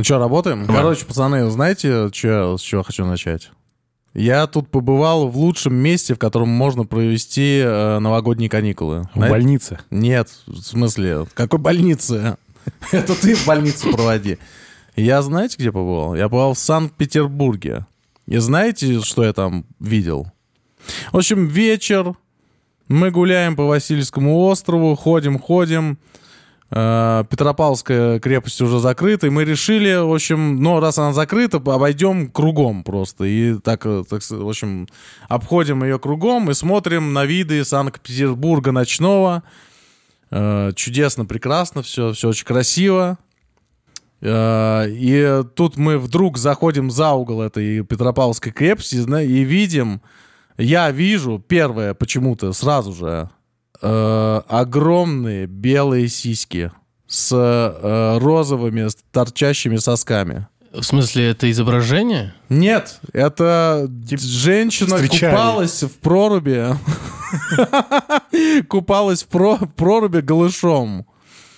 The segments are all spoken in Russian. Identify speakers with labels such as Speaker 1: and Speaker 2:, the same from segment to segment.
Speaker 1: Ну что, работаем? Короче, пацаны, знаете, чё, с чего хочу начать? Я тут побывал в лучшем месте, в котором можно провести э, новогодние каникулы.
Speaker 2: В больнице?
Speaker 1: Нет, в смысле, какой больнице? Это ты в больнице проводи. Я знаете, где побывал? Я побывал в Санкт-Петербурге. И знаете, что я там видел? В общем, вечер, мы гуляем по Васильевскому острову, ходим, ходим. Э, Петропавловская крепость уже закрыта, и мы решили, в общем, ну, раз она закрыта, обойдем кругом просто. И так, э, так в общем, обходим ее кругом и смотрим на виды Санкт-Петербурга ночного. Э, Чудесно, прекрасно, все, все очень красиво. Э, И тут мы вдруг заходим за угол этой Петропавловской крепости и видим, я вижу, первое почему-то сразу же, э, огромные белые сиськи с э, розовыми с торчащими сосками.
Speaker 3: В смысле, это изображение?
Speaker 1: Нет, это женщина
Speaker 2: встречали.
Speaker 1: купалась в проруби. Купалась в проруби голышом.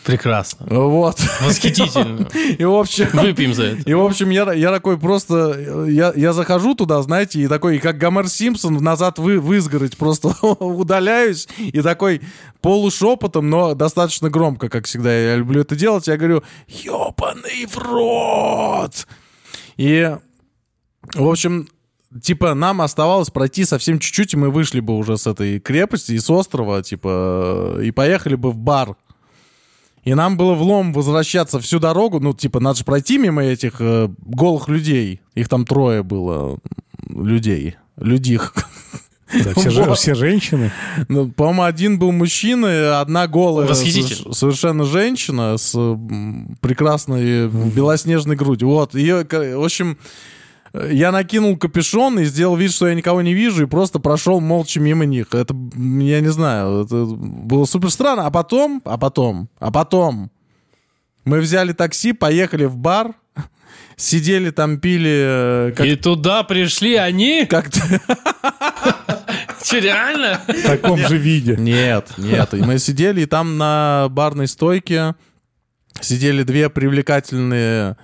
Speaker 3: Прекрасно.
Speaker 1: Вот.
Speaker 3: Восхитительно.
Speaker 1: И, в общем...
Speaker 3: Выпьем за это.
Speaker 1: И, в общем, я, я такой просто... Я, я захожу туда, знаете, и такой, как Гомер Симпсон, назад вы, в изгородь просто удаляюсь, и такой полушепотом, но достаточно громко, как всегда, я люблю это делать, я говорю, ёбаный в рот! И, в общем, типа, нам оставалось пройти совсем чуть-чуть, и мы вышли бы уже с этой крепости и с острова, типа, и поехали бы в бар. И нам было влом возвращаться всю дорогу. Ну, типа, надо же пройти мимо этих э, голых людей. Их там трое было людей. Людих.
Speaker 2: Да, все, же-
Speaker 1: Вот.
Speaker 2: все женщины.
Speaker 1: Ну, по-моему, один был мужчина, и одна голая совершенно женщина с прекрасной белоснежной грудью. Вот, ее, в общем, я накинул капюшон и сделал вид, что я никого не вижу, и просто прошел молча мимо них. Это, я не знаю, это было супер странно. А потом, а потом, а потом мы взяли такси, поехали в бар, сидели там, пили э, как-
Speaker 3: И туда пришли они?
Speaker 1: как-то...
Speaker 3: Че, реально?
Speaker 2: В таком же виде.
Speaker 1: Нет, нет. Мы сидели, и там на барной стойке сидели две привлекательные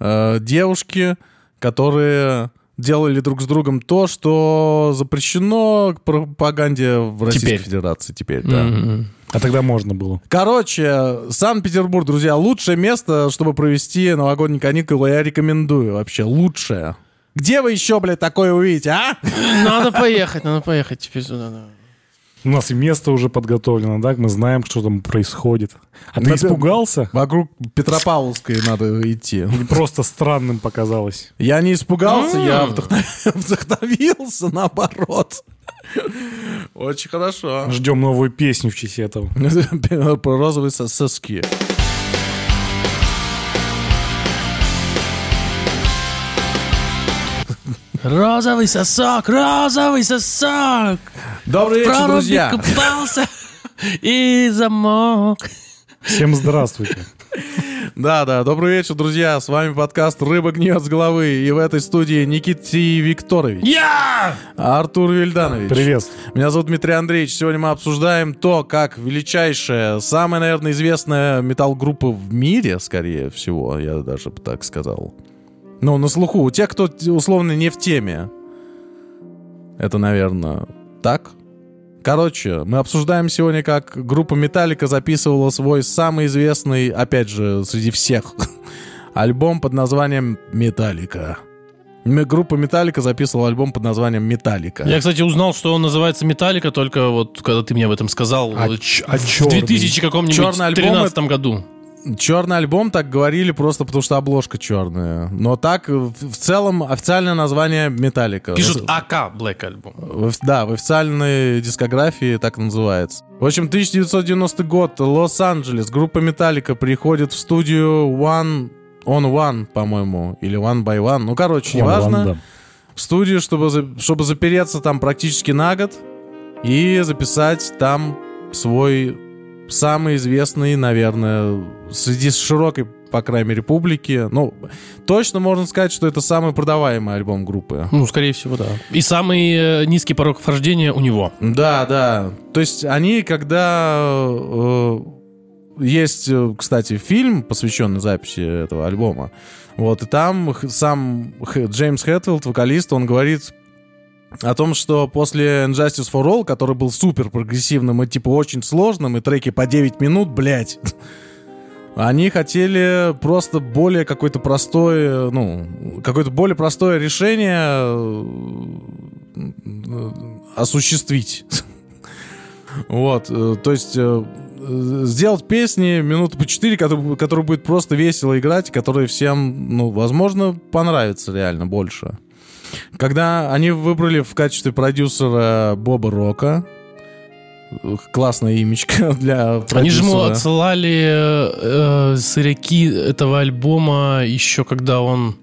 Speaker 1: э, девушки, которые делали друг с другом то, что запрещено к пропаганде в Российской
Speaker 3: Теперь.
Speaker 1: Федерации теперь, да.
Speaker 3: М-м.
Speaker 2: А тогда можно было.
Speaker 1: Короче, Санкт-Петербург, друзья, лучшее место, чтобы провести новогодние каникулы, я рекомендую вообще, лучшее. Где вы еще, блядь, такое увидите, а?
Speaker 3: Надо поехать, надо поехать теперь сюда. да.
Speaker 2: У нас и место уже подготовлено, да? Мы знаем, что там происходит. А ты
Speaker 1: Напи-
Speaker 2: испугался?
Speaker 1: Вокруг Петропавловской надо идти.
Speaker 2: Просто странным показалось?
Speaker 1: Я не испугался, я вдохновился, наоборот. Очень хорошо.
Speaker 2: Ждем новую песню в честь этого.
Speaker 1: Про розовые сос- соски.
Speaker 3: Розовый сосок, розовый сосок.
Speaker 1: Добрый вечер,
Speaker 3: проруби
Speaker 1: друзья.
Speaker 3: купался и замок.
Speaker 2: Всем здравствуйте.
Speaker 1: Да, да, добрый вечер, друзья. С вами подкаст «Рыба гниет с головы». И в этой студии Никита Викторович,
Speaker 3: Я!
Speaker 1: Артур Вильданович.
Speaker 2: Привет.
Speaker 1: Меня зовут Дмитрий Андреевич. Сегодня мы обсуждаем то, как величайшая, самая, наверное, известная металл-группа в мире, скорее всего, я даже бы так сказал. Ну, на слуху. У тех, кто условно не в теме. Это, наверное, так. Короче, мы обсуждаем сегодня, как группа Металлика записывала свой самый известный, опять же, среди всех, альбом под названием «Металлика». Группа Металлика записывала альбом под названием «Металлика».
Speaker 3: Я, кстати, узнал, что он называется Металлика только вот когда ты мне об этом сказал.
Speaker 2: А, ч- а
Speaker 3: в
Speaker 2: чёрный?
Speaker 3: 2000 каком-нибудь
Speaker 1: Чёрный альбом
Speaker 3: 13 году.
Speaker 1: Черный альбом так говорили просто потому, что обложка черная. Но так, в в целом, официальное название Металлика.
Speaker 3: Пишут АК Black Album.
Speaker 1: Да, в официальной дискографии так называется. В общем, 1990 год, Лос-Анджелес, группа Металлика приходит в студию One on One, по-моему, или One by One. Ну, короче, неважно.
Speaker 2: да.
Speaker 1: В студию, чтобы, чтобы запереться там практически на год и записать там свой самый известный, наверное, среди широкой, по крайней мере, публики. Ну, точно можно сказать, что это самый продаваемый альбом группы.
Speaker 3: Ну, скорее всего, да. И самый э, низкий порог вхождения у него.
Speaker 1: Да, да. То есть они, когда э, есть, э, кстати, фильм, посвященный записи этого альбома. Вот, и там сам Джеймс Хэтфилд, вокалист, он говорит о том, что после Injustice for All, который был супер прогрессивным и типа очень сложным, и треки по 9 минут, блядь, они хотели просто более какое-то простое, ну, какое-то более простое решение э, осуществить. Вот, э, то есть э, сделать песни минуты по 4, которые, которые будет просто весело играть, которые всем, ну, возможно, понравится реально больше. Когда они выбрали в качестве продюсера Боба Рока, э, классная имечка для продюсера.
Speaker 3: Они же ему отсылали э, сыряки этого альбома еще когда он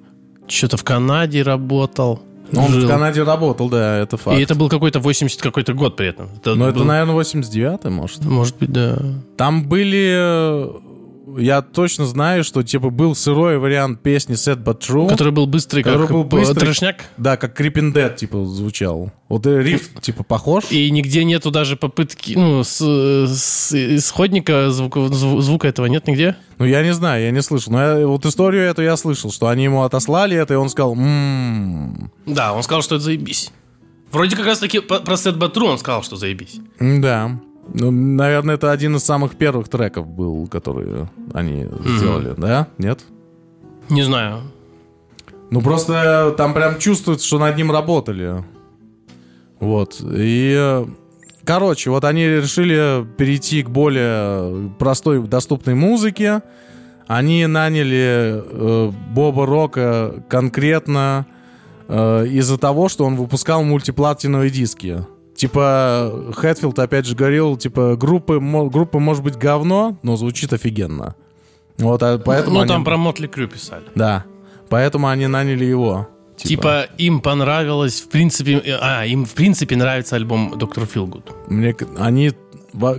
Speaker 3: что-то в Канаде работал.
Speaker 1: Он
Speaker 3: жил.
Speaker 1: в Канаде работал, да, это факт.
Speaker 3: И это был какой-то 80 какой-то год при этом. Это
Speaker 1: Но это,
Speaker 3: был-
Speaker 1: наверное, 89-й, может.
Speaker 3: Может быть, да.
Speaker 1: Там были... Я точно знаю, что, типа, был сырой вариант песни Set But True.
Speaker 3: Который был быстрый, как
Speaker 1: Который был
Speaker 3: э,
Speaker 1: быстрый.
Speaker 3: трешняк.
Speaker 1: Да, как Creeping Dead, типа, звучал. Вот э, риф, типа, похож.
Speaker 3: И нигде нету даже попытки, ну, с, с исходника звука, зву- звука этого нет нигде.
Speaker 1: Ну, я не знаю, я не слышал. Но я- вот историю эту я слышал, что они ему отослали это, и он сказал, «М-м-м».
Speaker 3: Да, он сказал, что это заебись. Вроде как раз таки про Сет Батру он сказал, что заебись.
Speaker 1: Да. Ну, наверное, это один из самых первых треков был, которые они сделали, да? Нет?
Speaker 3: Не знаю.
Speaker 1: Ну, просто там прям чувствуется, что над ним работали. Вот. И, короче, вот они решили перейти к более простой, доступной музыке. Они наняли э, Боба Рока конкретно э, из-за того, что он выпускал мультиплатиновые диски. Типа, Хэтфилд опять же говорил, типа, группы, группа может быть говно, но звучит офигенно. Вот, а поэтому
Speaker 3: ну,
Speaker 1: они-
Speaker 3: там про Мотли Крю писали.
Speaker 1: Да. Поэтому они наняли его.
Speaker 3: Типа, им понравилось, в принципе... А, им, в принципе, нравится альбом Доктор Филгуд.
Speaker 1: Мне, они,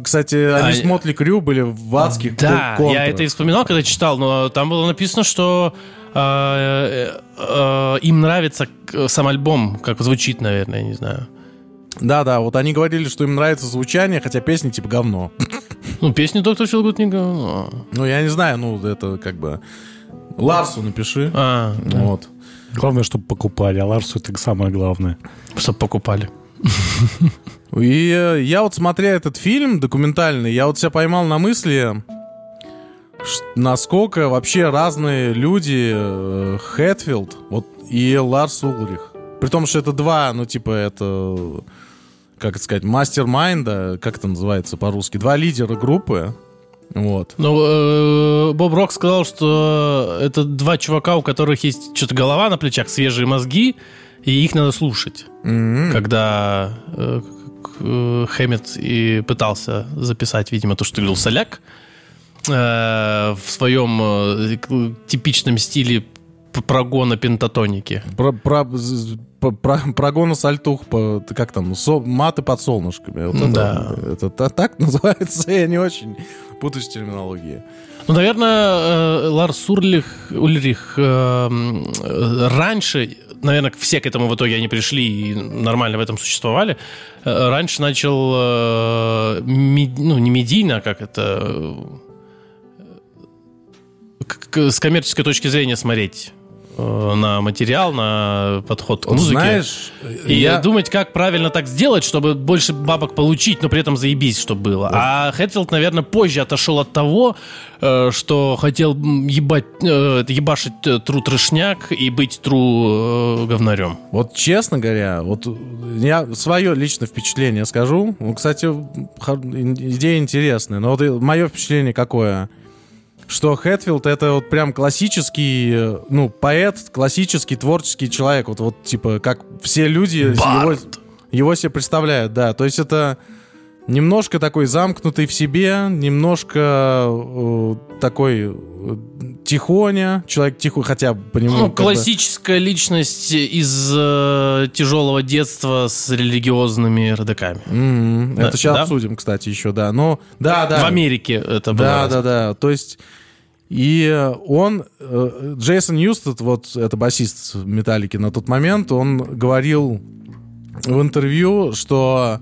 Speaker 1: кстати, они
Speaker 3: Они-
Speaker 1: с Мотли Крю были в адских
Speaker 3: Да,
Speaker 1: кон-
Speaker 3: я
Speaker 1: контрах.
Speaker 3: это и вспоминал, когда читал, но там было написано, что э, э, э, им нравится сам альбом, как звучит, наверное, я не знаю.
Speaker 1: Да-да, вот они говорили, что им нравится звучание, хотя песни типа говно.
Speaker 3: Ну, песни Доктор Филгуд не говно.
Speaker 1: Ну, я не знаю, ну, это как бы... Ларсу напиши.
Speaker 3: А,
Speaker 1: Вот.
Speaker 2: Главное, чтобы покупали, а Ларсу это самое главное.
Speaker 3: чтоб покупали.
Speaker 1: И э, я вот смотря этот фильм документальный, я вот себя поймал на мысли, насколько вообще разные люди э, Хэтфилд вот, и Ларс Улрих. При том, что это два, ну, типа, это, как это сказать, мастер-майнда, как это называется по-русски, два лидера группы. Вот.
Speaker 3: Ну, э, Боб Рок сказал, что это два чувака, у которых есть что-то голова на плечах, свежие мозги, и их надо слушать.
Speaker 1: М.
Speaker 3: Когда э, э, Хэммет и пытался записать, видимо, то, что говорил Соляк, э, в своем э, типичном стиле прогона пентатоники.
Speaker 1: Про, про, про, про, прогон сальтух, по, как там, со- маты под солнышками. Вот это,
Speaker 3: Да.
Speaker 1: это, та- так называется, я не очень путаюсь в терминологии.
Speaker 3: Ну, наверное, э, Ларс Урлих, Ульрих э, м, э, раньше, наверное, все к этому в итоге они пришли и нормально в этом существовали. э, Раньше начал, ну, не медийно, а как это, с коммерческой точки зрения смотреть на материал, на подход к
Speaker 1: Вот
Speaker 3: музыке.
Speaker 1: знаешь,
Speaker 3: И
Speaker 1: я...
Speaker 3: думать, как правильно так сделать, чтобы больше бабок получить, но при этом заебись, чтобы было. А Хэтфилд, наверное, позже отошел от того, э, что хотел ебать, э, ебашить э, тру трешняк и быть тру э, говнарем.
Speaker 1: Вот честно говоря, вот я свое личное впечатление скажу. Ну, кстати, идея интересная. Но вот мое впечатление какое? Что Хэтфилд это вот прям классический, э, ну, поэт, классический творческий человек. Вот, вот типа, как все люди его,
Speaker 3: Бард.
Speaker 1: его себе представляют, да. То есть это немножко такой замкнутый в себе, немножко э, такой э, тихоня, человек тихо, хотя по нему...
Speaker 3: Ну,
Speaker 1: как бы-
Speaker 3: классическая личность из э, тяжелого детства с религиозными родаками.
Speaker 1: Мгм.
Speaker 3: Да,
Speaker 1: Это сейчас
Speaker 3: да?
Speaker 1: обсудим, кстати, еще, да. Но, да, да.
Speaker 3: В Америке это было.
Speaker 1: Да, да, да. То есть, и он, э, Джейсон Юстед, вот это басист Металлики на тот момент, он говорил в интервью, что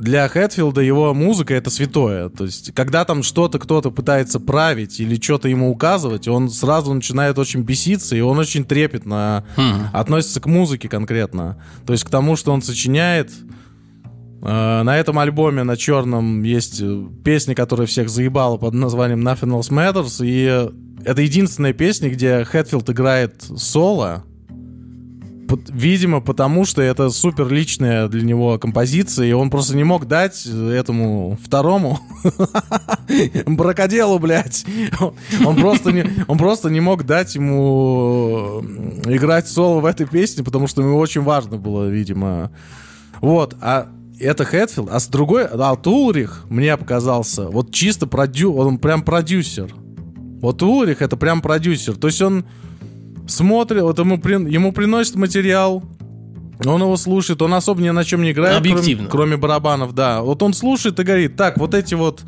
Speaker 1: для Хэтфилда его музыка это святое. То есть, когда там что-то кто-то пытается править или что-то ему указывать, он сразу начинает очень беситься, и он очень трепетно относится к музыке конкретно. То есть к тому, что он сочиняет. Э, На этом альбоме на черном есть э, песня, которая всех заебала под названием Nothing Else Matters. И это единственная песня, где Хэтфилд играет соло. Видимо, потому что это супер личная для него композиция, и он просто не мог дать этому второму бракоделу, блядь. Он просто не, он просто не мог дать ему э, играть соло в этой песне, потому что ему очень важно было, видимо. Вот, а это Хэтфилд, а с другой, а вот Улрих мне показался, вот чисто продю, он прям продюсер. Вот Улрих это прям продюсер. То есть он смотрит, вот ему, ему приносит материал, он его слушает, он особо ни на чем не играет, кроме,
Speaker 3: Объективно.
Speaker 1: кроме барабанов, да. Вот он слушает и говорит, так, вот эти вот,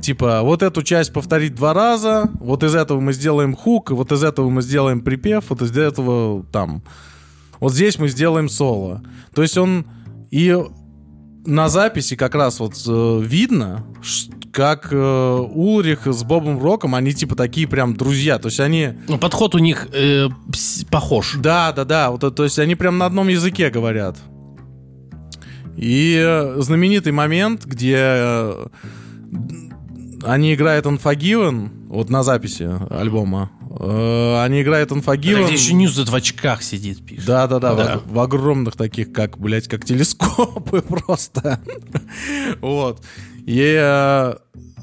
Speaker 1: типа, вот эту часть повторить два раза, вот из этого мы сделаем хук, вот из этого мы сделаем припев, вот из этого там, вот здесь мы сделаем соло. То есть он и на записи как раз вот э, видно, как э, Улрих с Бобом Роком, они типа такие прям друзья. То есть они...
Speaker 3: Ну, подход у них э, похож.
Speaker 1: Да, да, да. Вот, это- то есть они прям на одном языке говорят. И э, знаменитый момент, где э, они играют Unforgiven, вот на записи альбома, э, они играют
Speaker 3: Это
Speaker 1: Unforgiven.
Speaker 3: где еще Ньюзет в очках сидит, пишет.
Speaker 1: Да, да, да,
Speaker 3: Да.
Speaker 1: В, в огромных таких, как, блядь, как телескопы просто. вот. И э,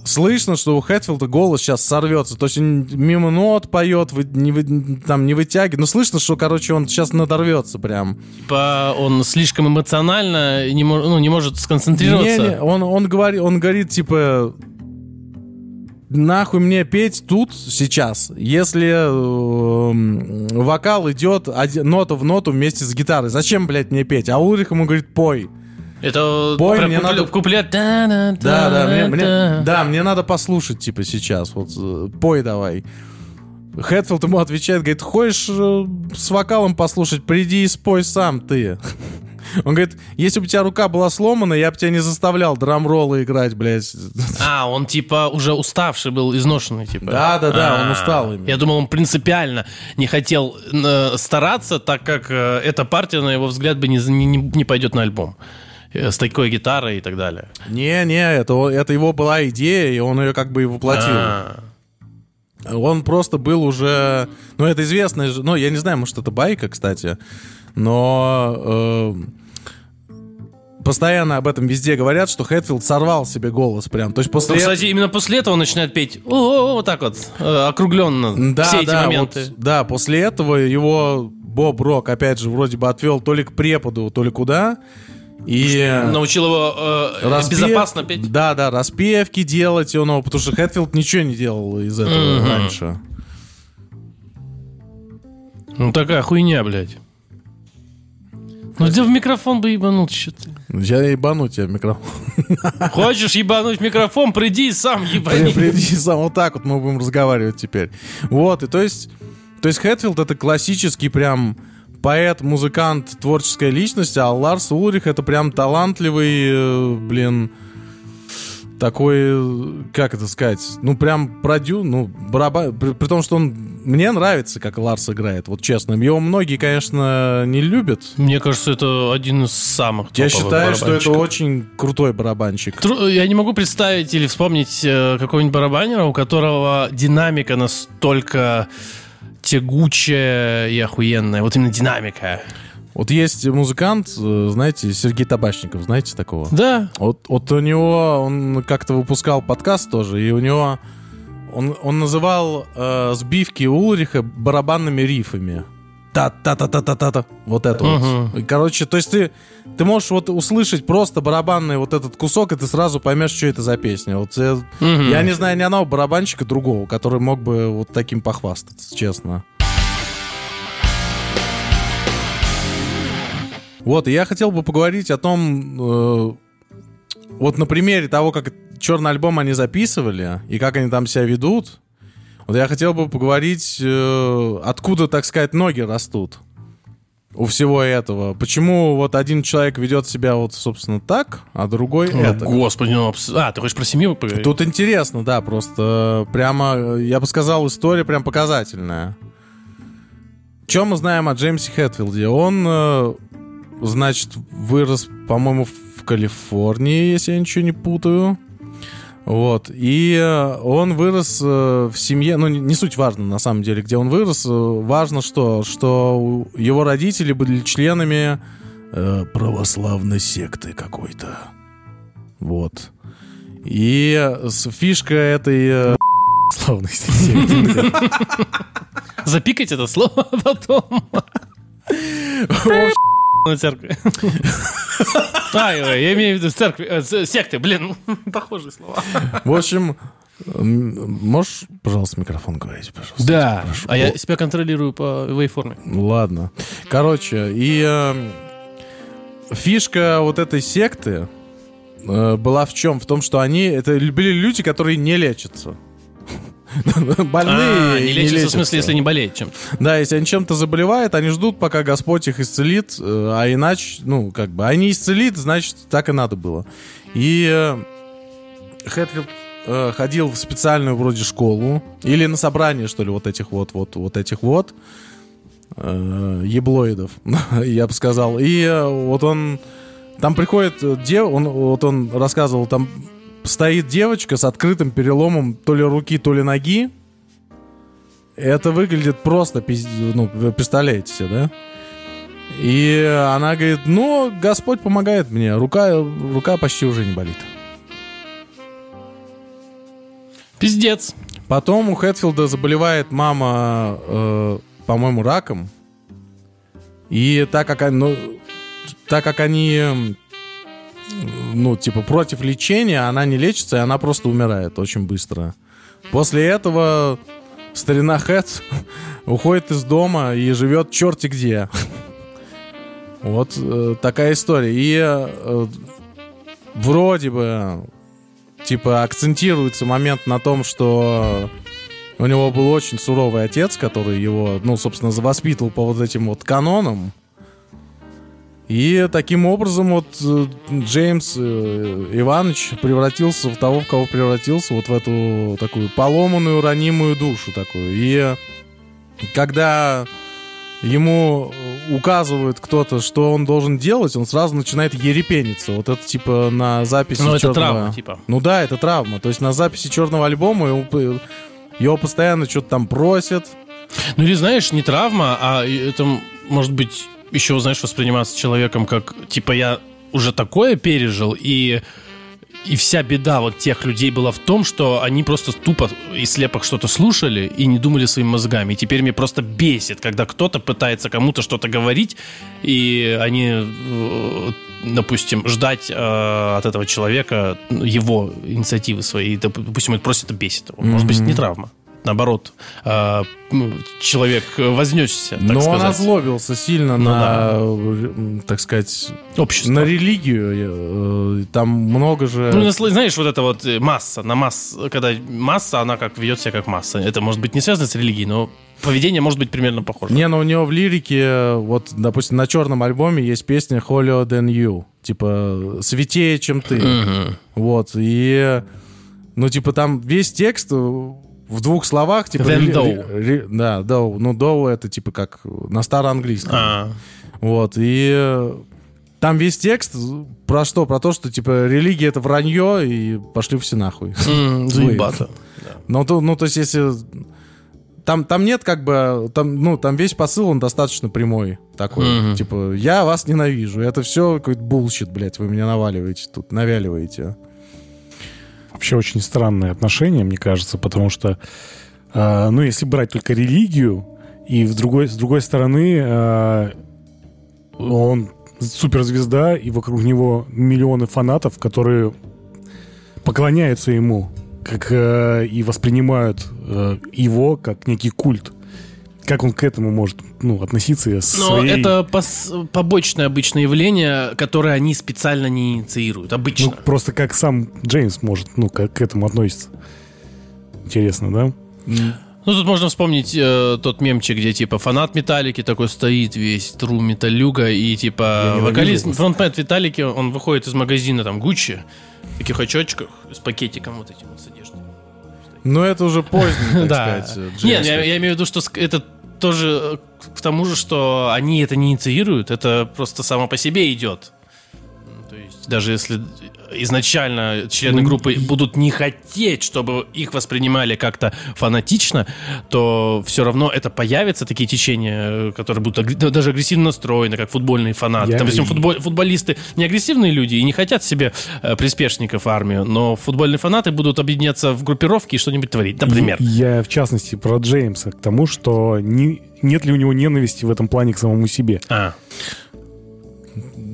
Speaker 1: слышно, что у Хэтфилда голос сейчас сорвется. То есть он мимо нот поет, вы- не, вы- там не вытягивает. Но слышно, что, короче, он сейчас надорвется прям.
Speaker 3: Типа он слишком эмоционально не, ну, не может сконцентрироваться.
Speaker 1: Не-не, он, он, говорит, он говорит, типа, нахуй мне петь тут сейчас, если эм, вокал идет оди- нота в ноту вместе с гитарой. Зачем, блядь, мне петь? А Улрих ему говорит, пой.
Speaker 3: Это
Speaker 1: Бой,
Speaker 3: прям
Speaker 1: мне
Speaker 3: куплет,
Speaker 1: надо-
Speaker 3: куплет.
Speaker 1: Да, да, мне, мне-
Speaker 3: Да-да-да.
Speaker 1: да, мне надо послушать, типа, сейчас. Вот, э, пой давай. Хэтфилд ему отвечает, говорит, хочешь э, с вокалом послушать, приди и спой сам ты. Он говорит, если бы у тебя рука была сломана, я бы тебя не заставлял драм-роллы играть, блядь.
Speaker 3: А, он типа уже уставший был, изношенный, типа.
Speaker 1: Да, да, да, он
Speaker 3: А,
Speaker 1: устал именно.
Speaker 3: Я думал, он принципиально не хотел э, стараться, так как э, эта партия, на его взгляд, бы не, не, не пойдет на альбом. Э, С такой гитарой и так далее.
Speaker 1: Не-не, это, о- это его была идея, и он ее как бы и воплотил.
Speaker 3: А,
Speaker 1: Он просто был уже... Ну, это известно, ну, я не знаю, может, это байка, кстати, но... э, Постоянно об этом везде говорят, что Хэтфилд сорвал себе голос прям. То есть после...
Speaker 3: Ну, кстати, именно после этого он начинает петь «О-о-о», вот так вот, э, округленно.
Speaker 1: Да,
Speaker 3: Все эти
Speaker 1: да,
Speaker 3: моменты.
Speaker 1: вот, да, после этого его Боб Рок, опять же, вроде бы отвел то ли к преподу, то ли куда. И...
Speaker 3: Научил его э,
Speaker 1: распев-
Speaker 3: безопасно петь.
Speaker 1: Да, да, распевки делать он, потому что Хэтфилд ничего не делал из этого
Speaker 3: Мгм.
Speaker 1: раньше.
Speaker 3: Ну такая хуйня, блядь. Ну где в микрофон бы ебанул, что ты?
Speaker 1: Я ебану тебя в микрофон.
Speaker 3: Хочешь ебануть микрофон, приди и сам ебани.
Speaker 1: Приди сам вот так вот мы будем разговаривать теперь. Вот, и то есть, то есть Хэтфилд это классический прям поэт, музыкант, творческая личность, а Ларс Улрих это прям талантливый, э, блин, такой, как это сказать, ну прям продю, ну барабан, при, при том, что он, мне нравится, как Ларс играет, вот честно. Его многие, конечно, не любят.
Speaker 3: Мне кажется, это один из самых
Speaker 1: Я считаю, что это очень крутой барабанщик.
Speaker 3: Тру- Я не могу представить или вспомнить э, какого-нибудь барабанера, у которого динамика настолько тягучая и охуенная. Вот именно динамика.
Speaker 1: Вот есть музыкант, э, знаете, Сергей Табачников, знаете такого?
Speaker 3: Да.
Speaker 1: Вот, вот у него, он как-то выпускал подкаст тоже, и у него, он, он называл э, сбивки Улриха барабанными рифами. Та-та-та-та-та-та. Вот это вот. И, Короче, то есть ты, ты можешь вот услышать просто барабанный вот этот кусок, и ты сразу поймешь, что это за песня. Вот я,
Speaker 3: Мгм.
Speaker 1: я не знаю ни одного барабанщика другого, который мог бы вот таким похвастаться, честно. Вот, и я хотел бы поговорить о том, э, вот на примере того, как черный альбом они записывали и как они там себя ведут. Вот я хотел бы поговорить, э, откуда, так сказать, ноги растут. у всего этого? Почему вот один человек ведет себя вот, собственно, так, а другой это?
Speaker 3: Господи, ну, абс- а, ты хочешь про семью поговорить?
Speaker 1: Тут интересно, да, просто прямо, э, я бы сказал, история прям показательная. Чем мы знаем о Джеймсе Хэтфилде? Он, э, значит, вырос, по-моему, в Калифорнии, если я ничего не путаю. Вот. И э, он вырос э, в семье, ну, не, суть важно, на самом деле, где он вырос. Э, Важно что, что его родители были членами э, православной секты какой-то. Вот. И фишка этой... э,
Speaker 2: секты.
Speaker 3: Запикать это слово потом. На церкви. Ой, я имею в виду церкви, э, секты, блин, похожие слова.
Speaker 1: В общем, можешь, пожалуйста, микрофон говорить, пожалуйста?
Speaker 3: Да,
Speaker 1: Прошу.
Speaker 3: а я себя контролирую по вейформе.
Speaker 1: Ладно. Короче, и э, фишка вот этой секты э, была в чем? В том, что они это были люди, которые не лечатся. Больные
Speaker 3: А, не
Speaker 1: и
Speaker 3: лечится, в смысле, если не болеет чем-то.
Speaker 1: Да, если они чем-то заболевают, они ждут, пока Господь их исцелит, э, а иначе, ну, как бы, они исцелит, значит, так и надо было. И э, Хэтфилд э, ходил в специальную вроде школу, или на собрание, что ли, вот этих вот, вот, вот этих вот еблоидов, я бы сказал. И вот он, там приходит дев, он, вот он рассказывал, там стоит девочка с открытым переломом то ли руки, то ли ноги, это выглядит просто, пиз- ну, вы представляете себе, да? И она говорит, ну, Господь помогает мне, рука, рука почти уже не болит.
Speaker 3: Пиздец.
Speaker 1: Потом у Хэтфилда заболевает мама, э, по-моему, раком. И так как, они, ну, так как они, ну, типа, против лечения, она не лечится, и она просто умирает очень быстро. После этого старина Хэт уходит из дома и живет черти где. Вот э, такая история. И э, вроде бы типа акцентируется момент на том, что у него был очень суровый отец, который его, ну, собственно, воспитывал по вот этим вот канонам. И таким образом вот э, Джеймс э, Иванович превратился в того, в кого превратился, вот в эту такую поломанную, ранимую душу такую. И когда ему указывают кто-то, что он должен делать, он сразу начинает ерепениться. Вот это типа на записи
Speaker 3: Ну, это
Speaker 1: чёрного-
Speaker 3: травма, типа.
Speaker 1: ну да, это травма. То есть на записи черного альбома его, его постоянно что-то там просят.
Speaker 3: Ну или знаешь, не травма, а это может быть еще, знаешь, восприниматься человеком как, типа, я уже такое пережил, и, и вся беда вот тех людей была в том, что они просто тупо и слепо что-то слушали и не думали своими мозгами. И теперь мне просто бесит, когда кто-то пытается кому-то что-то говорить, и они, э, допустим, ждать э, от этого человека его инициативы своей. Доп- Допустим, это просто это бесит его. Может быть, не травма. Наоборот, э, человек вознесся, так
Speaker 1: Но он озлобился сильно
Speaker 3: Ну
Speaker 1: на, э, так сказать,
Speaker 3: Общество.
Speaker 1: на религию. Э, Там много же...
Speaker 3: Ну, знаешь, вот это вот э, масса, на масс, когда масса, она как ведет себя как масса. Это может быть не связано с религией, но поведение может быть примерно похоже.
Speaker 1: Не, но у него в лирике, э, вот, допустим, на черном альбоме есть песня Holier Than You. Типа, светее, чем ты.
Speaker 3: Мгм.
Speaker 1: Вот, и, ну, типа, там весь текст э, в двух словах, типа...
Speaker 3: Than
Speaker 1: рели-
Speaker 3: thou.
Speaker 1: ре- да, thou. Ну, thou это, типа, как на староанглийском.
Speaker 3: А,
Speaker 1: Вот, и э, там весь текст про что? Про то, что, типа, религия — это вранье, и пошли все нахуй.
Speaker 3: м, заебато.
Speaker 1: Ну, то, ну, то есть, если... Там, там нет как бы... Там, ну, там весь посыл, он достаточно прямой такой. Типа, я вас ненавижу. Это все какой-то bullshit, блядь, вы меня наваливаете тут, навяливаете.
Speaker 2: Вообще очень странное отношение, мне кажется, потому что, э, ну, если брать только религию, и в другой, с другой стороны, э, он суперзвезда, и вокруг него миллионы фанатов, которые поклоняются ему, как э, и воспринимают э, его как некий культ. Как он к этому может ну, относиться и
Speaker 3: Но
Speaker 2: своей...
Speaker 3: это пос- побочное обычное явление, которое они специально не инициируют.
Speaker 2: Ну,
Speaker 3: Обычно.
Speaker 2: просто как сам Джеймс может, ну, как к этому относится. Интересно, да?
Speaker 3: Ну, тут можно вспомнить э, тот мемчик, где, типа, фанат Металлики такой стоит весь, тру металюга, и, типа, вокалист, фронтмен Металлики, он выходит из магазина, там, Гуччи, в таких очочках, с пакетиком вот этим вот с
Speaker 1: Ну, это уже поздний, так сказать,
Speaker 3: Нет,
Speaker 1: джаз.
Speaker 3: я, имею в виду, что это тоже э, к тому же, что они это не инициируют, это просто само по себе идет. Есть даже если изначально члены
Speaker 2: Ну,
Speaker 3: группы будут не хотеть, чтобы их воспринимали как-то фанатично, то все равно это появятся такие течения, э, которые будут даже агрессивно настроены, как футбольные фанаты.
Speaker 2: Я-
Speaker 3: Допустим, футбол- футболисты не агрессивные люди и не хотят себе э, приспешников армию, но футбольные фанаты будут объединяться в группировки и что-нибудь творить, например.
Speaker 2: Я, в частности, про Джеймса, к тому, что не- нет ли у него ненависти в этом плане к самому себе.
Speaker 3: А,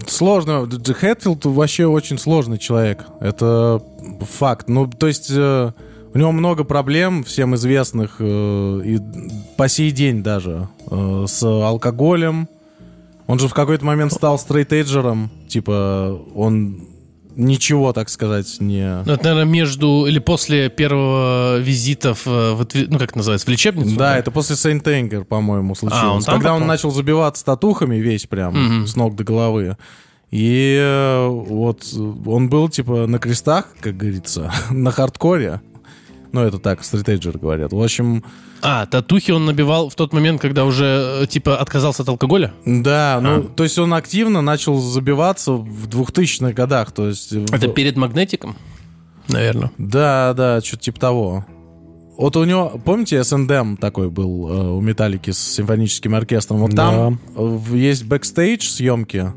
Speaker 1: Сложно. Хэтфилд вообще очень сложный человек. Это факт. Ну, то есть э, у него много проблем, всем известных, э, и по сей день даже, э, с алкоголем. Он же в какой-то момент стал стрейтейджером. Типа, он ничего, так сказать, не...
Speaker 3: Ну, это, наверное, между или после первого визита в, в отве- ну, как это называется, в лечебницу?
Speaker 1: Да, это после Сейнт Энгер, по-моему, случилось.
Speaker 3: А, он там
Speaker 1: Когда он
Speaker 3: попал?
Speaker 1: начал забиваться татухами весь прям,
Speaker 3: Мгм.
Speaker 1: с ног до головы. И э, вот он был, типа, на крестах, как говорится, на хардкоре. Ну, это так, стратейджеры говорят. В общем,
Speaker 3: А, татухи он набивал в тот момент, когда уже, э, типа, отказался от алкоголя?
Speaker 1: да, ну,
Speaker 3: А.
Speaker 1: то есть он активно начал забиваться в 2000-х годах. То есть... в-
Speaker 3: Это перед магнетиком? Наверное.
Speaker 1: Да, да, что-то типа того. Вот у него, помните, S&M такой был э, у Металлики с симфоническим оркестром? Вот там э, в- есть бэкстейдж съемки,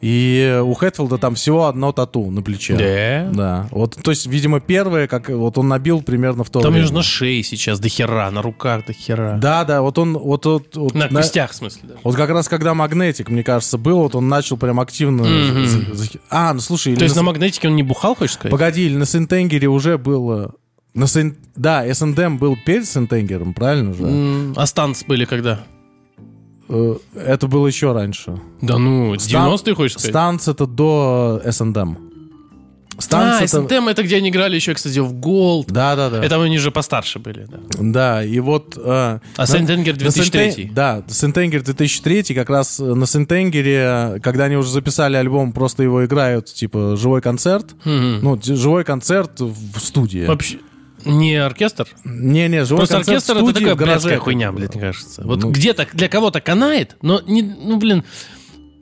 Speaker 1: и у Хэтфилда там всего одно тату на плече.
Speaker 3: Да?
Speaker 1: Да. Вот, то есть, видимо, первое, как вот он набил примерно в то
Speaker 3: Там
Speaker 1: время.
Speaker 3: же на шее сейчас до хера, на руках до хера.
Speaker 1: Да, да, вот он, вот, вот, вот
Speaker 3: На
Speaker 1: на-
Speaker 3: костях, в смысле, да.
Speaker 1: вот как раз когда Magnetic, мне кажется, был, вот он начал прям активно.
Speaker 3: Мгм.
Speaker 1: за- за- А, ну слушай,
Speaker 3: То есть
Speaker 1: на
Speaker 3: на Magnetic е он не бухал, хочешь сказать?
Speaker 1: Погоди, или на St. Anger е уже было... На Сен- Да, S&M был перед St. Anger ом, правильно же?
Speaker 3: М, А Stunts были когда?
Speaker 1: Э, Это было еще раньше.
Speaker 3: Да ну,
Speaker 1: Стан-
Speaker 3: 90-е, хочешь сказать?
Speaker 1: Stunts это до S&M. Stunts
Speaker 3: А. S&M это где они играли еще, кстати, в Голд.
Speaker 1: Да, да, да.
Speaker 3: Это они же постарше были, да.
Speaker 1: Да, и вот... э,
Speaker 3: А
Speaker 1: St.
Speaker 3: Anger
Speaker 1: на Сентен-
Speaker 3: 2003.
Speaker 1: Да, St. Anger 2003, как раз э, на St. Anger е, когда они уже записали альбом, просто его играют, типа, живой концерт.
Speaker 3: Мгм.
Speaker 1: Ну, живой концерт в студии.
Speaker 3: Вообще, не оркестр?
Speaker 1: Не-не, живой
Speaker 3: Просто
Speaker 1: концерт
Speaker 3: оркестр
Speaker 1: в
Speaker 3: это
Speaker 1: студии
Speaker 3: такая блядская хуйня, блядь, мне кажется. Вот
Speaker 1: Ну.
Speaker 3: где-то для кого-то канает, но не, ну, блин,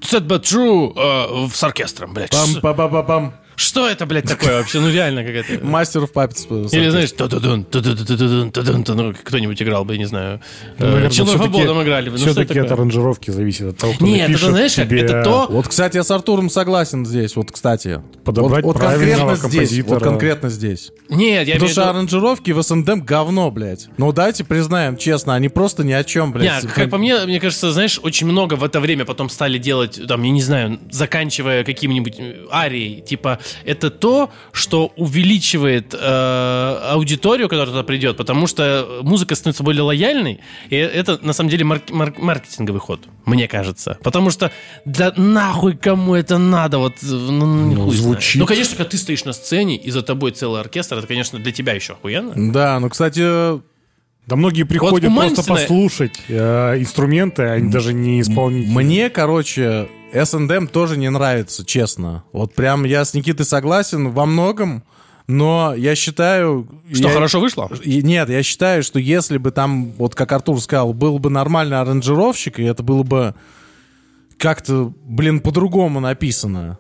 Speaker 3: Sad But True э, с оркестром, блядь.
Speaker 1: Пам-па-па-па-пам.
Speaker 3: Что это, блядь, такое вообще? Ну, реально какая-то...
Speaker 1: Мастер в папец.
Speaker 3: Или, знаешь, ту-ду-дун, ту-ду-ду-ду-дун, ту-дун-тун, ну, кто-нибудь играл бы, я не знаю.
Speaker 2: Наверное,
Speaker 3: Человек
Speaker 2: всё-таки-
Speaker 3: Свободом играли бы. Ну,
Speaker 2: Все-таки от аранжировки зависит от того, кто
Speaker 3: Нет, это знаешь, как, это то...
Speaker 1: Вот, кстати, я с Артуром согласен здесь. Вот, кстати.
Speaker 2: Подобрать
Speaker 1: вот,
Speaker 2: правильного
Speaker 1: конкретно здесь. Вот
Speaker 2: композитора.
Speaker 1: конкретно здесь.
Speaker 3: Нет, я
Speaker 1: Потому
Speaker 3: имею в
Speaker 1: что
Speaker 3: виду...
Speaker 1: аранжировки в СНДМ говно, блядь. Ну, дайте признаем честно, они просто ни о чем, блядь.
Speaker 3: Не, как по мне, мне кажется, знаешь, очень много в это время потом стали делать, там, я не знаю, заканчивая каким-нибудь э, арией. Типа, это то, что увеличивает э, аудиторию, которая туда придет, потому что музыка становится более лояльной, и это, на самом деле, марк- марк- маркетинговый ход, мне кажется. Потому что, да нахуй кому это надо, вот, ну, ну,
Speaker 2: Ну,
Speaker 3: знает.
Speaker 2: звучит.
Speaker 3: Ну, конечно, когда ты стоишь на сцене, и за тобой целый оркестр, это, конечно, для тебя еще охуенно.
Speaker 1: Да, ну, кстати,
Speaker 2: Да многие приходят
Speaker 3: у
Speaker 2: просто послушать э, инструменты, они даже не исполнители.
Speaker 1: мне, короче, СНДМ тоже не нравится, честно. Вот прям я с Никитой согласен во многом, но я считаю...
Speaker 3: Что,
Speaker 1: я-
Speaker 3: хорошо вышло?
Speaker 1: Нет, я считаю, что если бы там, вот как Артур сказал, был бы нормальный аранжировщик, и это было бы как-то, блин, по-другому написано,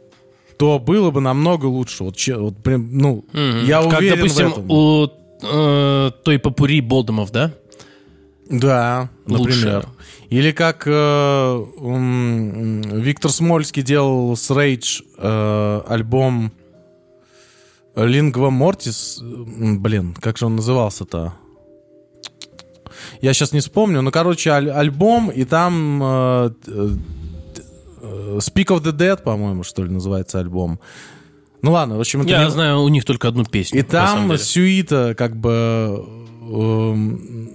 Speaker 1: то было бы намного лучше. Вот, че- вот прям, ну, я
Speaker 3: как,
Speaker 1: уверен
Speaker 3: допустим,
Speaker 1: в этом.
Speaker 3: у э, той попури Болдомов, да?
Speaker 1: Да, например.
Speaker 3: Лучше.
Speaker 1: Или как э, Виктор Смольский делал с Rage э, альбом Lingua Mortis. Блин, как же он назывался-то? Я сейчас не вспомню. Ну, короче, аль- альбом, и там э, э, э, Speak of the Dead, по-моему, что ли, называется альбом. Ну ладно, в общем, это
Speaker 3: Я
Speaker 1: не-
Speaker 3: знаю у них только одну песню.
Speaker 1: и там сюита, как бы, эм,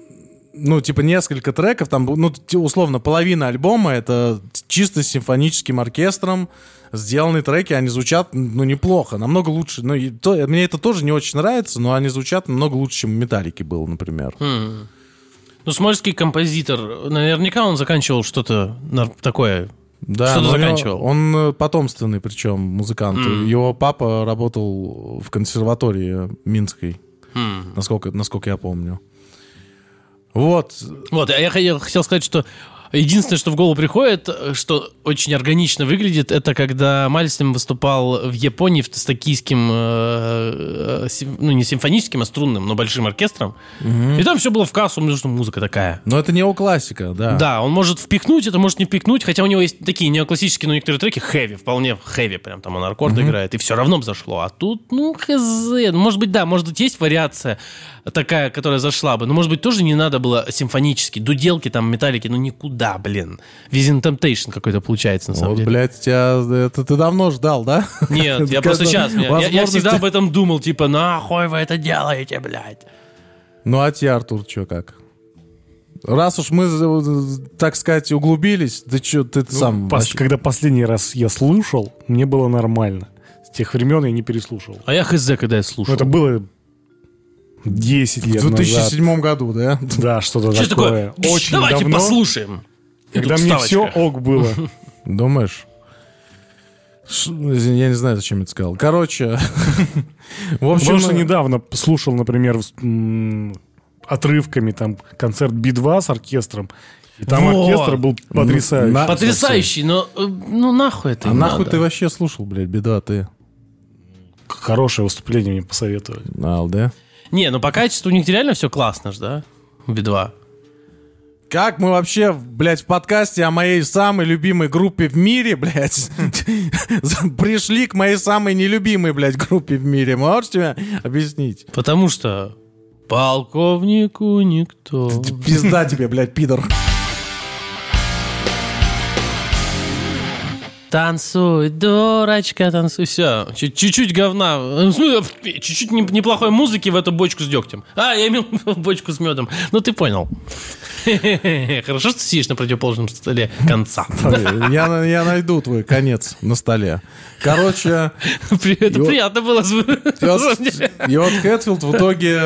Speaker 1: ну, типа, несколько треков, там, ну, условно, половина альбома — это чисто с симфоническим оркестром сделанные треки, они звучат, ну, неплохо, намного лучше. Ну, и то, мне это тоже не очень нравится, но они звучат намного лучше, чем в «Металлике» было, например.
Speaker 3: Хм. Ну, смольский композитор, наверняка он заканчивал что-то такое.
Speaker 1: Да,
Speaker 3: Что ты
Speaker 1: но у него-
Speaker 3: заканчивал?
Speaker 1: Он э, потомственный, причем музыкант.
Speaker 3: М.
Speaker 1: Его папа работал в консерватории Минской,
Speaker 3: М.
Speaker 1: насколько, насколько я помню. Вот.
Speaker 3: Вот, а я хотел, хотел сказать, что единственное, что в голову приходит, что очень органично выглядит, это когда Мальстем выступал в Японии с токийским, э, э, сим- ну не симфоническим, а струнным, но большим оркестром. И там все было в кассу, потому что музыка такая.
Speaker 1: Но это неоклассика, да.
Speaker 3: Да, он может впихнуть это, может не впихнуть, хотя у него есть такие неоклассические, но некоторые треки хэви, вполне хэви, прям там он аккорд играет, и все равно бы зашло. А тут, ну, хз, может быть, да, может быть, есть вариация такая, которая зашла бы, но, может быть, тоже не надо было симфонически, дуделки там, металлики, ну, никуда, блин. Визин Temptation какой-то получается, на самом
Speaker 1: Вот,
Speaker 3: деле.
Speaker 1: блядь, тебя это ты давно ждал, да?
Speaker 3: Нет, я просто сейчас, я, я всегда об этом думал, типа, нахуй вы это делаете, блядь.
Speaker 1: Ну а тебе, Артур, что как? Раз уж мы, так сказать, углубились, ты что, ты
Speaker 2: Ну,
Speaker 1: сам...
Speaker 2: пос-
Speaker 1: вообще-
Speaker 2: Когда последний раз я слушал, мне было нормально. С тех времен я не переслушал.
Speaker 3: А я хз, когда я слушал.
Speaker 2: Ну, это было 10 лет
Speaker 1: В
Speaker 2: назад.
Speaker 1: 2007 году, да?
Speaker 2: Да, что-то
Speaker 3: Что
Speaker 2: такое.
Speaker 3: такое?
Speaker 2: Очень
Speaker 3: Давайте
Speaker 2: давно,
Speaker 3: послушаем.
Speaker 2: Когда мне все ок было.
Speaker 1: Думаешь? Я не знаю, зачем я это сказал. Короче, в общем...
Speaker 2: Потому что недавно слушал, например, отрывками там концерт Би-2 с оркестром. И там оркестр был потрясающий.
Speaker 1: На-
Speaker 3: Потрясающий, но э, ну нахуй это
Speaker 1: А нахуй
Speaker 3: надо?
Speaker 1: ты вообще слушал, блядь, беда ты?
Speaker 2: Хорошее выступление мне посоветовали.
Speaker 1: Ал, да?
Speaker 3: Не, ну по качеству у них реально все классно ж, да? Би-2.
Speaker 1: Как мы вообще, блядь, в подкасте о моей самой любимой группе в мире, блядь, пришли к моей самой нелюбимой, блядь, группе в мире? Можете мне объяснить?
Speaker 3: Потому что полковнику никто.
Speaker 1: Пизда тебе, блядь, пидор.
Speaker 3: Танцуй, дурачка, танцуй. Все, чуть-чуть говна. смысле, Чуть-чуть не- неплохой музыки в эту бочку с дегтем. А, я имел в виду бочку с медом. Ну, ты понял. Хорошо, что ты сидишь на противоположном столе конца.
Speaker 1: Я, я найду твой конец на столе. Короче,
Speaker 3: Это
Speaker 1: И вот-
Speaker 3: приятно было.
Speaker 1: и вот, и вот Хэтфилд в итоге...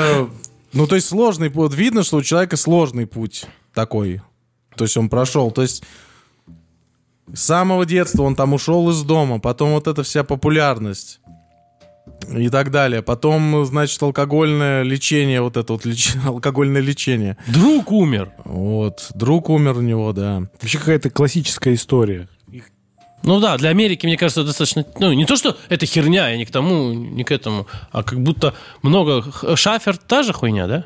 Speaker 1: Ну, то есть сложный путь. Видно, что у человека сложный путь такой. То есть он прошел. То есть с самого детства он там ушел из дома. Потом вот эта вся популярность. И так далее. Потом, значит, алкогольное лечение, вот это вот леч- алкогольное лечение.
Speaker 3: Друг умер.
Speaker 1: Вот. Друг умер у него, да.
Speaker 2: Вообще какая-то классическая история.
Speaker 3: Ну да, для Америки, мне кажется, достаточно... Ну, не то, что это херня, я не к тому, не к этому, а как будто много... Шафер та же хуйня, да?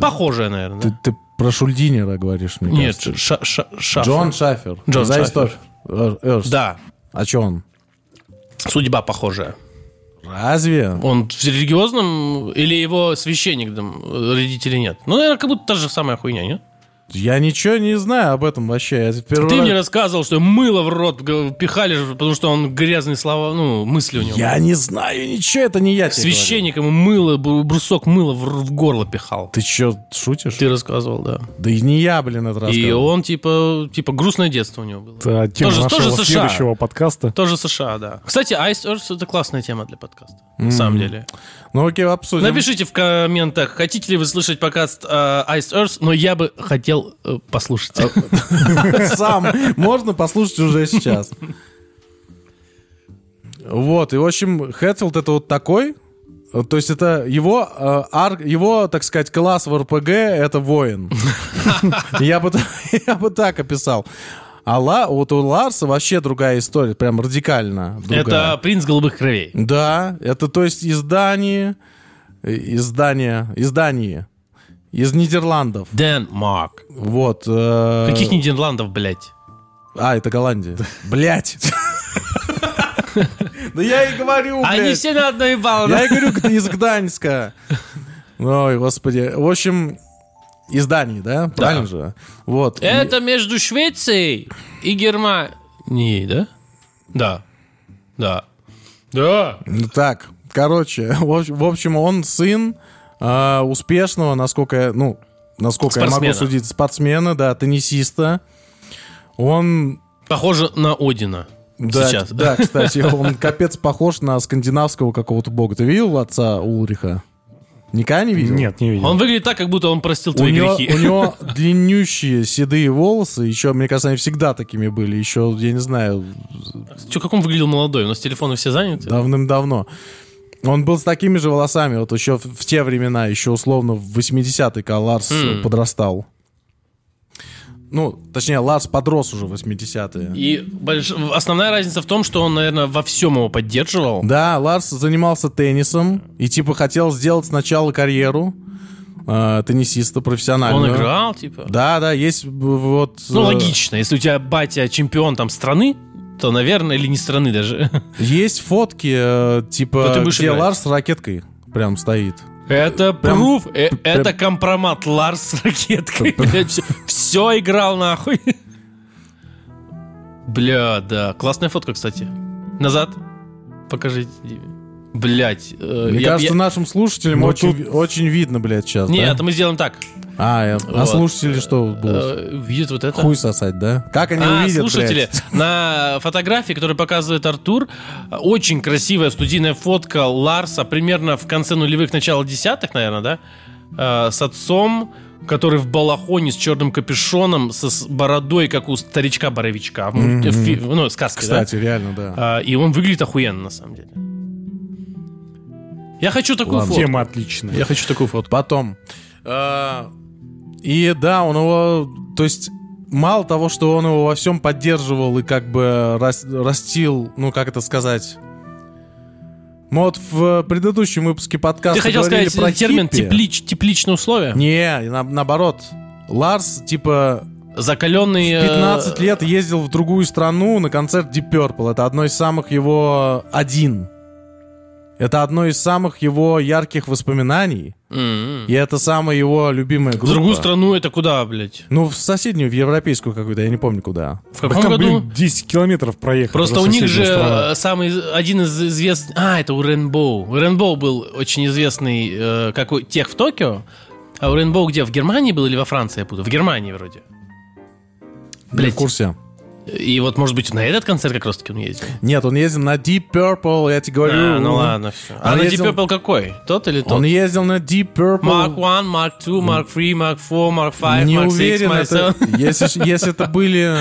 Speaker 3: Похожая, наверное, да?
Speaker 1: Ты, ты про Шульдинера говоришь, мне
Speaker 3: Нет, ша- ша- Шафер.
Speaker 1: Джон Шафер.
Speaker 3: Джон Шафер.
Speaker 1: историю. Эр- Эрс.
Speaker 3: Да,
Speaker 1: А что он?
Speaker 3: судьба похожая.
Speaker 1: Разве?
Speaker 3: Он в религиозном или его священник там, э, родители нет? Ну, наверное, как будто та же самая хуйня, нет?
Speaker 1: Я ничего не знаю об этом вообще. Я первый
Speaker 3: Ты мне рассказывал, что мыло в рот пихали, потому что он грязные слова, ну, мысли у него.
Speaker 1: Я не знаю ничего, это не я.
Speaker 3: Священник ему мыло, бру- брусок мыла в, в горло пихал.
Speaker 1: Ты что, шутишь?
Speaker 3: Ты рассказывал, да.
Speaker 1: Да и не я, блин, это
Speaker 3: И
Speaker 1: рассказывал.
Speaker 3: он, типа, типа, грустное детство у него было.
Speaker 2: Это тема
Speaker 3: Тоже-
Speaker 2: нашего
Speaker 3: тоже США.
Speaker 2: следующего подкаста.
Speaker 3: Тоже США, да. Кстати, Ice Earth это классная тема для подкаста. На самом деле.
Speaker 1: Ну окей, обсудим.
Speaker 3: Напишите в комментах, хотите ли вы слышать подкаст э, Ice Earth, но я бы хотел э, послушать.
Speaker 1: Сам. Можно послушать уже сейчас. Вот, и, в общем, Хэтфилд это вот такой. То есть это его, э, ар- его, так сказать, класс в РПГ — это воин. Я бы, я бы так описал. А Ла- вот у Ларса вообще другая история, прям радикально другая.
Speaker 3: Это принц голубых кровей.
Speaker 1: Да, это то есть издание, э, издание, издание из Нидерландов.
Speaker 3: Денмарк.
Speaker 1: Вот. э,
Speaker 3: Каких Нидерландов, блядь?
Speaker 1: А, это Голландия. Блять. Да я и говорю,
Speaker 3: Они
Speaker 1: блядь.
Speaker 3: все на одной ебало.
Speaker 1: Я и говорю, из Гданьска. Ой, господи. В общем, издание, да? Правильно же? Вот.
Speaker 3: Это между Швецией и Германией, да? Да. Да. Да.
Speaker 1: Так, короче, в общ- в общем, он сын а, успешного, насколько я, ну, насколько я могу
Speaker 3: Спортсмена.
Speaker 1: судить, спортсмена, да, теннисиста. Он,
Speaker 3: Похоже на Одина.
Speaker 1: да,
Speaker 3: Сейчас.
Speaker 1: да, кстати, он капец похож на скандинавского какого-то бога. Ты видел отца Улриха? Никогда не видел?
Speaker 2: Нет, не видел.
Speaker 3: Он выглядит так, как будто он простил
Speaker 1: У
Speaker 3: твои
Speaker 1: него,
Speaker 3: грехи.
Speaker 1: у него длиннющие седые волосы, еще, мне кажется, они всегда такими были, еще, я не знаю,
Speaker 3: Чё, как он выглядел молодой? У нас телефоны все заняты?
Speaker 1: давным-давно. Он был с такими же волосами, вот еще в, в те времена, еще условно в 80-е, когда Ларс
Speaker 3: Хм.
Speaker 1: э, подрастал. Ну, точнее, Ларс подрос уже в 80-е.
Speaker 3: И больш- основная разница в том, что он, наверное, во всем его поддерживал.
Speaker 1: Да, Ларс занимался теннисом и типа хотел сделать сначала карьеру э, теннисиста профессиональную.
Speaker 3: Он играл, типа.
Speaker 1: Да, да, есть вот...
Speaker 3: Ну,
Speaker 1: э,
Speaker 3: логично. Если у тебя батя чемпион там страны, то, наверное, или не страны даже.
Speaker 1: Есть фотки, э, типа, где
Speaker 3: играть.
Speaker 1: Ларс с ракеткой прям стоит.
Speaker 3: Это пруф, э, это компромат Ларс с ракеткой. Все играл нахуй. Бля, да. Классная фотка, кстати. Назад. Покажите. Блять.
Speaker 1: Мне кажется, нашим слушателям очень,
Speaker 2: тут-
Speaker 1: ви- очень видно, блядь, сейчас,
Speaker 3: Нет,
Speaker 1: да?
Speaker 3: мы сделаем так.
Speaker 1: А, э, а
Speaker 3: Вот.
Speaker 1: слушатели что будут?
Speaker 3: Э, Видят вот это?
Speaker 1: Хуй сосать, да? Как они
Speaker 3: а,
Speaker 1: увидят,
Speaker 3: слушатели,
Speaker 1: блядь?
Speaker 3: на фотографии, которую показывает Артур, очень красивая студийная фотка Ларса примерно в конце нулевых, начало десятых, наверное, да? Э, с отцом, который в балахоне с черным капюшоном, со с бородой, как у старичка-боровичка. в мульти- в Ну, сказке,
Speaker 1: Кстати, реально, да.
Speaker 3: да? А, И он выглядит охуенно, на самом деле. Я хочу такую
Speaker 1: Ладно.
Speaker 3: фотку.
Speaker 2: Тема отличная.
Speaker 3: Я хочу такую фотку.
Speaker 1: Потом. э, И да, он его... То есть, мало того, что он его во всем поддерживал и как бы рас- растил, ну, как это сказать... Мы вот в предыдущем выпуске подкаста
Speaker 3: Ты хотел сказать
Speaker 1: про
Speaker 3: термин
Speaker 1: хиппи.
Speaker 3: теплич, тепличные условия?
Speaker 1: Не, на- наоборот. Ларс, типа,
Speaker 3: Закаленный...
Speaker 1: в 15 лет ездил в другую страну на концерт Deep Purple. Это одно из самых его... Один. Это одно из самых его ярких воспоминаний. И это самая его любимая группа.
Speaker 3: В другую страну это куда, блядь?
Speaker 1: Ну, в соседнюю, в европейскую какую-то, я не помню куда.
Speaker 3: В каком
Speaker 2: там,
Speaker 3: году?
Speaker 2: блин, 10 километров проехать.
Speaker 3: Просто у них же э, самый из- один из известных... А, это у Рейнбоу. У был очень известный, э, как у тех в Токио. А у Рейнбоу где? В Германии был или во Франции, я путаю? В Германии вроде. Блядь.
Speaker 1: в курсе.
Speaker 3: И вот, может быть, на этот концерт как раз таки он ездил.
Speaker 1: Нет, он ездил на Deep Purple, я тебе говорю.
Speaker 3: А, ну ладно, все. А
Speaker 1: Он
Speaker 3: на Deep
Speaker 1: ездил-
Speaker 3: Purple какой? Тот или тот?
Speaker 1: Он ездил на Deep Purple.
Speaker 3: Mark 1, Mark 2, Mark 3, Mark 4, Mark 5,
Speaker 1: не
Speaker 3: Mark 6,
Speaker 1: уверен,
Speaker 3: Mark
Speaker 1: это,
Speaker 3: 7.
Speaker 1: если, ж- если это были...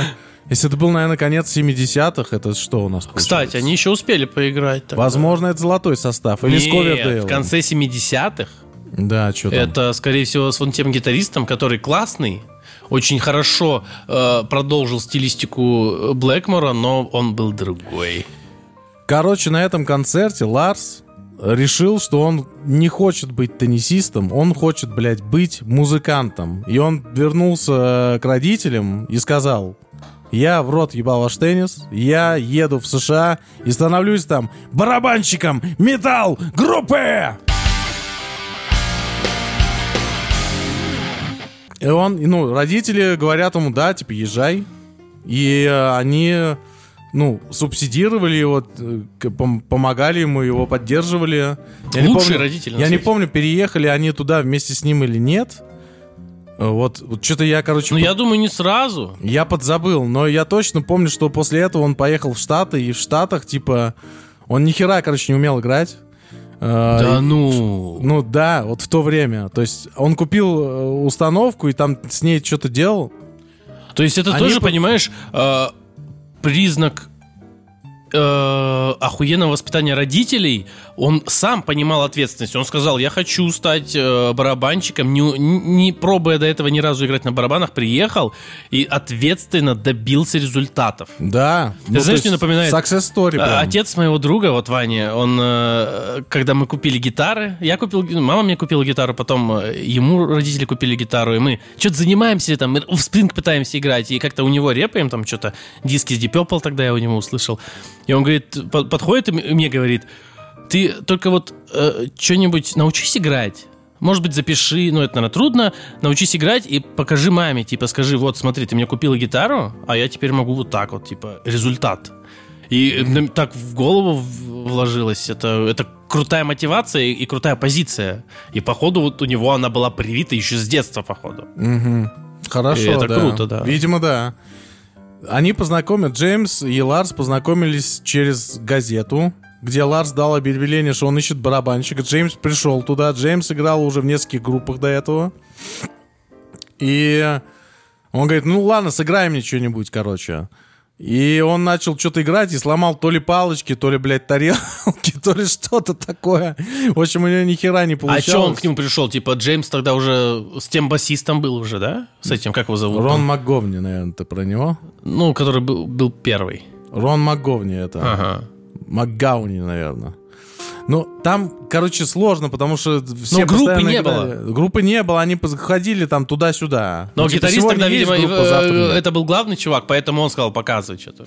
Speaker 1: Если это был, наверное, конец 70-х, это что у нас
Speaker 3: Кстати,
Speaker 1: получается?
Speaker 3: они еще успели поиграть. тогда.
Speaker 1: Возможно, это золотой состав. Или с
Speaker 3: Нет,
Speaker 1: Ковердейлом.
Speaker 3: в конце 70-х
Speaker 1: Да, что там.
Speaker 3: Это, скорее всего, с вон тем гитаристом, который классный, очень хорошо э, продолжил стилистику Блэкмора, но он был другой.
Speaker 1: Короче, на этом концерте Ларс решил, что он не хочет быть теннисистом, он хочет, блядь, быть музыкантом. И он вернулся э, к родителям и сказал, я в рот ебал ваш теннис, я еду в США и становлюсь там барабанщиком металл группы! И он, ну, родители говорят ему, да, типа, езжай. И э, они, ну, субсидировали его, э, помогали ему, его поддерживали. Я не
Speaker 3: Лучшие
Speaker 1: помню-
Speaker 3: родители
Speaker 1: Я не помню, переехали они туда вместе с ним или нет. Э, Вот, вот что-то я, короче,
Speaker 3: Ну,
Speaker 1: под-
Speaker 3: я думаю, не сразу.
Speaker 1: я подзабыл, но я точно помню, что после этого он поехал в Штаты, и в Штатах, типа, он ни хера, короче, не умел играть. Э,
Speaker 3: Да
Speaker 1: и-
Speaker 3: ну.
Speaker 1: ну да, вот в то время. То есть он купил э, установку и там с ней что-то делал.
Speaker 3: То есть это
Speaker 1: Они
Speaker 3: тоже,
Speaker 1: по-
Speaker 3: понимаешь, э, признак э, охуенного воспитания родителей. Он сам понимал ответственность. Он сказал, я хочу стать э, барабанщиком, не, не пробуя до этого ни разу играть на барабанах, приехал и ответственно добился результатов.
Speaker 1: Да. Ну,
Speaker 3: знаешь, мне напоминает,
Speaker 1: Success story
Speaker 3: А,
Speaker 1: прям.
Speaker 3: Отец моего друга, вот Ваня, он, э, когда мы купили гитары, я купил, мама мне купила гитару, потом э, ему родители купили гитару, и мы что-то занимаемся там, мы в спринг пытаемся играть, и как-то у него репаем, там что-то, диски с Deep Purple тогда я у него услышал. И он говорит, по- подходит и мне говорит, ты только вот э, что-нибудь научись играть. Может быть, запиши, ну, это, наверное, трудно. Научись играть и покажи маме, типа, скажи, вот, смотри, ты мне купила гитару, а я теперь могу вот так вот, типа, результат. И нам так в голову вложилось. Это, это крутая мотивация и, и крутая позиция. И, походу, вот у него она была привита еще с детства, походу.
Speaker 1: Мгм. Хорошо,
Speaker 3: И это
Speaker 1: да.
Speaker 3: круто, да.
Speaker 1: Видимо, да. Они познакомят, Джеймс и Ларс познакомились через газету, где Ларс дал объявление, что он ищет барабанщика. Джеймс пришел туда. Джеймс играл уже в нескольких группах до этого. И он говорит, ну ладно, сыграй мне что-нибудь, короче. И он начал что-то играть и сломал то ли палочки, то ли, блядь, тарелки, то ли что-то такое. В общем, у него ни хера не
Speaker 3: А
Speaker 1: получалось.
Speaker 3: что он к нему пришел? Типа Джеймс тогда уже с тем басистом был уже, да? С этим, как его зовут?
Speaker 1: Рон МакГовни, наверное, ты про него?
Speaker 3: Ну, который был, был первый.
Speaker 1: Рон МакГовни это.
Speaker 3: Ага.
Speaker 1: МакГауни, наверное. Ну, там, короче, сложно, потому что все
Speaker 3: Но группы не
Speaker 1: играли. Группы не было, они ходили там туда-сюда.
Speaker 3: Но
Speaker 1: Ну, типа,
Speaker 3: гитарист тогда, видимо,
Speaker 1: группа,
Speaker 3: э, это был главный чувак, поэтому он сказал показывать что-то.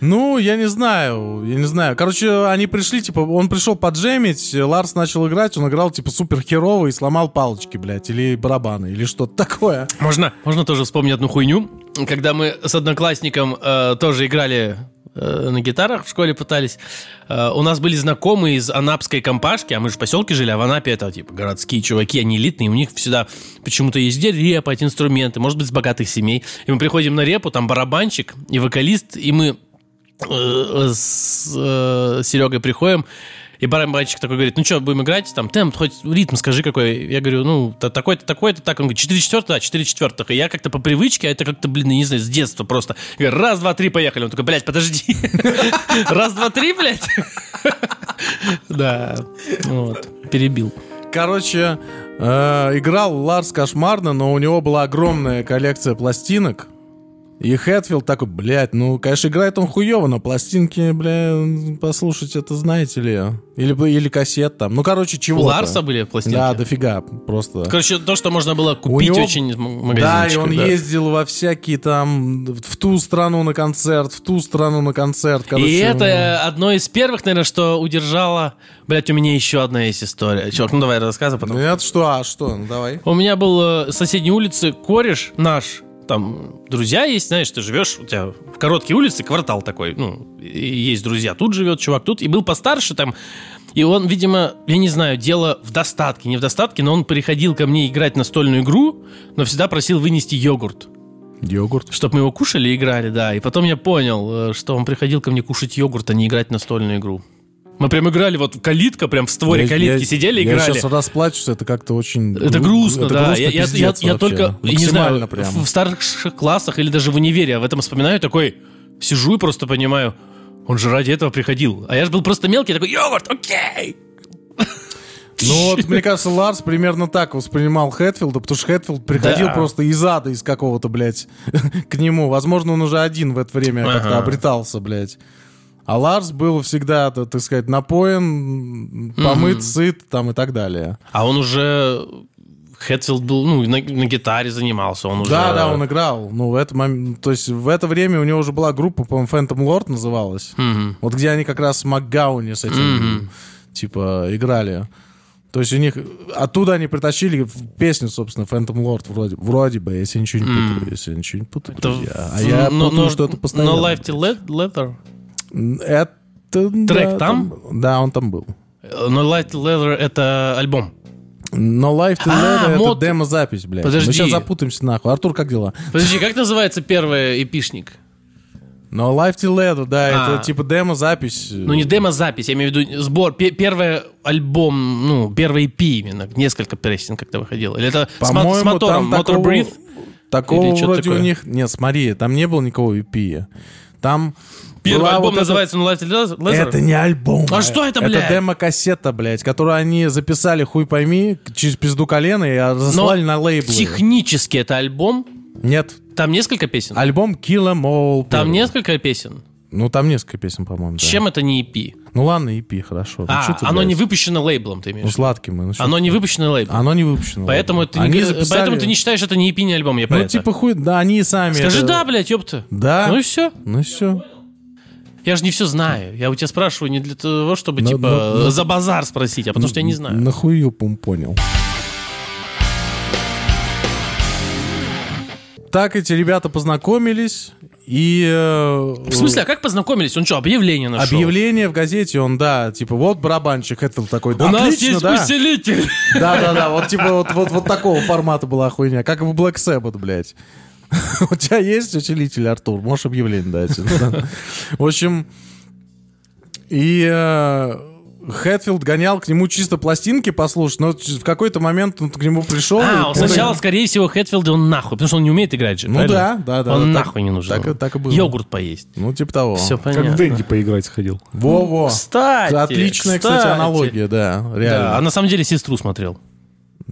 Speaker 1: Ну, я не знаю, я не знаю. Короче, они пришли, типа, он пришел поджемить, Ларс начал играть, он играл, типа, супер херово и сломал палочки, блядь, или барабаны, или что-то такое.
Speaker 3: Можно, можно тоже вспомнить одну хуйню. Когда мы с одноклассником э, тоже играли на гитарах в школе пытались, э, у нас были знакомые из анапской компашки, а мы же в поселке жили, а в Анапе это типа городские чуваки, они элитные, у них всегда почему-то есть где репать, инструменты, может быть, с богатых семей. И мы приходим на репу, там барабанщик и вокалист, и мы э, с э, Серегой приходим, и барабанщик такой говорит, ну что, будем играть? Там, темп, хоть ритм скажи какой. Я говорю, ну, та- такой-то, такой-то, так. Он говорит, 4 четвертых, да, 4 четвертых. И я как-то по привычке, а это как-то, блин, не знаю, с детства просто. Я говорю, раз, два, три, поехали. Он такой, блядь, подожди. Раз, два, три, блядь? Да, вот, перебил.
Speaker 1: Короче, э, играл Ларс кошмарно, но у него была огромная коллекция пластинок. И Хэтфилд такой, блядь, ну, конечно, играет он хуево, но пластинки, бля, послушать это знаете ли. Или, или кассет там. Ну, короче, чего
Speaker 3: У Ларса были пластинки?
Speaker 1: Да, дофига, просто.
Speaker 3: Короче, то, что можно было купить
Speaker 1: него-
Speaker 3: очень в м-
Speaker 1: Да, и
Speaker 3: магазинчиках.
Speaker 1: он ездил во всякие там, в ту страну на концерт, в ту страну на концерт. Короче,
Speaker 3: И это одно из первых, наверное, что удержало... Блять, у меня еще одна есть история. Чувак, ну давай рассказывай потом.
Speaker 1: Ну, это что, а что, ну, давай.
Speaker 3: У меня был э, с соседней улицы кореш наш, там друзья есть, знаешь, ты живешь, у тебя в короткой улице квартал такой, ну, есть друзья, тут живет чувак, тут, и был постарше там, и он, видимо, я не знаю, дело в достатке, не в достатке, но он приходил ко мне играть настольную игру, но всегда просил вынести йогурт,
Speaker 1: Йогурт.
Speaker 3: чтобы мы его кушали и играли, да, и потом я понял, э, что он приходил ко мне кушать йогурт, а не играть в настольную игру. Мы прям играли, вот калитка, прям в створе
Speaker 1: Я-
Speaker 3: калитки
Speaker 1: я-
Speaker 3: сидели,
Speaker 1: Я
Speaker 3: играли.
Speaker 1: сейчас расплачусь, это как-то очень...
Speaker 3: Это
Speaker 1: гру-
Speaker 3: грустно,
Speaker 1: это
Speaker 3: да.
Speaker 1: грустно,
Speaker 3: я, я- я- я только, я не знаю,
Speaker 1: прям.
Speaker 3: в старших классах или даже в универе об этом вспоминаю, такой, сижу и просто понимаю, он же ради этого приходил. А я же был просто мелкий, такой, йогурт, окей.
Speaker 1: Ну вот, мне кажется, Ларс примерно так воспринимал Хэтфилда, потому что Хэтфилд приходил
Speaker 3: Да.
Speaker 1: просто из ада, из какого-то, блядь, к нему. Возможно, он уже один в это время как-то
Speaker 3: Ага.
Speaker 1: обретался, блядь. А Ларс был всегда, так сказать, напоен, помыт, сыт там и так далее.
Speaker 3: А он уже, Хэтфилд был, ну, на, на гитаре занимался, он уже...
Speaker 1: Да, да, он играл. Ну, в это момент, то есть в это время у него уже была группа, по-моему, Phantom Lord называлась.
Speaker 3: Мгм.
Speaker 1: Вот где они как раз с Макгауни с этим, типа, играли. То есть у них... Оттуда они притащили в песню, собственно, Phantom Lord вроде, вроде бы, если я ничего не путаю, если я ничего не путаю,
Speaker 3: Это
Speaker 1: друзья. А
Speaker 3: в-
Speaker 1: я
Speaker 3: но-
Speaker 1: путаю,
Speaker 3: но-
Speaker 1: что это постоянно.
Speaker 3: Но Life Till Leather?
Speaker 1: Это...
Speaker 3: Трек
Speaker 1: да,
Speaker 3: там?
Speaker 1: Да, он там был.
Speaker 3: Но Till Leather это альбом.
Speaker 1: Но Life to
Speaker 3: А,
Speaker 1: Leather
Speaker 3: мод-
Speaker 1: это демо-запись, блядь.
Speaker 3: Подожди.
Speaker 1: Мы сейчас запутаемся нахуй. Артур, как дела?
Speaker 3: Подожди, как называется первый эпишник?
Speaker 1: Но Life to Leather, да,
Speaker 3: А.
Speaker 1: это типа демо-запись.
Speaker 3: Ну, не демо-запись, я имею в виду сбор, пе- первый альбом, ну, первый EP именно, несколько песен как-то выходило. Или это с, мо-
Speaker 1: По-моему,
Speaker 3: с мотором,
Speaker 1: там
Speaker 3: Motor
Speaker 1: такого,
Speaker 3: Breath?
Speaker 1: такого вроде
Speaker 3: такое?
Speaker 1: у них... Нет, смотри, там не было никакого EP. Там
Speaker 3: Первый
Speaker 1: была
Speaker 3: альбом
Speaker 1: вот
Speaker 3: называется «No Life Till Leather»?
Speaker 1: Это не альбом.
Speaker 3: А что это, блядь?
Speaker 1: Это демо-кассета, блядь, которую они записали, хуй пойми, через пизду колена и разослали на лейблы.
Speaker 3: технически это альбом,
Speaker 1: Нет,
Speaker 3: там несколько песен?
Speaker 1: альбом Kill 'Em All.
Speaker 3: Там
Speaker 1: первый.
Speaker 3: несколько песен?
Speaker 1: Ну, там несколько песен, по-моему, да.
Speaker 3: Чем это не EP?
Speaker 1: Ну, ладно, EP, хорошо. Ну,
Speaker 3: а,
Speaker 1: чё ты,
Speaker 3: оно
Speaker 1: блядь?
Speaker 3: не выпущено лейблом, ты имеешь?
Speaker 1: Ну, мы. Ну,
Speaker 3: Оно
Speaker 1: ты?
Speaker 3: не выпущено лейблом.
Speaker 1: Оно не выпущено.
Speaker 3: Поэтому, это не,
Speaker 1: Они
Speaker 3: г-
Speaker 1: записали-
Speaker 3: поэтому ты не считаешь, это не EP, не альбом, я
Speaker 1: Ну,
Speaker 3: это.
Speaker 1: типа, хуй, да, они и сами.
Speaker 3: Скажи
Speaker 1: это-
Speaker 3: да, блядь, ёпта.
Speaker 1: Да.
Speaker 3: Ну и все.
Speaker 1: Ну, все.
Speaker 3: Я же не все знаю. Я у тебя спрашиваю не для того, чтобы,
Speaker 1: Ну,
Speaker 3: типа,
Speaker 1: ну, ну.
Speaker 3: за базар спросить, а потому что я не знаю.
Speaker 1: Нахую, пум, понял. Так эти ребята познакомились, и... э,
Speaker 3: В смысле, а как познакомились? Он что, объявление нашел?
Speaker 1: Объявление в газете, он, да, типа, вот барабанщик, Хэтфилд такой, да,
Speaker 3: У нас
Speaker 1: отлично,
Speaker 3: есть
Speaker 1: да.
Speaker 3: усилитель.
Speaker 1: Да-да-да, вот типа вот, вот, вот такого формата была хуйня, как в Black Sabbath, блядь. У тебя есть усилитель, Артур? Можешь объявление дать? В общем, И э, Хэтфилд гонял к нему чисто пластинки послушать, но в какой-то момент он к нему пришел.
Speaker 3: А, он сначала, скорее всего, Хэтфилда он нахуй, потому что он не умеет играть же,
Speaker 1: Ну
Speaker 3: правильно?
Speaker 1: да, да, да.
Speaker 3: Он нахуй не нужен.
Speaker 1: Так, так и было.
Speaker 3: Йогурт поесть.
Speaker 1: Ну, типа того.
Speaker 3: Все
Speaker 2: Как
Speaker 3: понятно.
Speaker 2: в Дэнди поиграть сходил.
Speaker 1: Во-во.
Speaker 3: Кстати,
Speaker 1: Отличная, кстати,
Speaker 3: кстати.
Speaker 1: аналогия, да,
Speaker 3: Да,
Speaker 1: реально.
Speaker 3: а на самом деле сестру смотрел.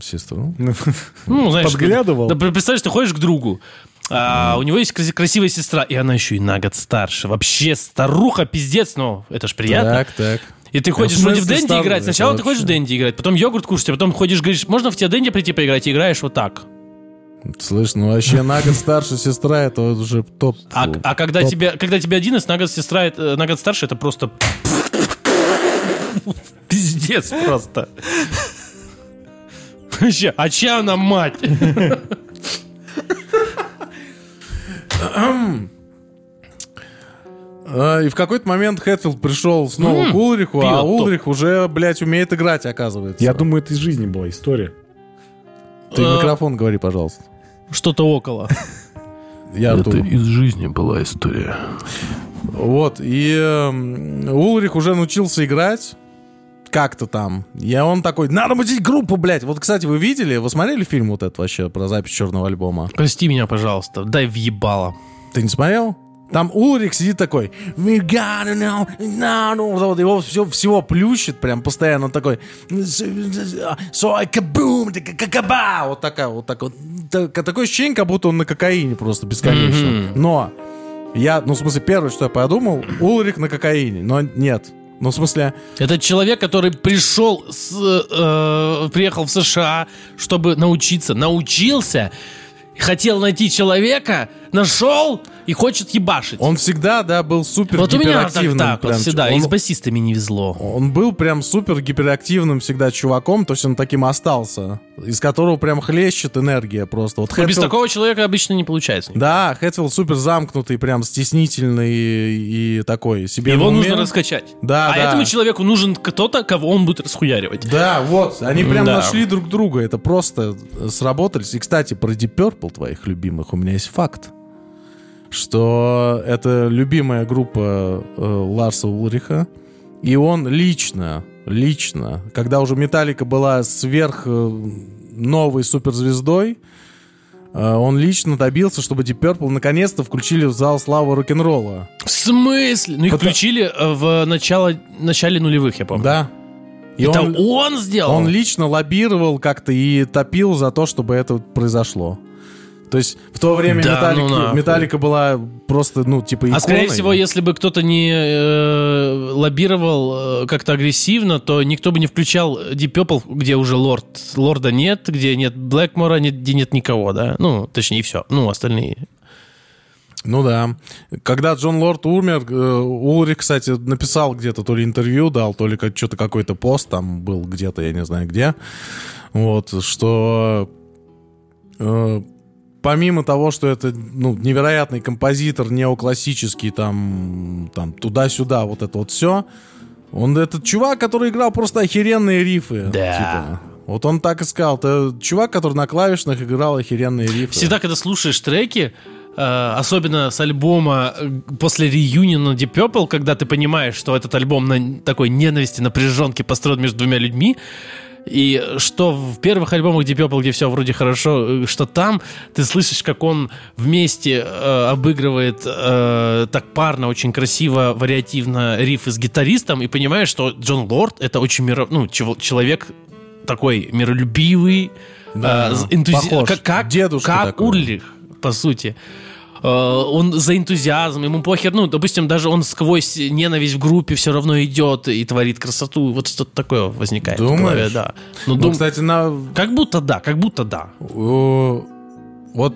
Speaker 1: Сестру.
Speaker 3: Ну, знаешь,
Speaker 2: Подглядывал?
Speaker 3: Да, представляешь, ты ходишь к другу, а у него есть краси- красивая сестра, и она еще и на год старше. Вообще старуха, пиздец, но это ж приятно.
Speaker 1: Так, так.
Speaker 3: И ты
Speaker 1: в
Speaker 3: ходишь вроде в Дэнди играть. Сначала ты ходишь в Дэнди играть, потом йогурт кушать, а потом ходишь, говоришь, можно в тебя Дэнди прийти поиграть, и играешь вот так.
Speaker 1: Слышь, ну вообще на год старше сестра, это вот уже топ.
Speaker 3: А, а когда,
Speaker 1: топ.
Speaker 3: тебе, когда тебе 11, на год сестра, это- на год старше, это просто... Пиздец просто. Вообще, а чья она мать?
Speaker 1: А, И в какой-то момент Хэтфилд пришел снова
Speaker 3: М,
Speaker 1: к Улриху, а
Speaker 3: топ.
Speaker 1: Улрих уже, блядь, умеет играть, оказывается.
Speaker 2: Я думаю, это из жизни была история.
Speaker 1: Ты в
Speaker 3: Э,
Speaker 1: микрофон говори, пожалуйста.
Speaker 3: Что-то около.
Speaker 1: Я Артур.
Speaker 3: из жизни была история.
Speaker 1: Вот, и эм, Улрих уже научился играть как-то там. И он такой, надо мутить группу, блядь. Вот, кстати, вы видели, вы смотрели фильм вот этот вообще про запись черного альбома?
Speaker 3: Прости меня, пожалуйста, дай въебало.
Speaker 1: Ты не смотрел? Там Улрих сидит такой, we gotta know, no, no». Вот его все, всего плющит прям постоянно, он такой, so I kaboom, какаба, вот такая, вот так вот. Так- Такое ощущение, как будто он на кокаине просто бесконечно. Но я, ну, в смысле, первое, что я подумал, Улрих на кокаине, но нет. Ну, в смысле,
Speaker 3: Это человек, который пришел, с, э, приехал в США, чтобы научиться, научился, хотел найти человека, нашел и хочет ебашить.
Speaker 1: он всегда, да, был супер
Speaker 3: вот у меня так, так вот всегда,
Speaker 1: Он-
Speaker 3: и с басистами не везло.
Speaker 1: Он был прям супер гиперактивным всегда чуваком, то есть он таким остался, из которого прям хлещет энергия просто. Вот
Speaker 3: Но без
Speaker 1: Хэтфилд-
Speaker 3: такого человека обычно не получается.
Speaker 1: Да, Хэтфилд супер замкнутый, прям стеснительный и, и такой себе
Speaker 3: Его нужно раскачать.
Speaker 1: Да,
Speaker 3: а
Speaker 1: да.
Speaker 3: этому человеку нужен кто-то, кого он будет расхуяривать.
Speaker 1: Да, вот, они прям
Speaker 3: Да.
Speaker 1: нашли друг друга, это просто сработались. И, кстати, про Deep Purple твоих любимых у меня есть факт, что это любимая группа э, Ларса Улриха, и он лично, лично, когда уже Металлика была сверх э, новой суперзвездой, э, он лично добился, чтобы Deep Purple наконец-то включили в зал славы рок-н-ролла.
Speaker 3: В смысле? Ну их
Speaker 1: Потому-
Speaker 3: включили э, в начало, начале нулевых, я помню.
Speaker 1: Да. И
Speaker 3: Это
Speaker 1: он,
Speaker 3: он, сделал?
Speaker 1: Он лично лоббировал как-то и топил за то, чтобы это произошло. То есть в то время
Speaker 3: Да,
Speaker 1: Металлика,
Speaker 3: ну нахуй.
Speaker 1: Металлика была просто, ну, типа,
Speaker 3: А скорее
Speaker 1: иконой.
Speaker 3: всего, если бы кто-то не э, лоббировал э, как-то агрессивно, то никто бы не включал Deep Purple, где уже лорд, лорда нет, где нет Блэкмора, нет, где нет никого, да? Ну, точнее, все. Ну, остальные.
Speaker 1: Ну да. Когда Джон Лорд умер, э, Улрих, кстати, написал где-то, то ли интервью дал, то ли как, что-то какой-то пост там был где-то, я не знаю где. Вот, что э, помимо того, что это ну, невероятный композитор, неоклассический, там, там туда-сюда, вот это вот все, он этот чувак, который играл просто охеренные рифы.
Speaker 3: Да.
Speaker 1: типа. Вот он так и сказал. Это чувак, который на клавишных играл охеренные рифы.
Speaker 3: Всегда, когда слушаешь треки, э, особенно с альбома э, после реюниона Deep Purple, когда ты понимаешь, что этот альбом на такой ненависти, напряженки построен между двумя людьми, и что в первых альбомах Deep Purple, где все вроде хорошо, э, что там ты слышишь, как он вместе э, обыгрывает э, так парно, очень красиво, вариативно рифы с гитаристом, и понимаешь, что Джон Лорд это очень миро... ну, чел- человек такой миролюбивый,
Speaker 1: Да,
Speaker 3: э, энтузи-
Speaker 1: похож.
Speaker 3: как, как,
Speaker 1: Дедушка
Speaker 3: как
Speaker 1: такой.
Speaker 3: Урлих, по сути. Э, Он за энтузиазм, ему похер, ну, допустим, даже он сквозь ненависть в группе все равно идет и творит красоту. Вот что-то такое возникает в
Speaker 1: Думаешь?
Speaker 3: голове, да. Ну,
Speaker 1: Ну,
Speaker 3: дум-
Speaker 1: кстати, на,
Speaker 3: Как будто да, как будто да.
Speaker 1: Вот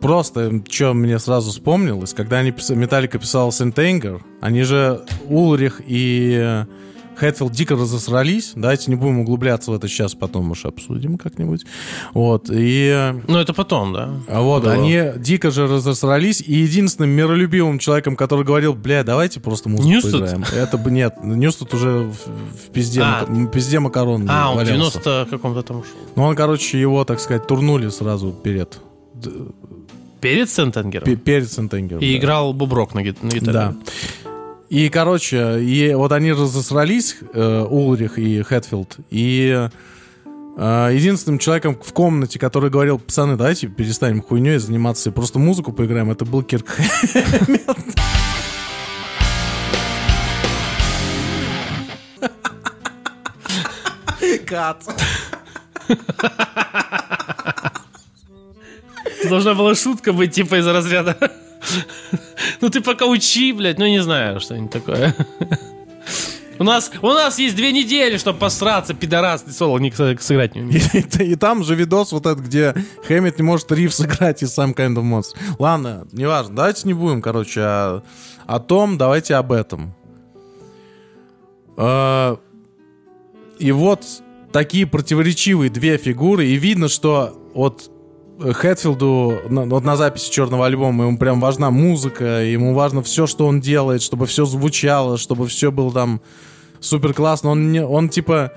Speaker 1: просто, что мне сразу вспомнилось, когда они пис- Металлика писала St. Anger, они же Ульрих и э, Хэтфилд дико разосрались. Давайте не будем углубляться в это сейчас, потом уж обсудим как-нибудь. Вот, и... э,
Speaker 3: Ну, это потом, да.
Speaker 1: а Вот,
Speaker 3: Да.
Speaker 1: они дико же разосрались, и единственным миролюбивым человеком, который говорил, бля, давайте просто музыку
Speaker 3: Ньюстед?
Speaker 1: поиграем. Это бы нет, Ньюстед уже в, в пизде,
Speaker 3: А.
Speaker 1: в пизде макарон
Speaker 3: А, он в
Speaker 1: валялся.
Speaker 3: 90 каком-то там ушел.
Speaker 1: Ну, он, короче, его, так сказать, турнули сразу перед,
Speaker 3: Перед Сентенгером.
Speaker 1: пе- перед Сентенгером.
Speaker 3: И
Speaker 1: да.
Speaker 3: играл Буброк на, гит- на гитаре.
Speaker 1: Да. И, короче, и вот они разосрались, э, Улрих и Хэтфилд, и э, единственным человеком в комнате, который говорил, пацаны, давайте перестанем хуйней заниматься и просто музыку поиграем, это был Кирк Хэммет. Кат.
Speaker 3: Должна была шутка быть, типа, из разряда. Ну ты пока учи, блядь, ну не знаю, что-нибудь такое. У нас, у нас есть две недели, чтобы посраться, пидорас, ты соло не сыграть не умеешь.
Speaker 1: И, и- там же видос вот этот, где Хэммет не может риф сыграть и сам Kind of Monster. Ладно, неважно, давайте не будем, короче, о, о том, давайте об этом. А, И вот такие противоречивые две фигуры, и видно, что вот Хэтфилду на, вот на записи черного альбома ему прям важна музыка, ему важно все, что он делает, чтобы все звучало, чтобы все было там супер классно. Он, не, он типа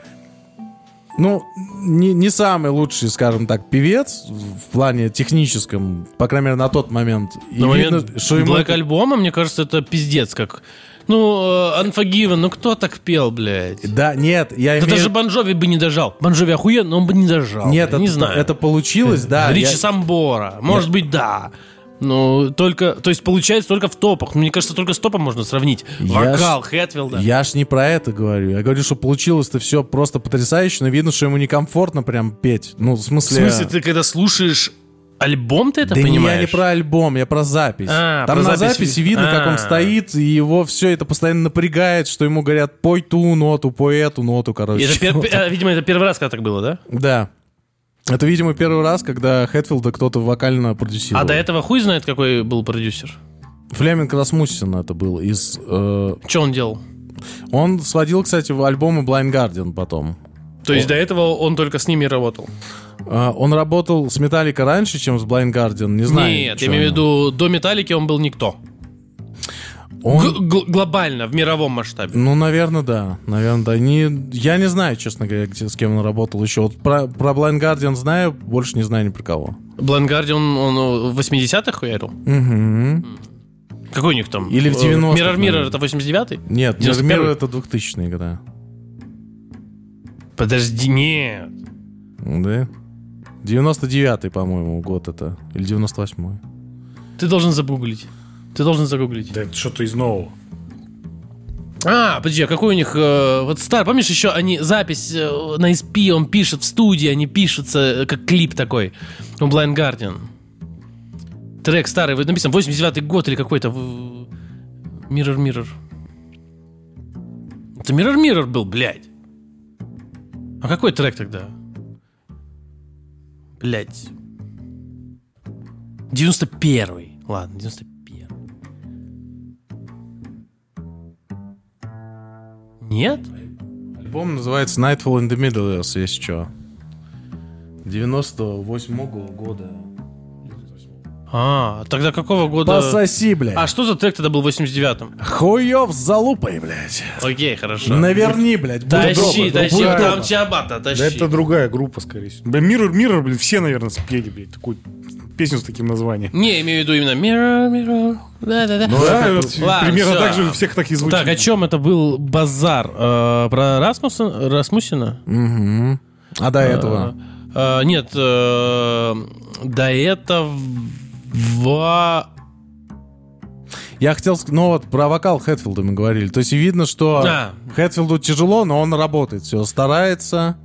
Speaker 1: ну, не, не самый лучший, скажем так, певец в плане техническом, по крайней мере, на тот момент. И
Speaker 3: На
Speaker 1: видно,
Speaker 3: момент
Speaker 1: что ему...
Speaker 3: Black альбома, мне кажется, это пиздец как. Ну, э, Unforgiven, ну кто так пел, блядь?
Speaker 1: Да, нет, я
Speaker 3: Да
Speaker 1: имею...
Speaker 3: даже Бонжови бы не дожал. Бонжови охуенно, но он бы не дожал.
Speaker 1: Нет,
Speaker 3: блядь, не
Speaker 1: это,
Speaker 3: знаю.
Speaker 1: это получилось, да.
Speaker 3: Ричи
Speaker 1: я-
Speaker 3: Самбора. Может быть, да. Ну, только, то есть получается только в топах. Мне кажется, только с топом можно сравнить. Вокал Хэтфилда.
Speaker 1: Я ж не про это говорю. Я говорю, что получилось-то все просто потрясающе, но видно, что ему некомфортно прям петь. Ну, в
Speaker 3: В
Speaker 1: смысле...
Speaker 3: смысле, ты когда слушаешь альбом, ты это
Speaker 1: да не,
Speaker 3: понимаешь?
Speaker 1: я не про альбом, я про запись.
Speaker 3: А,
Speaker 1: Там
Speaker 3: про
Speaker 1: на
Speaker 3: запись.
Speaker 1: записи видно, как
Speaker 3: А.
Speaker 1: он стоит, и его все это постоянно напрягает, что ему говорят, пой ту ноту, пой эту ноту, короче.
Speaker 3: Это пер-
Speaker 1: Вот
Speaker 3: а, видимо, это первый раз, когда так было, да?
Speaker 1: Да. Это, видимо, первый раз, когда Хэтфилда кто-то вокально продюсировал.
Speaker 3: А до этого хуй знает, какой был продюсер.
Speaker 1: Флеминг Расмуссен это был из... э,
Speaker 3: Что он делал?
Speaker 1: он сводил, кстати, в альбомы Blind Guardian потом.
Speaker 3: То есть до этого он только с ними работал?
Speaker 1: Э, он работал с Металлика раньше, чем с Blind Guardian, не знаю.
Speaker 3: Нет, я имею в виду, до Металлики он был никто.
Speaker 1: Он...
Speaker 3: Г- глобально, в мировом масштабе.
Speaker 1: Ну, наверное, да. Наверное, да. Не, я не знаю, честно говоря, где, с кем он работал еще. Вот про, про Blind Guardian знаю, больше не знаю ни про кого.
Speaker 3: Блангарди, он, он в 80-х хуярил?
Speaker 1: Угу.
Speaker 3: Какой у них там?
Speaker 1: Или в
Speaker 3: Э,
Speaker 1: 90-х,
Speaker 3: Mirror Mirror это 89-й?
Speaker 1: Нет,
Speaker 3: 91-й?
Speaker 1: Мир это 2000-е года.
Speaker 3: Подожди, нет.
Speaker 1: Да? 99-й, по-моему, год это. Или 98-й.
Speaker 3: Ты должен загуглить. Ты должен загуглить.
Speaker 2: Да это что-то из нового.
Speaker 3: А, подожди, а какой у них... э, вот стар, помнишь еще они запись э, на SP, он пишет в студии, они пишутся, э, как клип такой у Blind Guardian. Трек старый, вот написано 89-й год или какой-то... в- Mirror Mirror. Это Mirror Mirror был, блядь. А какой трек тогда? Блядь. 91-й. Ладно, 91-й. Нет?
Speaker 1: Альбом называется Nightfall in the Middle если что. 98-го года.
Speaker 3: А, тогда какого года...
Speaker 1: Пососи, блядь.
Speaker 3: А что за трек тогда был в 89-м?
Speaker 1: Хуев с залупой, блядь.
Speaker 3: Окей, хорошо.
Speaker 1: Наверни, блядь.
Speaker 3: Тащи, тащи, там чабата, тащи.
Speaker 2: Да это другая группа, скорее всего. Бля, Mirror, Mirror, блин, все, наверное, спели, блядь, такую песню с таким названием.
Speaker 3: Не, имею в виду именно Mirror, Mirror. Да-да-да.
Speaker 2: Ну да, вот примерно
Speaker 3: всё.
Speaker 2: так же у всех так и звучит.
Speaker 3: Так, о чем это был базар? Э, про Расмуса, Расмусина?
Speaker 1: Мгм. А до этого?
Speaker 3: Э, нет, э, до этого...
Speaker 1: Я хотел сказать, ну вот про вокал Хэтфилда мы говорили. То есть видно, что
Speaker 3: Да.
Speaker 1: Хэтфилду тяжело, но он работает, все, старается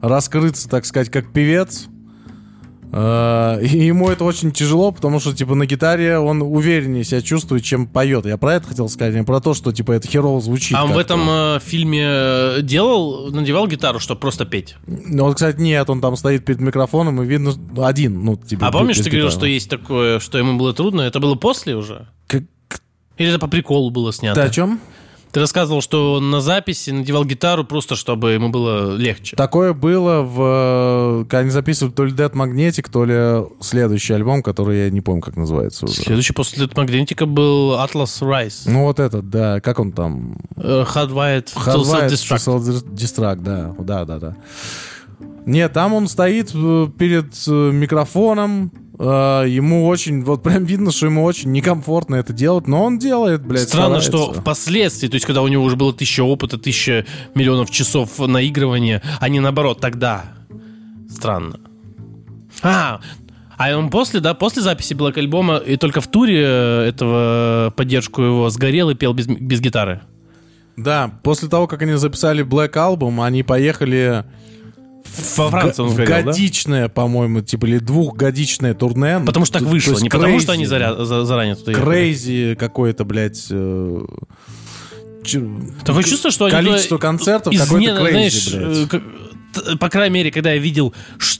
Speaker 1: раскрыться, так сказать, как певец. Э, И ему это очень тяжело, потому что, типа, на гитаре он увереннее себя чувствует, чем поет. Я про это хотел сказать, а не про то, что, типа, это херово звучит.
Speaker 3: А он в этом э, фильме э, делал, надевал гитару, чтобы просто петь?
Speaker 1: Ну, вот, кстати, нет, он там стоит перед микрофоном, и видно, ну, один, ну, типа,
Speaker 3: А помнишь, ты говорил,
Speaker 1: гитары.
Speaker 3: что есть такое, что ему было трудно? Это было после уже?
Speaker 1: Как-
Speaker 3: Или это по приколу было
Speaker 1: Ты
Speaker 3: снято?
Speaker 1: о чем?
Speaker 3: Ты рассказывал, что он на записи надевал гитару просто, чтобы ему было легче.
Speaker 1: Такое было, в, э, когда они записывали то ли Dead Magnetic, то ли следующий альбом, который я не помню, как называется уже.
Speaker 3: Следующий после Dead Magnetic был Atlas Rise.
Speaker 1: Ну, вот этот, да, как он там?
Speaker 3: Э, Hardwired to
Speaker 1: Hardwired
Speaker 3: Self-Destruct.
Speaker 1: to Self-Destruct, да, да, да, да. Нет, там он стоит э, перед э, микрофоном, Э, ему очень, вот прям видно, что ему очень некомфортно это делать, но он делает, блядь,
Speaker 3: Странно,
Speaker 1: старается.
Speaker 3: что впоследствии, то есть когда у него уже было тысяча опыта, тысяча миллионов часов наигрывания, а не наоборот, тогда. Странно. А, а он после, да, после записи Black альбома и только в туре этого поддержку его сгорел и пел без, без гитары.
Speaker 1: Да, после того, как они записали Black Album, они поехали
Speaker 3: Во Франции он
Speaker 1: в
Speaker 3: сгорел, да?
Speaker 1: годичное, по-моему, типа, или двухгодичное турне.
Speaker 3: Потому что так вышло, не потому что
Speaker 1: crazy,
Speaker 3: они заря- за- заранее туда ехали.
Speaker 1: Crazy какое-то, блядь... э, ч-
Speaker 3: Такое чувство, что они
Speaker 1: Количество
Speaker 3: туда
Speaker 1: концертов какое-то
Speaker 3: не-
Speaker 1: crazy,
Speaker 3: знаешь,
Speaker 1: блядь.
Speaker 3: э, по крайней мере, когда я видел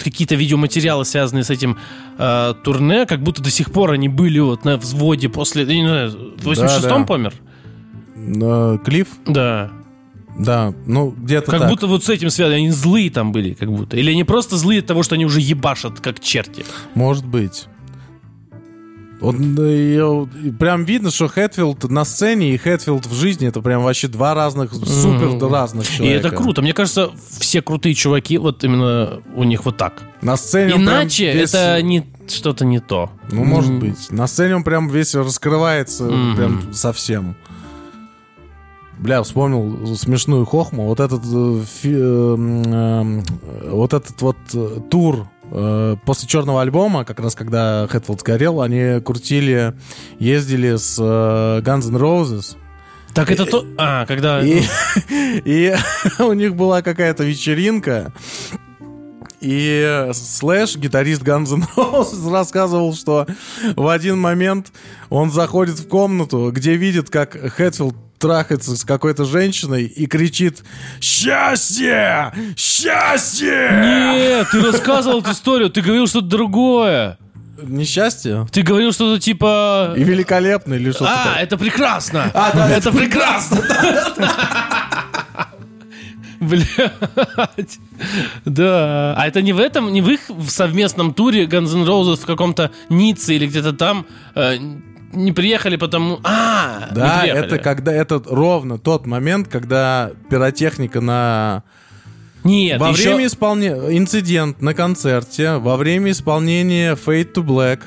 Speaker 3: какие-то видеоматериалы, связанные с этим э, турне, как будто до сих пор они были вот на взводе после... я не знаю, в 86-м
Speaker 1: да.
Speaker 3: помер?
Speaker 1: э, Клифф?
Speaker 3: Да.
Speaker 1: Да, ну, где-то
Speaker 3: Как
Speaker 1: так.
Speaker 3: будто вот с этим связано. Они злые там были, как будто. Или они просто злые от того, что они уже ебашат, как черти.
Speaker 1: Может быть. Да, я- и прям видно, что Хэтфилд на сцене и Хэтфилд в жизни это прям вообще два разных, супер разных
Speaker 3: И
Speaker 1: человека.
Speaker 3: это круто. Мне кажется, все крутые чуваки, вот именно у них вот так.
Speaker 1: На сцене он
Speaker 3: Иначе
Speaker 1: весь-
Speaker 3: это не что-то не то.
Speaker 1: Ну, может
Speaker 3: М,
Speaker 1: быть. На сцене он прям весь раскрывается
Speaker 3: Мгм.
Speaker 1: прям совсем. Бля, вспомнил смешную хохму. Вот этот э, э, э, вот этот вот э, тур э, после черного альбома, как раз когда Хэтфилд сгорел, они крутили, ездили с Guns N' Roses.
Speaker 3: Так это то... А, когда...
Speaker 1: И, и у них была какая-то вечеринка. И Слэш, гитарист Guns N' Roses, рассказывал, что в один момент он заходит в комнату, где видит, как Хэтфилд трахается с какой-то женщиной и кричит «Счастье! Счастье!»
Speaker 3: Нет, ты рассказывал эту историю, ты говорил что-то другое.
Speaker 1: Несчастье?
Speaker 3: Ты говорил что-то типа...
Speaker 1: И великолепно или что-то
Speaker 3: А,
Speaker 1: такое.
Speaker 3: это прекрасно!
Speaker 1: А, да,
Speaker 3: это прекрасно! Блять. Да. А это не в этом, не в их совместном туре Guns N' Roses в каком-то Ницце или где-то там э, не приехали потому... А,
Speaker 1: Да, это когда это ровно тот момент, когда пиротехника на
Speaker 3: Нет,
Speaker 1: во
Speaker 3: еще...
Speaker 1: время исполнения инцидент на концерте, во время исполнения Fade to Black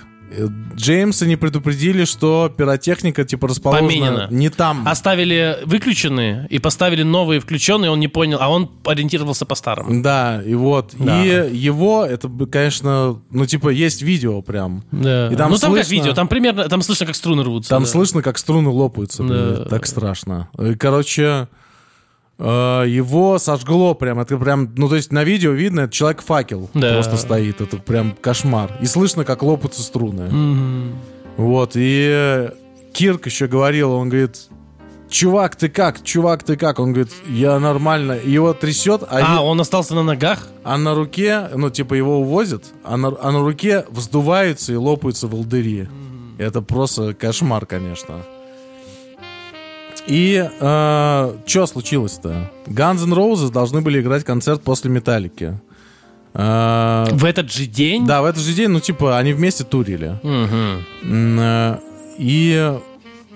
Speaker 1: Джеймса не предупредили, что пиротехника типа расположена
Speaker 3: Поменена.
Speaker 1: не там.
Speaker 3: Оставили выключенные и поставили новые включенные, он не понял, а он ориентировался по старому.
Speaker 1: Да, и вот.
Speaker 3: Да.
Speaker 1: И его, это, конечно, ну, типа, есть видео прям.
Speaker 3: Да.
Speaker 1: И там
Speaker 3: ну там как
Speaker 1: слышно-
Speaker 3: видео, там примерно, там слышно, как струны рвутся.
Speaker 1: Там
Speaker 3: да.
Speaker 1: слышно, как струны лопаются.
Speaker 3: Да.
Speaker 1: Так страшно. И, короче, э, его сожгло прям. Это прям, ну, то есть на видео видно, это человек-факел
Speaker 3: Да.
Speaker 1: просто стоит. Это прям кошмар. И слышно, как лопаются струны.
Speaker 3: Мгм.
Speaker 1: Вот, и э, Кирк еще говорил, он говорит, чувак, ты как? Чувак, ты как? Он говорит, я нормально. Его трясет, а,
Speaker 3: А, он остался на ногах?
Speaker 1: а на руке, ну, типа, его увозят, а на, а на руке вздуваются и лопаются волдыри. Это просто кошмар, конечно. И что случилось-то? Guns N' Roses должны были играть концерт после Металлики. Э,
Speaker 3: В этот же день?
Speaker 1: да, в этот же день, ну, типа, они вместе турили. Э, И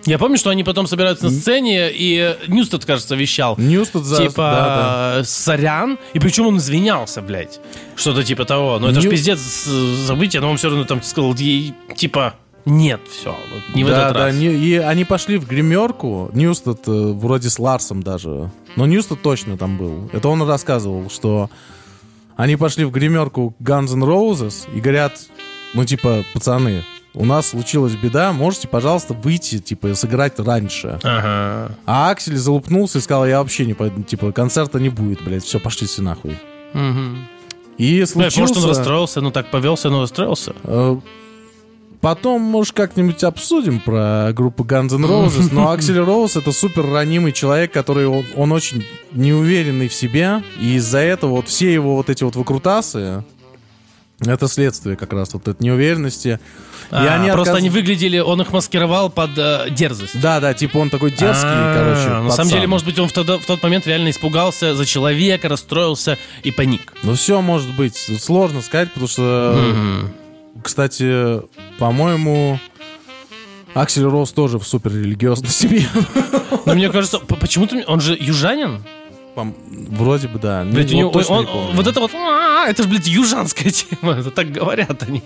Speaker 3: Я помню, что они потом собираются на сцене, и Ньюстед, кажется, вещал.
Speaker 1: Ньюстед за...
Speaker 3: Типа,
Speaker 1: да, да.
Speaker 3: сорян, и причем он извинялся, блядь. Что-то типа того. Но это ж
Speaker 1: Нью-
Speaker 3: пиздец э, событие, но он все равно там сказал, типа, нет, все, вот не в
Speaker 1: да,
Speaker 3: этот
Speaker 1: да,
Speaker 3: раз.
Speaker 1: не- и они пошли в гримерку. Ньюстед э, вроде с Ларсом даже. Но Ньюстед точно там был. Это он рассказывал, что они пошли в гримерку Guns N' Roses и говорят, ну, типа, пацаны, у нас случилась беда, можете, пожалуйста, выйти, типа, и сыграть раньше.
Speaker 3: Ага.
Speaker 1: А Аксель залупнулся и сказал, я вообще не пойду, типа, концерта не будет, блядь, все, пошли все нахуй.
Speaker 3: Мгм.
Speaker 1: И
Speaker 3: Блядь,
Speaker 1: случился...
Speaker 3: может, он расстроился, ну так повелся, но расстроился.
Speaker 1: Э, Потом, может, как-нибудь обсудим про группу Guns N' Roses, но Аксель Роуз — это супер ранимый человек, который, он, он очень неуверенный в себе, и из-за этого вот все его вот эти вот выкрутасы, это следствие как раз вот этой неуверенности. И
Speaker 3: А,
Speaker 1: они
Speaker 3: просто
Speaker 1: отказ-
Speaker 3: они выглядели, он их маскировал под э, дерзость.
Speaker 1: Да, да, типа он такой дерзкий,
Speaker 3: А,
Speaker 1: короче,
Speaker 3: На
Speaker 1: пацан.
Speaker 3: самом деле, может быть, он в тот, в тот момент реально испугался за человека, расстроился и паник.
Speaker 1: Ну все может быть. Сложно сказать, потому что, кстати, по-моему, Аксель Роуз тоже в супер религиозной семье.
Speaker 3: Но мне кажется, почему-то он же южанин.
Speaker 1: Вроде бы, да. Ну,
Speaker 3: Блядь, у
Speaker 1: вот
Speaker 3: него, он-
Speaker 1: не
Speaker 3: вот это вот, «А, это же, блядь, южанская тема. Это так говорят они.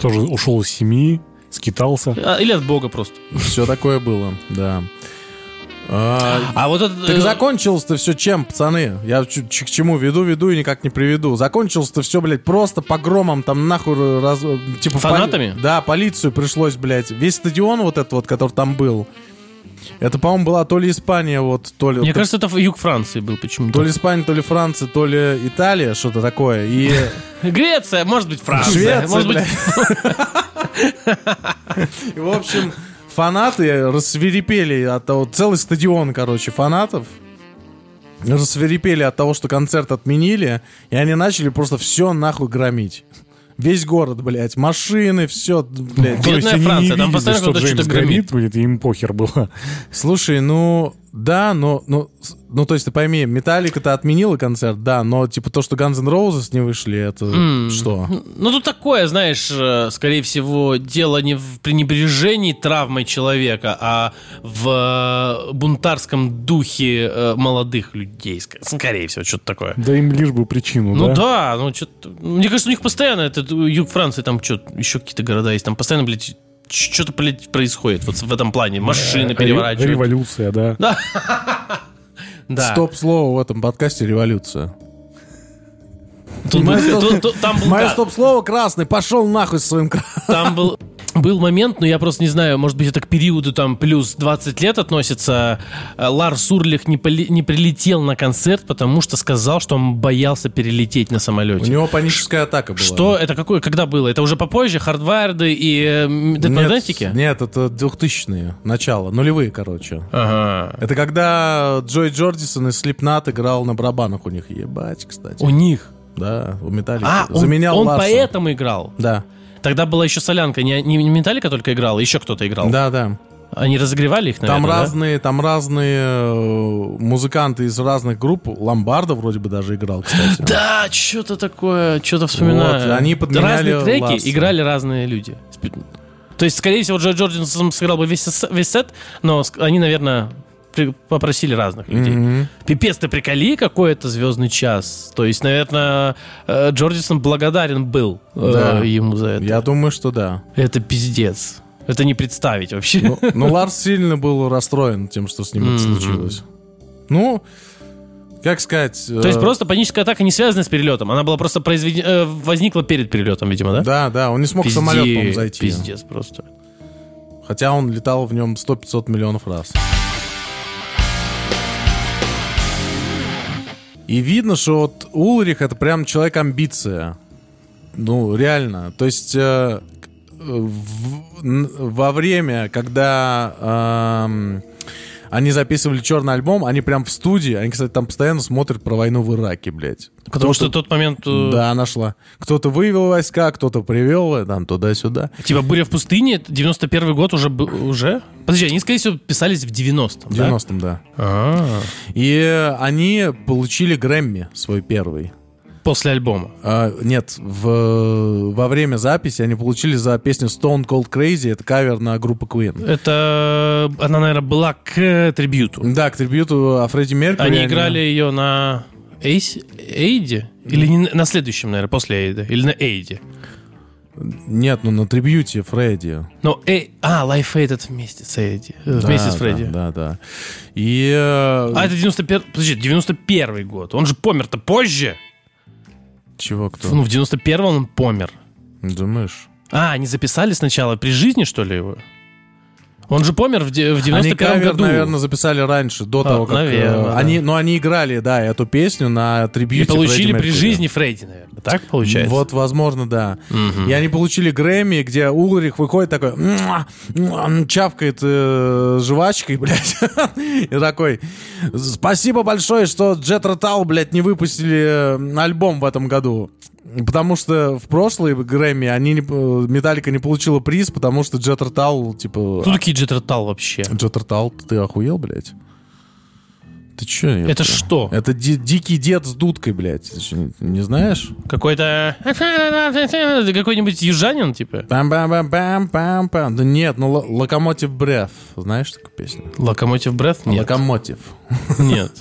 Speaker 2: Тоже ушел из семьи, скитался.
Speaker 3: А, Или от бога просто.
Speaker 1: Все такое было, да. А,
Speaker 3: А вот это...
Speaker 1: Так
Speaker 3: э,
Speaker 1: закончилось-то все чем, пацаны? Я ч- ч- к чему веду, веду и никак не приведу. Закончилось-то все, блядь, просто погромом там нахуй раз... Типа в поли-
Speaker 3: Фанатами?
Speaker 1: Да, полицию пришлось, блядь. Весь стадион вот этот вот, который там был. Это, по-моему, была то ли Испания, вот, то ли...
Speaker 3: Мне кажется, это юг Франции был почему-то.
Speaker 1: то ли Испания, то ли Франция, то ли Италия, что-то такое. И
Speaker 3: Греция, может быть, Франция.
Speaker 1: Швеция,
Speaker 3: может быть,
Speaker 1: в общем, фанаты рассверепели от того, целый стадион, короче, фанатов рассверепели от того, что концерт отменили, и они начали просто все нахуй громить. Весь город, блядь, машины, все, блядь.
Speaker 2: То есть
Speaker 3: Бедная
Speaker 2: они
Speaker 3: Франция,
Speaker 2: не
Speaker 3: там
Speaker 2: видели,
Speaker 3: постоянно
Speaker 2: что
Speaker 3: кто-то
Speaker 2: Джеймс
Speaker 3: что-то громит.
Speaker 2: громит, блядь, им похер было.
Speaker 1: Слушай, ну, да, но, ну, с- ну, то есть ты пойми, Металлика-то отменила концерт, да, но, типа, то, что Guns N' Roses не вышли, это
Speaker 3: М.
Speaker 1: что?
Speaker 3: Ну, тут такое, знаешь, э, скорее всего, дело не в пренебрежении травмой человека, а в э, бунтарском духе э, молодых людей. ск- Скорее всего, что-то такое.
Speaker 2: Да им лишь бы причину,
Speaker 3: Ну
Speaker 2: да?
Speaker 3: да, ну что-то... Мне кажется, у них постоянно, этот юг Франции, там что, еще какие-то города есть, там постоянно, блядь, что-то, происходит вот в этом плане. Машины
Speaker 2: Ре-
Speaker 3: переворачивают.
Speaker 2: Революция, да.
Speaker 3: Да.
Speaker 1: Стоп-слово в этом подкасте «Революция».
Speaker 3: Тут тут- тут- там был
Speaker 1: Мое
Speaker 3: как?
Speaker 1: стоп-слово красный, пошел нахуй с своим красным.
Speaker 3: Там был, был момент, но я просто не знаю, может быть, это к периоду там плюс 20 лет относится. Э, Ларс Урлих не, поли- не прилетел на концерт, потому что сказал, что он боялся перелететь на
Speaker 1: У
Speaker 3: самолете.
Speaker 1: него паническая атака была.
Speaker 3: Что это какое? Когда было? Это уже попозже? Хардварды и э, Death
Speaker 1: Нет, нет, это 2000-е, начало, нулевые, короче.
Speaker 3: Ага.
Speaker 1: Это когда Джой Джордисон из Слепнат играл на барабанах у них. Ебать, кстати.
Speaker 3: У них.
Speaker 1: Да, у Металлики.
Speaker 3: А, он,
Speaker 1: Заменял
Speaker 3: он
Speaker 1: Ларса.
Speaker 3: поэтому играл.
Speaker 1: Да,
Speaker 3: Тогда была еще солянка. Не, не Металлика только играла, еще кто-то играл.
Speaker 1: да, да.
Speaker 3: Они разогревали их, наверное,
Speaker 1: Там
Speaker 3: да?
Speaker 1: разные, там разные музыканты из разных групп. Ламбарда вроде бы даже играл, кстати.
Speaker 3: Да, что-то такое, что-то вспоминаю.
Speaker 1: Вот, они подменяли
Speaker 3: Разные треки
Speaker 1: Ларса.
Speaker 3: играли разные люди. То есть, скорее всего, Джо Джординсон сыграл бы весь, весь сет, но они, наверное, попросили разных людей.
Speaker 1: Мгм.
Speaker 3: Пипец, ты приколи, какой это звездный час. То есть, наверное, э, Джордисон благодарен был э,
Speaker 1: Да.
Speaker 3: ему за это.
Speaker 1: Я думаю, что да.
Speaker 3: Это пиздец. Это не представить вообще.
Speaker 1: Ну, ну, Ларс сильно был расстроен тем, что с ним это
Speaker 3: Мгм.
Speaker 1: случилось. Ну, как сказать...
Speaker 3: То есть просто паническая атака не связана с перелетом. Она была просто произведена, э, возникла перед перелетом, видимо, да?
Speaker 1: Да, да, он не смог в
Speaker 3: Пиздец,
Speaker 1: самолет, по-моему, зайти.
Speaker 3: Пиздец просто.
Speaker 1: Хотя он летал в нем 100-500 миллионов раз. И видно, что вот Улрих это прям человек-амбиция. Ну, реально. То есть э, в- во время, когда эм, они записывали черный альбом, они прям в студии, они, кстати, там постоянно смотрят про войну в Ираке, блядь.
Speaker 3: Потому что в тот момент... э,
Speaker 1: Да, нашла. Кто-то вывел войска, кто-то привел, э, там, туда-сюда.
Speaker 3: Типа «Буря в пустыне», это 91 год уже... уже? Подожди, они, скорее всего, писались в 90-м,
Speaker 1: В
Speaker 3: да?
Speaker 1: 90-м, да.
Speaker 3: А,
Speaker 1: И они получили Грэмми свой первый.
Speaker 3: После альбома.
Speaker 1: А, нет, в, во время записи они получили за песню Stone Cold Crazy, это кавер на группу Queen.
Speaker 3: Это... Она, наверное, была к трибюту.
Speaker 1: Да, к трибюту Фредди Меркьюри.
Speaker 3: Они играли ее на Эйс... Эйде? Или не на- следующем, наверное, после Эйда? Или на Эйде?
Speaker 1: Нет, ну на трибьюте Фредди.
Speaker 3: Но Эй... А, Life Aid это вместе с Эйди. э, Вместе
Speaker 1: Да,
Speaker 3: с Фредди.
Speaker 1: Да, да, да. И... э,
Speaker 3: А это 91... Подожди, 91 год. Он же помер-то позже.
Speaker 1: Чего, кто?
Speaker 3: Ну, в 91-м он помер.
Speaker 1: Думаешь?
Speaker 3: А, они записали сначала при жизни, что ли, его? Он же помер в, де- в 91
Speaker 1: Они кавер,
Speaker 3: году.
Speaker 1: наверное, записали раньше, до
Speaker 3: А,
Speaker 1: того, как... э,
Speaker 3: наверно, да.
Speaker 1: они, ну, они играли, да, эту песню на
Speaker 3: И
Speaker 1: трибьюте
Speaker 3: получили
Speaker 1: Фредди
Speaker 3: при жизни Фредди, наверное. Так получается?
Speaker 1: Вот, возможно, да.
Speaker 3: Мгм.
Speaker 1: И они получили Грэмми, где Улрих выходит такой, чавкает э, жвачкой, блядь. И такой, спасибо большое, что Джет Ротал, блядь, не выпустили э, альбом в этом году. Потому что в прошлой Грэмми они не, э, Металлика не получила приз, потому что Джет Ротал, типа...
Speaker 3: Кто такие Джет Ротал вообще?
Speaker 1: Джет Ротал, ты охуел, блядь? Ты чё?
Speaker 3: Это
Speaker 1: ёпта?
Speaker 3: что?
Speaker 1: Это ди- дикий дед с дудкой, блядь. Ты чё, не- знаешь?
Speaker 3: Какой-то... Какой-нибудь южанин, типа?
Speaker 1: Пам-пам-пам-пам-пам. Да нет, ну Ло- Локомотив Бреф. Знаешь такую песню?
Speaker 3: Локомотив Бред? Нет.
Speaker 1: Локомотив.
Speaker 3: Нет.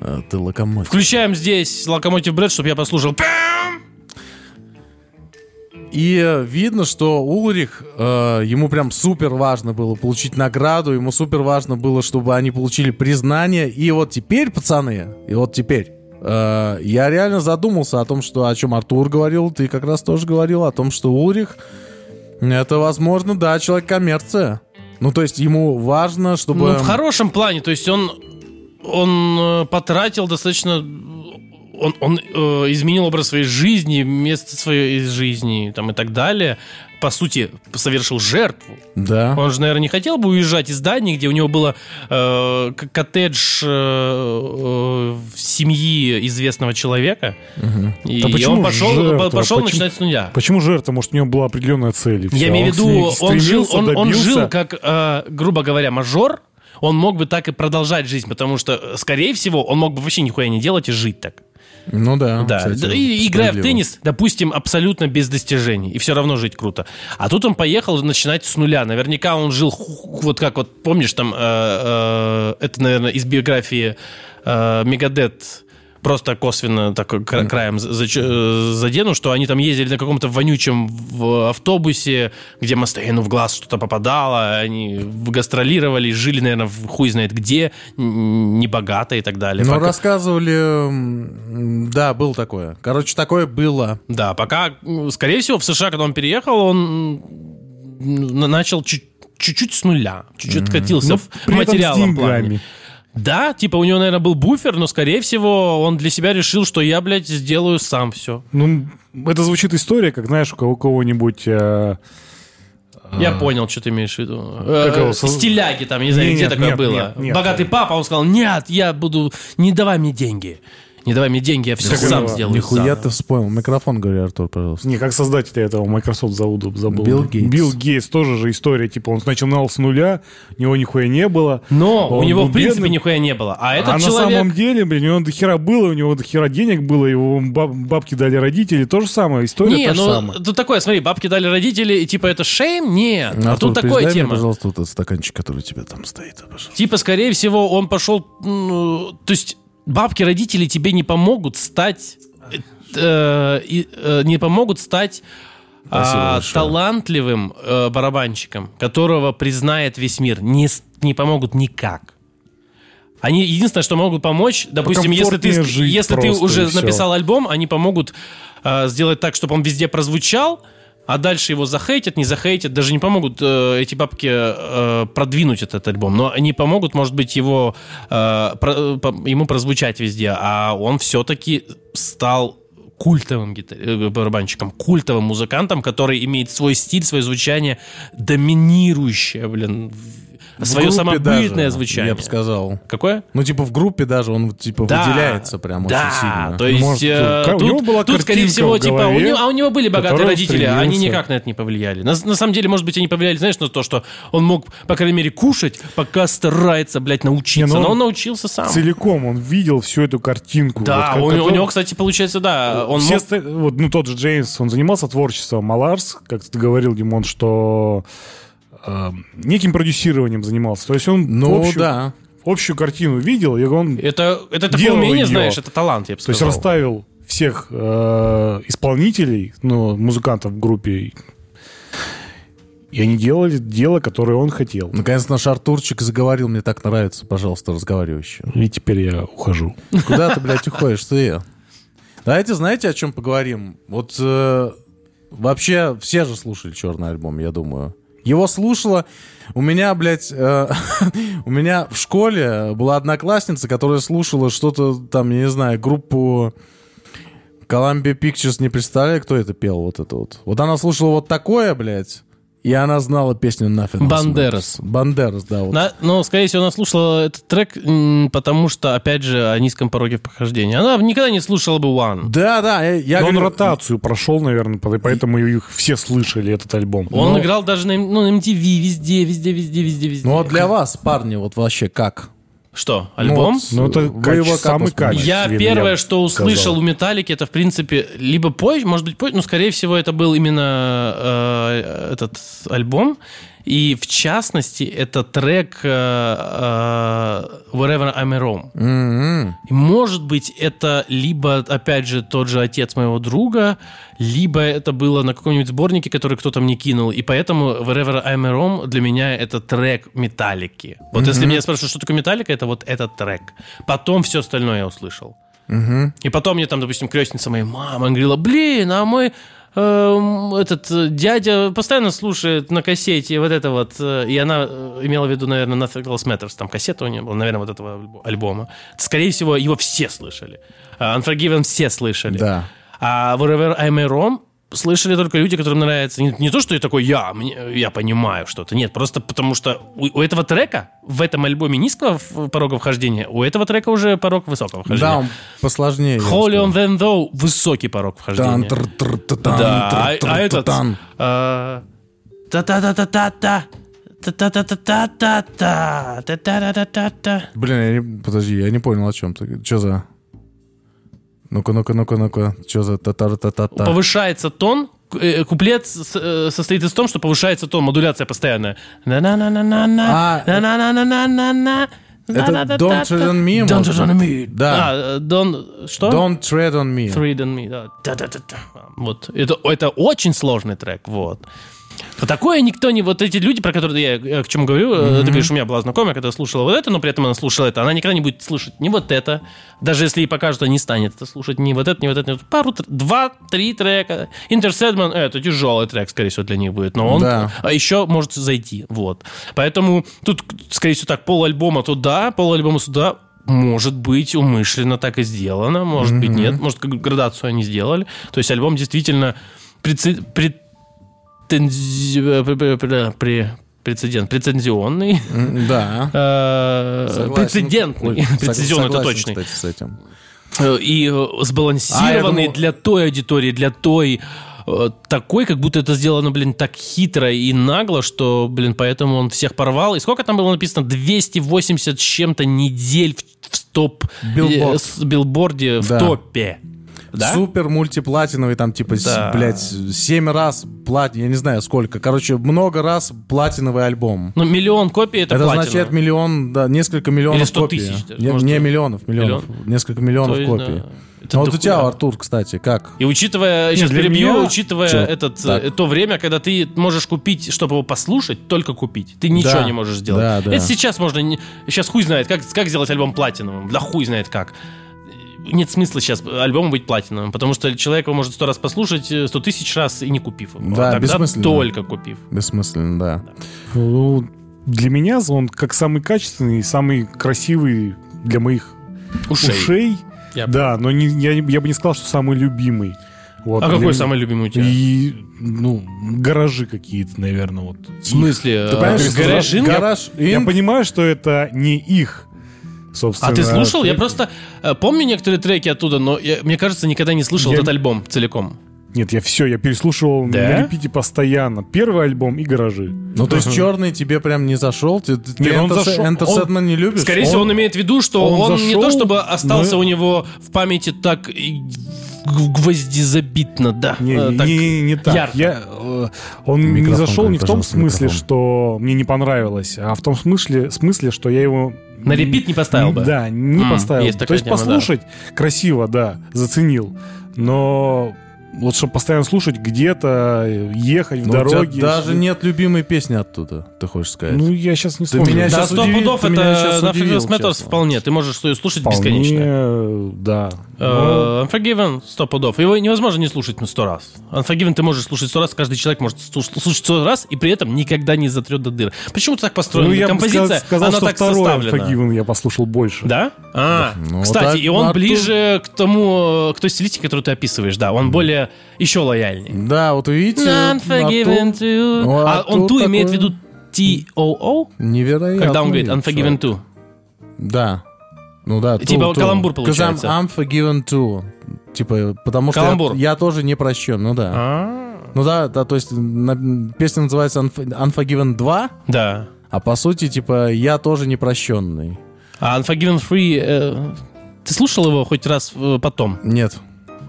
Speaker 1: А, Ты локомотив.
Speaker 3: Включаем здесь Локомотив Бред, чтобы я послушал. Пам!
Speaker 1: И видно, что Улрих, э, ему прям супер важно было получить награду, ему супер важно было, чтобы они получили признание. И вот теперь, пацаны, и вот теперь, э, я реально задумался о том, что о чем Артур говорил, ты как раз тоже говорил, о том, что Улрих, это, возможно, да, человек коммерция. Ну, то есть ему важно, чтобы...
Speaker 3: Ну, в хорошем плане, то есть он, он э, потратил достаточно... Он, он э, изменил образ своей жизни, место своей жизни там, и так далее. По сути, совершил жертву.
Speaker 1: Да.
Speaker 3: Он же, наверное, не хотел бы уезжать из Дании, где у него было э, коттедж э, э, семьи известного человека. И
Speaker 2: Да почему
Speaker 3: он пошел,
Speaker 2: жертва?
Speaker 3: пошел
Speaker 2: Почему-
Speaker 3: начинать с нуля.
Speaker 2: Почему жертва? Может, у него была определенная цель. и.
Speaker 3: Я имею в виду, он жил, он, он жил как, э, грубо говоря, мажор. Он мог бы так и продолжать жизнь, потому что, э, скорее всего, он мог бы вообще нихуя не делать и жить так.
Speaker 1: Ну да.
Speaker 3: Да,
Speaker 1: кстати,
Speaker 3: и играя в теннис, допустим, абсолютно без достижений, и все равно жить круто. А тут он поехал начинать с нуля. Наверняка он жил вот как вот помнишь там, э, э, это, наверное, из биографии э, Мегадет. Просто косвенно так кра- краем э, задену, что они там ездили на каком-то вонючем в автобусе, где Мастейну в глаз что-то попадало, они гастролировали, жили, наверное, в хуй знает где, небогато и так далее.
Speaker 1: Ну,
Speaker 3: Пока-
Speaker 1: рассказывали... Да, было такое. Короче, такое было.
Speaker 3: Да, пока, скорее всего, в США, когда он переехал, он начал чуть- чуть-чуть с нуля, чуть-чуть катился
Speaker 2: Но
Speaker 3: в
Speaker 2: с
Speaker 3: материалном
Speaker 2: деньгами.
Speaker 3: плане. Да, типа у него, наверное, был буфер, но, скорее всего, он для себя решил, что я, блядь, сделаю сам все.
Speaker 2: Ну, это звучит история, как, знаешь, у кого- кого-нибудь... э,
Speaker 3: Я понял, что ты имеешь в виду. Э,
Speaker 2: Как его,
Speaker 3: э, Стиляги там, не знаю,
Speaker 2: Не,
Speaker 3: где
Speaker 2: нет,
Speaker 3: такое
Speaker 2: нет,
Speaker 3: было.
Speaker 2: нет, нет.
Speaker 3: Богатый папа, он сказал, нет, я буду, не давай мне деньги. Не давай мне деньги, я все
Speaker 2: Как
Speaker 3: сам сделаю.
Speaker 1: Нихуя
Speaker 3: сам».
Speaker 1: ты вспомнил. Микрофон говори, Артур, пожалуйста.
Speaker 2: Не, как создателя этого Microsoft зовут, забыл.
Speaker 1: Билл Гейтс.
Speaker 2: Билл Гейтс, тоже же история, типа, он начинал с нуля, у него нихуя не было.
Speaker 3: Но у него, в принципе,
Speaker 2: бедным.
Speaker 3: нихуя не было. А этот
Speaker 2: а
Speaker 3: человек...
Speaker 2: на самом деле, блин, у него до хера было, у него до хера денег было, его баб- бабки дали родители, то же самое, история
Speaker 3: Не,
Speaker 2: та же
Speaker 3: ну
Speaker 2: самая.
Speaker 3: тут такое, смотри, бабки дали родители, и типа это шейм? Нет. а
Speaker 1: Артур,
Speaker 3: тут такая
Speaker 1: передай мне,
Speaker 3: тема.
Speaker 1: пожалуйста, вот этот стаканчик, который у тебя там стоит, пожалуйста.
Speaker 3: Типа, скорее всего, он пошел... ну, то есть бабки родителей тебе не помогут стать... э, э, не помогут стать а, талантливым э, барабанщиком, которого признает весь мир. Не, не помогут никак. Они единственное, что могут помочь, допустим, если ты, если ты уже написал альбом, они помогут э, сделать так, чтобы он везде прозвучал, а дальше его захейтят, не захейтят, даже не помогут э, эти бабки э, продвинуть этот альбом, но они помогут, может быть, его э, про- по- ему прозвучать везде, а он все-таки стал культовым гитар- э, барабанщиком, культовым музыкантом, который имеет свой стиль, свое звучание доминирующее, блин, свое самобытное
Speaker 1: даже,
Speaker 3: звучание.
Speaker 1: Я бы сказал.
Speaker 3: Какое?
Speaker 1: Ну, типа, в группе даже он, типа,
Speaker 3: Да,
Speaker 1: выделяется прям
Speaker 3: да,
Speaker 1: очень сильно.
Speaker 3: то есть
Speaker 2: Может,
Speaker 3: э,
Speaker 2: ка- у
Speaker 3: тут,
Speaker 2: него была
Speaker 3: тут, скорее всего,
Speaker 2: в
Speaker 3: типа, у
Speaker 2: голове,
Speaker 3: него, а у него были богатые
Speaker 2: он
Speaker 3: родители, а они
Speaker 2: стремился.
Speaker 3: никак на это не повлияли. На, на самом деле, может быть, они повлияли, знаешь, на то, что он мог, по крайней мере, кушать, пока старается, блядь, научиться.
Speaker 2: Не, ну
Speaker 3: но
Speaker 2: он
Speaker 3: он научился сам.
Speaker 2: Целиком он видел всю эту картинку.
Speaker 3: Да,
Speaker 2: Вот,
Speaker 3: у,
Speaker 2: как-
Speaker 3: у него, кстати, получается, да, он
Speaker 2: все
Speaker 3: мог-
Speaker 2: оста- вот, ну, тот же Джеймс, он занимался творчеством. Маларс, как ты говорил, Димон, что э, неким продюсированием занимался. То есть он
Speaker 1: Ну,
Speaker 2: общую,
Speaker 1: да.
Speaker 2: общую картину видел, и он
Speaker 3: Это, это такое умение,
Speaker 2: её.
Speaker 3: знаешь, это талант, я бы
Speaker 2: то есть
Speaker 3: сказал.
Speaker 2: расставил всех э, исполнителей, ну, музыкантов в группе, и они делали дело, которое он хотел.
Speaker 1: Наконец наш Артурчик заговорил, мне так нравится, пожалуйста, разговаривающий.
Speaker 2: И теперь я ухожу.
Speaker 1: Куда ты, блядь, уходишь? Ты? Давайте, знаете, о чем поговорим? Вот э, вообще все же слушали черный альбом, я думаю. Его слушала... У меня, блядь, э, у меня в школе была одноклассница, которая слушала что-то там, я не знаю, группу Columbia Pictures, не представляю, кто это пел, вот это вот. Вот она слушала вот такое, блядь, и она знала песню Nothing
Speaker 3: Бандерас.
Speaker 1: Бандерас, да, вот.
Speaker 3: На- но, скорее всего, она слушала этот трек, потому что, опять же, о низком пороге вхождения. Она никогда не слушала бы One.
Speaker 1: Да, да, я, я
Speaker 2: Но он
Speaker 1: говорю-
Speaker 2: ротацию прошел, наверное, по- поэтому их все слышали, этот альбом.
Speaker 3: Он
Speaker 1: Но-
Speaker 3: играл даже на, ну, на MTV, везде, везде, везде, везде, везде.
Speaker 1: Ну, а для вас, парни, вот вообще как?
Speaker 3: Что, альбом?
Speaker 1: вот
Speaker 2: Ну, это
Speaker 1: Вы его
Speaker 2: самый качественный.
Speaker 3: я первое, что услышал
Speaker 2: сказал.
Speaker 3: у Металлики, это, в принципе, либо позже, может быть, позже, но, скорее всего, это был именно э, этот альбом. И в частности, это трек э, э, Wherever I'm at Home.
Speaker 1: М-м.
Speaker 3: Может быть, это либо, опять же, тот же отец моего друга, либо это было на каком-нибудь сборнике, который кто-то мне кинул. И поэтому Wherever I'm at Home для меня это трек металлики. Вот если меня спрашивают, что такое металлика, это вот этот трек. Потом все остальное я услышал. И потом мне там, допустим, крестница моей мамы она говорила, блин, а эм, этот э, дядя постоянно слушает на кассете вот это вот, э, и она э, имела в виду, наверное, Nothing Else Matters, там кассета у нее была, наверное, вот этого альбо- альбома. Скорее всего, его все слышали. Unforgiven все слышали.
Speaker 1: Да.
Speaker 3: А Wherever I'm at Home слышали только люди, которым нравится не, не то, что я такой, я, мне- я понимаю что-то. Нет, просто потому что у, у этого трека в этом альбоме низкого порога вхождения, у этого трека уже порог высокого
Speaker 1: Да,
Speaker 3: вхождения.
Speaker 1: он посложнее.
Speaker 3: Holy on them though высокий порог вхождения. Да, а, а этот... а, Та-та-та-та-та-та. Та-та-та-та-та-та. Та-та-та-та-та.
Speaker 1: Блин, подожди, я не понял, о чем ты. Что за... Ну-ка, ну-ка, ну-ка, ну-ка. Что за та-та-та-та-та?
Speaker 3: Повышается тон, э, куплет э, состоит из того, что повышается тон, модуляция постоянная. На-на-на-на-на-на,
Speaker 1: А,
Speaker 3: на-на-на-на-на-на.
Speaker 1: Это Don't Tread on Me,
Speaker 3: Don't tread on me.
Speaker 1: Да.
Speaker 3: А, э, don't... Что?
Speaker 1: Don't tread on me.
Speaker 3: Tread on me, да. Вот. Это, это очень сложный трек, вот. Вот такое никто не... Вот эти люди, про которые я, я к чему говорю, э, ты говоришь, у меня была знакомая, которая слушала вот это, но при этом она слушала это. Она никогда не будет слушать ни вот это. Даже если ей покажут, она не станет это слушать ни вот это, ни вот это. ни вот это. Пару, два, три трека. Э, это тяжелый трек, скорее всего, для них будет. Но он
Speaker 1: Да.
Speaker 3: а еще может зайти. Вот. Поэтому тут, скорее всего, так, пол альбома туда, пол альбома сюда. Может быть, умышленно так и сделано, может быть, нет. Может, как градацию они сделали. То есть альбом действительно преци- претензи- э, пре- пре- пре- прецедент, прецензионный,
Speaker 1: М, Да.
Speaker 3: э, прецедентный, прецизионный это точный.
Speaker 1: кстати, с этим.
Speaker 3: Э, и э, сбалансированный
Speaker 1: А, думал-
Speaker 3: для той аудитории, для той такой, как будто это сделано, блин, так хитро и нагло, что, блин, поэтому он всех порвал. И сколько там было написано? 280 с чем-то недель в, в топ...
Speaker 1: Билборд.
Speaker 3: э, с- билборде в
Speaker 1: Да.
Speaker 3: топе. Да?
Speaker 1: Супер мультиплатиновый, там типа, с-
Speaker 3: Да.
Speaker 1: блядь, 7 раз плат, я не знаю сколько. Короче, много раз платиновый альбом.
Speaker 3: Ну, миллион копий это,
Speaker 1: Это
Speaker 3: платина.
Speaker 1: означает миллион, да, несколько миллионов
Speaker 3: Или 100
Speaker 1: копий.
Speaker 3: тысяч даже,
Speaker 1: Не,
Speaker 3: может,
Speaker 1: не миллионов, миллионов. Несколько миллионов
Speaker 3: То есть,
Speaker 1: копий.
Speaker 3: да, это
Speaker 1: А вот у тебя, Артур, кстати, как?
Speaker 3: И учитывая, сейчас
Speaker 2: для
Speaker 3: перебью,
Speaker 2: меня-
Speaker 3: учитывая
Speaker 1: Чё?
Speaker 3: этот,
Speaker 1: Так.
Speaker 3: э, то время, когда ты можешь купить, чтобы его послушать, только купить. Ты ничего
Speaker 1: Да.
Speaker 3: не можешь сделать.
Speaker 1: Да, да.
Speaker 3: Это сейчас можно... Сейчас хуй знает, как, как сделать альбом платиновым. Да хуй знает как. Нет смысла сейчас альбому быть платиновым, потому что человек его может сто раз послушать, э, сто тысяч раз и не купив его.
Speaker 1: Да,
Speaker 3: а тогда
Speaker 1: бессмысленно.
Speaker 3: только купив.
Speaker 1: Бессмысленно, да.
Speaker 2: Ну, для меня он как самый качественный, самый красивый для моих
Speaker 3: Ушей.
Speaker 2: ушей.
Speaker 3: Я-
Speaker 2: Да, но не- я, я бы не сказал, что самый любимый. Вот,
Speaker 3: А какой
Speaker 2: меня-
Speaker 3: самый любимый у тебя?
Speaker 2: И, ну, гаражи какие-то, наверное, вот.
Speaker 3: В смысле?
Speaker 1: Ты
Speaker 3: э,
Speaker 1: понимаешь, что
Speaker 3: гараж
Speaker 2: Я понимаю, что это не их, собственно.
Speaker 3: А ты слушал? Я просто э, помню некоторые треки оттуда, но я- мне кажется, никогда не слышал
Speaker 2: Я-
Speaker 3: этот альбом целиком.
Speaker 2: Нет, я все, я переслушивал
Speaker 3: Да?
Speaker 2: на репите постоянно. Первый альбом и гаражи.
Speaker 1: Ну, то есть черный тебе прям не зашел? Ты, ты
Speaker 2: Нет, он зашел. Он-
Speaker 1: Sandman не любишь?
Speaker 3: Скорее всего, он имеет в виду, что он,
Speaker 2: он
Speaker 3: не то
Speaker 2: зашел,
Speaker 3: чтобы остался
Speaker 2: но-
Speaker 3: у него в памяти так и в гвозди забитно, да.
Speaker 2: Не,
Speaker 3: э,
Speaker 2: не,
Speaker 3: так
Speaker 2: не, не так.
Speaker 3: ярко.
Speaker 2: Я, э, он не
Speaker 1: Микрофон,
Speaker 2: зашел не в том смысле,
Speaker 1: микрофон.
Speaker 2: что мне не понравилось, а в том смысле, смысле что я его...
Speaker 3: На репит не поставил бы.
Speaker 2: Да, не
Speaker 3: М,
Speaker 2: поставил.
Speaker 3: есть
Speaker 2: То есть
Speaker 3: тема,
Speaker 2: послушать красиво, да, заценил. Но вот чтобы постоянно слушать где-то, э, ехать в
Speaker 1: Ну, у тебя
Speaker 2: дороге...
Speaker 1: даже нет любимой песни оттуда, ты хочешь сказать?
Speaker 2: Ну, я сейчас не
Speaker 1: Ты
Speaker 2: вспомню.
Speaker 1: меня
Speaker 3: Да,
Speaker 1: щас
Speaker 3: сто пудов это на Freelance Matters вполне. Ты можешь ее слушать
Speaker 2: Вполне,
Speaker 3: бесконечно.
Speaker 2: да.
Speaker 3: Э, Unforgiven 100 пудов. Его невозможно не слушать на 100 раз. Unforgiven ты можешь слушать 100 раз, каждый человек может слуш- слушать 100 раз и при этом никогда не затрет до дыр. Почему так построена
Speaker 2: Ну, я
Speaker 3: композиция?
Speaker 2: ска- сказал,
Speaker 3: она
Speaker 2: что
Speaker 3: так
Speaker 2: второй
Speaker 3: составлена.
Speaker 2: Unforgiven я послушал больше.
Speaker 3: Да? А,
Speaker 1: Ну,
Speaker 3: кстати,
Speaker 1: так,
Speaker 3: и он
Speaker 1: Артур-
Speaker 3: ближе к тому, к той стилистике, которую ты описываешь, да. Он более, еще лояльнее.
Speaker 1: Да, вот видите,
Speaker 3: Unforgiven to...
Speaker 1: Ну,
Speaker 3: А он
Speaker 1: Артур
Speaker 3: ту имеет в
Speaker 1: такой-
Speaker 3: виду T-O-O?
Speaker 1: Невероятно.
Speaker 3: Когда он говорит Unforgiven
Speaker 1: человек.
Speaker 3: to.
Speaker 1: Да. Ну да,
Speaker 3: Типа
Speaker 1: too, too.
Speaker 3: каламбур получается.
Speaker 1: I'm, I'm forgiven too. Типа, потому что
Speaker 3: Каламбур.
Speaker 1: я, я тоже не прощен, ну да.
Speaker 3: А,
Speaker 1: Ну да, да, то есть на- песня называется Unf- Unforgiven 2,
Speaker 3: Да.
Speaker 1: а по сути, типа, я тоже не прощенный.
Speaker 3: А Unforgiven Free... э, ты слушал его хоть раз э, потом?
Speaker 1: Нет.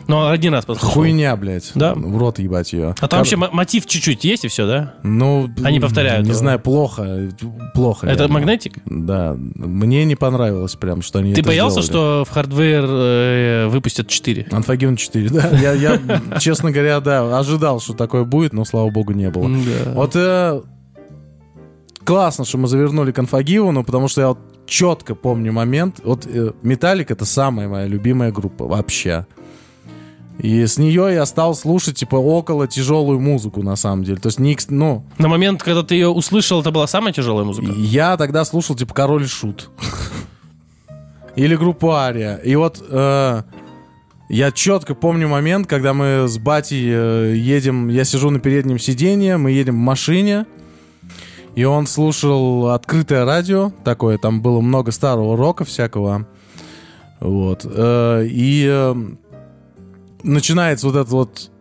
Speaker 3: Но один раз послушал.
Speaker 1: Хуйня, блядь.
Speaker 3: Да?
Speaker 1: В рот ебать ее.
Speaker 3: А там вообще мо- мотив чуть-чуть есть и все, да?
Speaker 1: Ну,
Speaker 3: Они повторяют
Speaker 1: Не
Speaker 3: его.
Speaker 1: знаю, плохо. Плохо.
Speaker 3: Это
Speaker 1: реально.
Speaker 3: Magnetic?
Speaker 1: Да. Мне не понравилось прям, что они
Speaker 3: Ты боялся,
Speaker 1: сделали.
Speaker 3: что в Hardwired э, выпустят 4?
Speaker 1: Unforgiven 4, да. Я, я, честно говоря, да, ожидал, что такое будет, но, слава богу, не было.
Speaker 3: Да.
Speaker 1: Вот э, классно, что мы завернули к Unforgiven, потому что я вот четко помню момент. Вот Металлика это самая моя любимая группа вообще. И с нее я стал слушать, типа, около тяжелую музыку, на самом деле. То есть, не, ну,
Speaker 3: На момент, когда ты ее услышал, это была самая тяжелая музыка?
Speaker 1: я тогда слушал, типа, Король и Шут. Или группу Ария. И вот э, я четко помню момент, когда мы с батей э, едем, я сижу на переднем сиденье, мы едем в машине, и он слушал открытое радио, такое, там было много старого рока всякого. Вот. э, и э, начинается вот этот вот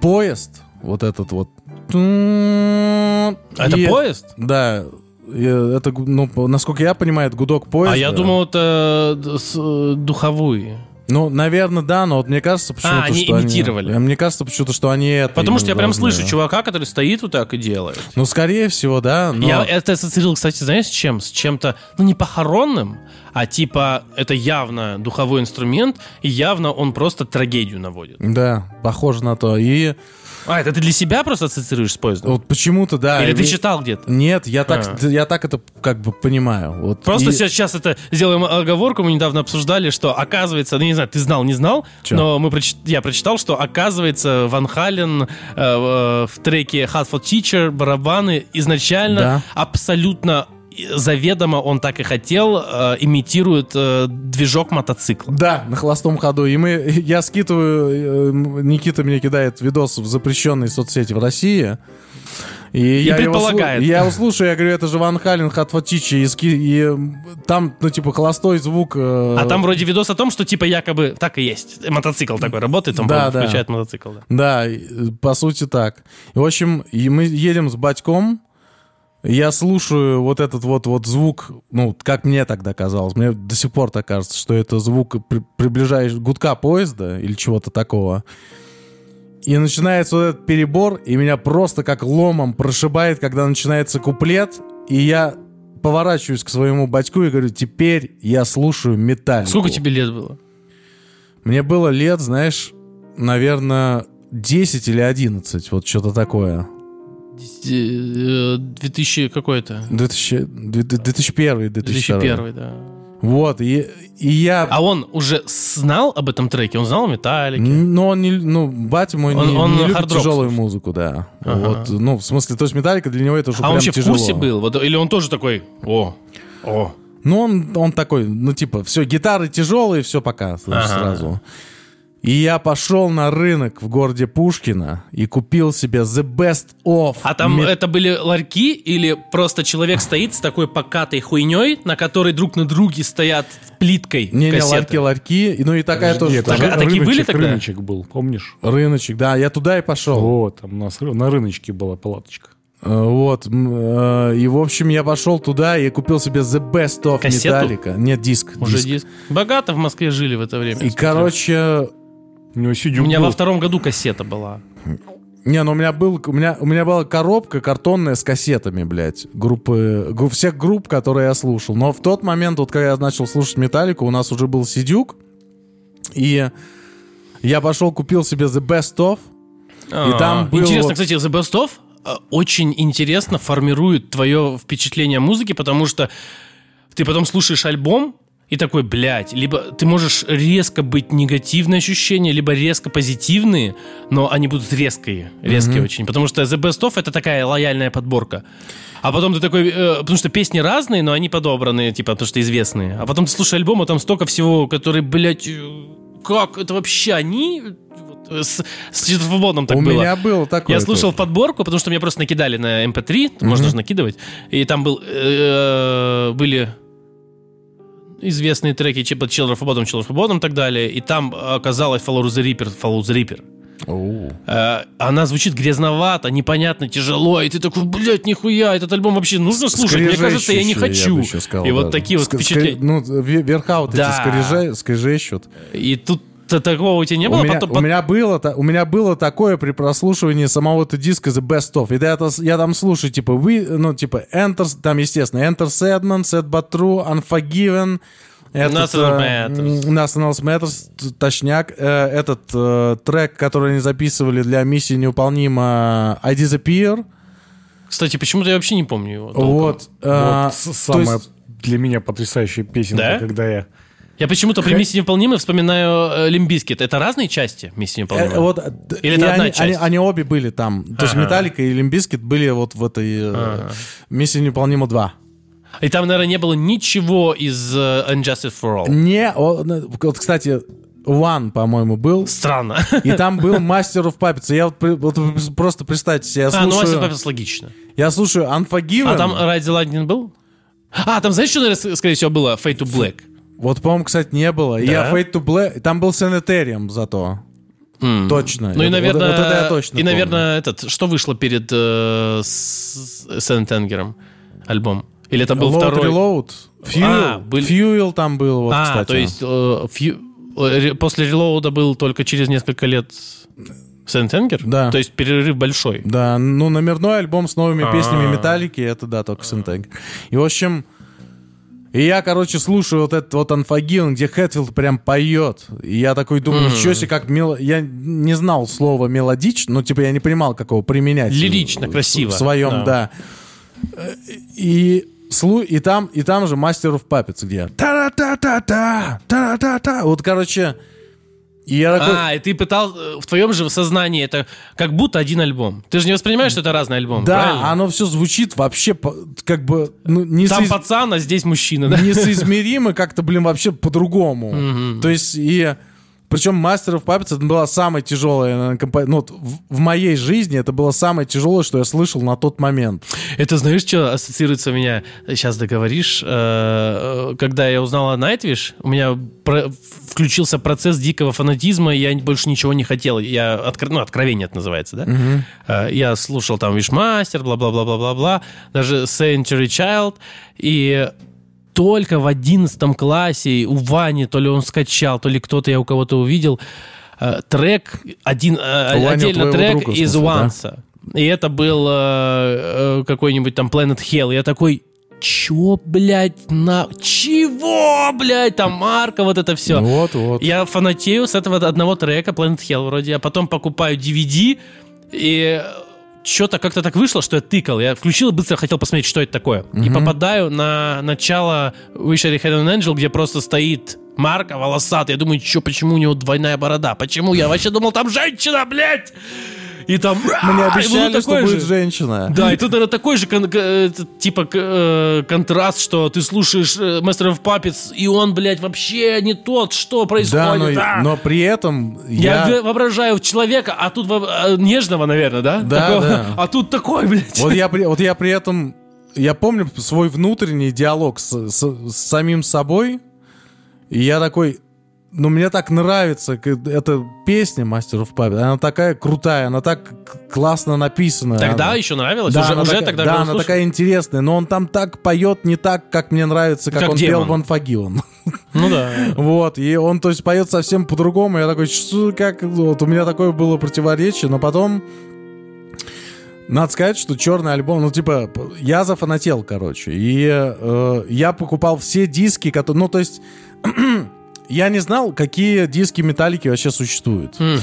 Speaker 1: поезд, вот этот вот.
Speaker 3: А это
Speaker 1: И-
Speaker 3: поезд?
Speaker 1: да, это, ну, насколько я понимаю, это гудок поезда.
Speaker 3: А я думал, это с- э, духовые.
Speaker 1: Ну, наверное, да, но вот мне кажется почему-то,
Speaker 3: А, они
Speaker 1: что
Speaker 3: имитировали.
Speaker 1: Они, мне кажется почему-то, что они это
Speaker 3: Потому что я прям
Speaker 1: должны.
Speaker 3: слышу чувака, который стоит вот так и делает.
Speaker 1: Ну, скорее всего, да, но...
Speaker 3: Я это ассоциировал, кстати, знаешь, с чем? С чем-то, ну, не похоронным, а типа это явно духовой инструмент, и явно он просто трагедию наводит.
Speaker 1: Да, похоже на то. И
Speaker 3: А, это ты для себя просто ассоциируешь с поездом?
Speaker 1: вот почему-то, да...
Speaker 3: Или ты
Speaker 1: и-
Speaker 3: читал где-то?
Speaker 1: Нет, я так,
Speaker 3: А.
Speaker 1: я так это как бы понимаю. Вот.
Speaker 3: Просто
Speaker 1: И-
Speaker 3: сейчас это сделаем оговорку. Мы недавно обсуждали, что оказывается, ну не знаю, ты знал, не знал,
Speaker 1: Чё?
Speaker 3: но мы прочит- я прочитал, что оказывается Ван Хален э, э, в треке Hot for Teacher барабаны изначально
Speaker 1: Да.
Speaker 3: абсолютно заведомо он так и хотел, э, имитирует э, движок мотоцикла.
Speaker 1: Да, на холостом ходу. И мы, я скидываю, э, Никита мне кидает видос в запрещенные соцсети в России. И, я его
Speaker 3: предполагает.
Speaker 1: слу- я его слушаю, я говорю, это же Ван Хален, Хатфатичи, и, и там, ну, типа, холостой звук. э,
Speaker 3: А там вроде видос о том, что типа якобы так и есть. Мотоцикл такой работает, он
Speaker 1: Да, да.
Speaker 3: включает мотоцикл. Да.
Speaker 1: Да, и, э, по сути так. И, в общем, и мы едем с батьком, я слушаю вот этот вот, вот звук, ну, как мне тогда казалось, мне до сих пор так кажется, что это звук при, приближающий гудка поезда или чего-то такого. И начинается вот этот перебор, и меня просто как ломом прошибает, когда начинается куплет, и я поворачиваюсь к своему батьку и говорю, теперь я слушаю металл.
Speaker 3: Сколько тебе лет было?
Speaker 1: Мне было лет, знаешь, наверное, 10 или 11, вот что-то такое.
Speaker 3: Э, 2000 какой-то?
Speaker 1: 2000, 2001, 2002.
Speaker 3: 2001, да.
Speaker 1: Вот, и, и я...
Speaker 3: А он уже знал об этом треке? Он знал о Металлике?
Speaker 1: Но он не, ну, батя мой
Speaker 3: Он-
Speaker 1: не,
Speaker 3: он
Speaker 1: не любит тяжелую
Speaker 3: слушает.
Speaker 1: музыку, да.
Speaker 3: Ага.
Speaker 1: Вот, ну, в смысле, то есть металлика для него это уже
Speaker 3: А он
Speaker 1: прям
Speaker 3: вообще в
Speaker 1: тяжело.
Speaker 3: курсе был? Вот, или он тоже такой, о, о.
Speaker 1: Ну, он, он такой, ну, типа, все, гитары тяжелые, все, пока,
Speaker 3: Ага.
Speaker 1: сразу. И я пошел на рынок в городе Пушкино и купил себе The Best of.
Speaker 3: А там
Speaker 1: Met-
Speaker 3: это были ларьки или просто человек стоит с такой покатой хуйней, на которой друг на друге стоят плиткой
Speaker 1: Не, не,
Speaker 3: кассеты?
Speaker 1: ларьки, ларьки. И, Ну и такая тоже.
Speaker 2: Нет,
Speaker 3: Так,
Speaker 2: ры-
Speaker 3: а такие были
Speaker 2: рыночек,
Speaker 3: тогда?
Speaker 2: рыночек был, помнишь?
Speaker 1: Рыночек, да, я туда и пошел.
Speaker 2: Вот, там у нас на рыночке была палаточка.
Speaker 1: Э, Вот. э, И, в общем, я пошел туда и купил себе The Best of
Speaker 3: Кассету?
Speaker 1: Metallica. Нет, диск.
Speaker 3: Уже
Speaker 1: диск.
Speaker 3: диск. Богато в Москве жили в это время.
Speaker 1: И, короче...
Speaker 2: У него
Speaker 3: У
Speaker 2: сидюк
Speaker 3: меня
Speaker 2: был.
Speaker 3: во втором году кассета была.
Speaker 1: Не, ну у меня был, у меня, у меня была коробка картонная с кассетами, блядь, группы, гру- всех групп, которые я слушал. Но в тот момент, вот когда я начал слушать Металлику, у нас уже был Сидюк, и я пошел, купил себе The Best of,
Speaker 3: А,
Speaker 1: там был
Speaker 3: Интересно,
Speaker 1: вот-
Speaker 3: кстати, The Best Of э, очень интересно формирует твое впечатление о музыке, потому что ты потом слушаешь альбом, и такой, блядь, либо ты можешь резко быть негативные ощущения, либо резко позитивные, но они будут резкие, резкие очень. Потому что The Best Of это такая лояльная подборка. А потом ты такой, э, потому что песни разные, но они подобраны, типа, потому что известные. А потом ты слушаешь альбом, а там столько всего, которые, блядь, э, как это вообще они? Э, С, с Четверфободом так
Speaker 1: у
Speaker 3: было.
Speaker 1: меня было такое.
Speaker 3: Я слушал
Speaker 1: тоже.
Speaker 3: подборку, потому что мне просто накидали на MP3, можно же накидывать, и там был, э, были известные треки типа Children of Bodom, Children of Bodom и так далее, и там оказалось Follow the Reaper, Follow the Reaper. Э, она звучит грязновато, непонятно, тяжело, и ты такой, блядь, нихуя, этот альбом вообще нужно слушать? Мне кажется, я не хочу.
Speaker 1: еще сказал
Speaker 3: и вот
Speaker 1: даже.
Speaker 3: такие вот
Speaker 1: Ск-
Speaker 3: впечатления.
Speaker 1: Ну, ве- верха вот
Speaker 3: Да.
Speaker 1: эти скрежещут.
Speaker 3: И тут такого у тебя не было?
Speaker 1: у, меня,
Speaker 3: Потом-
Speaker 1: у, меня было, у меня было такое при прослушивании самого этого диска The Best Of. И я, это- я там слушаю, типа, вы, ну, типа, Enter, там, естественно, Enter Sadman, Sad But True, Unforgiven, этот,
Speaker 3: Nothing
Speaker 1: э,
Speaker 3: Matters.
Speaker 1: Nothing Else Matters, точняк. Э, этот э, трек, который они записывали для миссии неуполнима I Disappear.
Speaker 3: Кстати, почему-то я вообще не помню его. толком.
Speaker 1: Вот. э,
Speaker 2: Вот самая
Speaker 1: есть-
Speaker 2: для меня потрясающая песенка,
Speaker 3: Да?
Speaker 2: когда я...
Speaker 3: Я почему-то при «Миссии невыполнимой» вспоминаю Limp Bizkit. Это разные части «Миссии
Speaker 1: Э,
Speaker 3: невыполнимой»?
Speaker 1: вот, э,
Speaker 3: Или это одна
Speaker 1: они,
Speaker 3: часть?
Speaker 1: они- они обе были там. То есть. Металлика и Limp Bizkit были вот в этой э, миссии невыполнима 2.
Speaker 3: И там, наверное, не было ничего из э, And Justice for All.
Speaker 1: Не, вот, кстати, One, по-моему, был.
Speaker 3: Странно.
Speaker 1: И там был Master of Puppets. Я вот, вот просто представьте себе, я
Speaker 3: А, ну
Speaker 1: слушаю,
Speaker 3: Мастер Папес логично.
Speaker 1: я слушаю Unforgiven.
Speaker 3: А там the Lightning был? А, там знаешь, что, наверное, скорее всего, было? Fade to Black.
Speaker 1: Вот, по-моему, кстати, не было. И
Speaker 3: Да?
Speaker 1: я Fade to Black... Там был Sanitarium зато.
Speaker 3: М.
Speaker 1: Точно.
Speaker 3: Ну и,
Speaker 1: Вот-
Speaker 3: наверное,
Speaker 1: вот это я точно
Speaker 3: и,
Speaker 1: помню.
Speaker 3: наверное, этот, что вышло перед э, с Сент-Энгером? Альбом? Или это был
Speaker 1: Load
Speaker 3: второй?
Speaker 1: Reload. Fuel.
Speaker 3: А, был-
Speaker 1: Fuel там был, вот,
Speaker 3: а,
Speaker 1: кстати.
Speaker 3: то есть э, фью- э, после релоуда был только через несколько лет Сент-Энгер?
Speaker 1: Да.
Speaker 3: То есть перерыв большой.
Speaker 1: Да, ну, номерной альбом с новыми
Speaker 3: А.
Speaker 1: песнями Металлики, это, да, только Синтег. И, в общем, и я, короче, слушаю вот этот вот Unforgiven, где Хэтфилд прям поет. И я такой думаю, ничего себе, как мело... Я не знал слова мелодично, ну, типа, я не понимал, как его применять.
Speaker 3: Лирично,
Speaker 1: в-
Speaker 3: красиво.
Speaker 1: В своем, да. Э, И... слу- И там, и там же of Puppets, где та-та-та-та-та, та-та-та. Вот, короче, и я такой...
Speaker 3: А, и ты пытал э, в твоем же сознании это как будто один альбом. Ты же не воспринимаешь, что это разный альбом,
Speaker 1: Да,
Speaker 3: правильно?
Speaker 1: оно все звучит вообще как бы ну, не
Speaker 3: Там
Speaker 1: соиз-
Speaker 3: пацан, а здесь мужчина, да?
Speaker 1: несоизмеримо как-то, блин, вообще по-другому. То есть и... Причем Master of Puppets это была самая тяжелая, наверное, компо- ну, в, в моей жизни это было самое тяжелое, что я слышал на тот момент.
Speaker 3: Это знаешь, что ассоциируется у меня, сейчас договоришь, э, э, когда я узнал о Nightwish, у меня про- включился процесс дикого фанатизма, и я больше ничего не хотел. Я откро- ну, откровение это называется, да? Э, Я слушал там Wishmaster, бла-бла-бла-бла-бла-бла, даже Century Child, и только в одиннадцатом классе у Вани, то ли он скачал, то ли кто-то я у кого-то увидел, э, трек, один, э,
Speaker 1: у
Speaker 3: отдельно трек
Speaker 1: друга,
Speaker 3: из
Speaker 1: смысле, да?
Speaker 3: И это был э, э, какой-нибудь там Planet Hell. Я такой, чё, блядь, на... Чего, блядь, там марка, вот это все.
Speaker 1: Вот, вот.
Speaker 3: Я фанатею с этого одного трека, Planet Hell вроде, а потом покупаю DVD, и что-то как-то так вышло, что я тыкал. Я включил и быстро хотел посмотреть, что это такое. И попадаю на начало Wish I Had an Angel, где просто стоит Марка волосатый. Я думаю, что, почему у него двойная борода? Почему? Я вообще думал, там женщина, блядь! И там...
Speaker 1: Мне обещали, что будет
Speaker 3: же.
Speaker 1: женщина.
Speaker 3: Да, и тут, наверное, такой же э, типа э, контраст, что ты слушаешь э, Master of Puppets, и он, блядь, вообще не тот, что
Speaker 1: Да,
Speaker 3: происходит.
Speaker 1: но,
Speaker 3: а?
Speaker 1: но при этом
Speaker 3: Я воображаю человека, а тут нежного, наверное, да?
Speaker 1: Да, да.
Speaker 3: А тут такой, блядь.
Speaker 1: Вот я, при, вот я при этом... Я помню свой внутренний диалог с самим собой, и я такой... Ну, мне так нравится к- эта песня Master of Puppets. Она такая крутая, она так классно написана.
Speaker 3: Тогда
Speaker 1: Она-
Speaker 3: еще нравилось?
Speaker 1: Да,
Speaker 3: уже
Speaker 1: она
Speaker 3: уже
Speaker 1: такая,
Speaker 3: тогда
Speaker 1: да, она
Speaker 3: слушать?
Speaker 1: такая интересная, но он там так поет не так, как мне нравится, как,
Speaker 3: Как
Speaker 1: он
Speaker 3: демон.
Speaker 1: пел в Unforgiven.
Speaker 3: Ну да.
Speaker 1: Вот, и он, то есть, поет совсем по-другому. Я такой, что, как, вот у меня такое было противоречие, но потом надо сказать, что черный альбом, ну, типа, я зафанател, короче, и э, я покупал все диски, которые, ну, то есть, я не знал, какие диски Металлики вообще существуют.
Speaker 3: Мгм.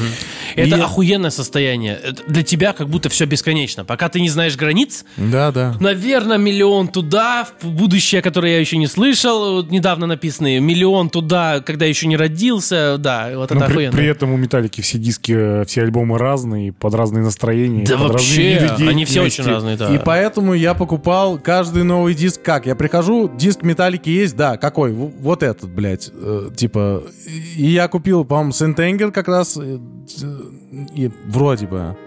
Speaker 3: Это
Speaker 1: И-
Speaker 3: охуенное состояние. Это Для тебя как будто все бесконечно. Пока ты не знаешь границ,
Speaker 1: Да, да.
Speaker 3: Наверное, миллион туда, в будущее, которое я еще не слышал, вот недавно написанные, миллион туда, когда еще не родился, да, вот это
Speaker 2: Но при,
Speaker 3: охуенно.
Speaker 2: при этом у Металлики все диски, э, все альбомы разные, под разные настроения.
Speaker 3: Да вообще,
Speaker 2: разные
Speaker 3: они все очень разные, да.
Speaker 1: И поэтому я покупал каждый новый диск как? Я прихожу, диск Металлики есть, да, какой? Вот этот, блядь. э, типа, и я купил, по-моему, St. Anger как раз, и вроде бы.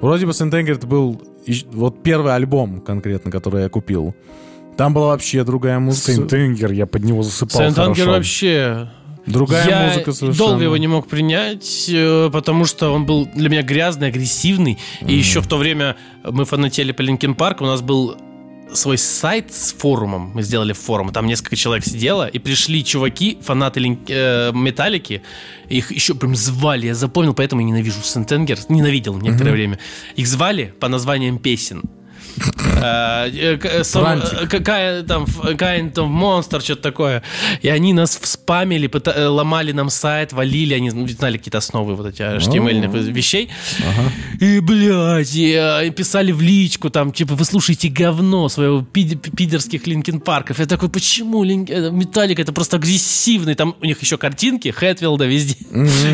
Speaker 1: Вроде бы St. Anger это был вот первый альбом конкретно, который я купил. Там была вообще другая музыка.
Speaker 2: St. Anger, я под него засыпал
Speaker 3: St.
Speaker 2: Anger хорошо.
Speaker 3: вообще...
Speaker 1: Другая
Speaker 3: я
Speaker 1: музыка совершенно.
Speaker 3: долго его не мог принять, э, потому что он был для меня грязный, агрессивный. И еще в то время мы фанатели по Linkin Park, у нас был свой сайт с форумом. Мы сделали форум. Там несколько человек сидело, и пришли чуваки, фанаты э, Металлики. Их еще прям звали, я запомнил, поэтому я ненавижу St. Anger. Ненавидел некоторое время. Их звали по названиям песен. Э, э, э, Какая там, kind of monster, что-то такое. И они нас вспамили, ломали нам сайт, валили, они ну, знали какие-то основы вот эти HTML вещей. И, блядь, писали в личку, там, типа, вы слушаете говно своего пид- пидерских Linkin Park ов. Я такой, почему Металлика это просто агрессивный? Там у них еще картинки Хэтфилда везде.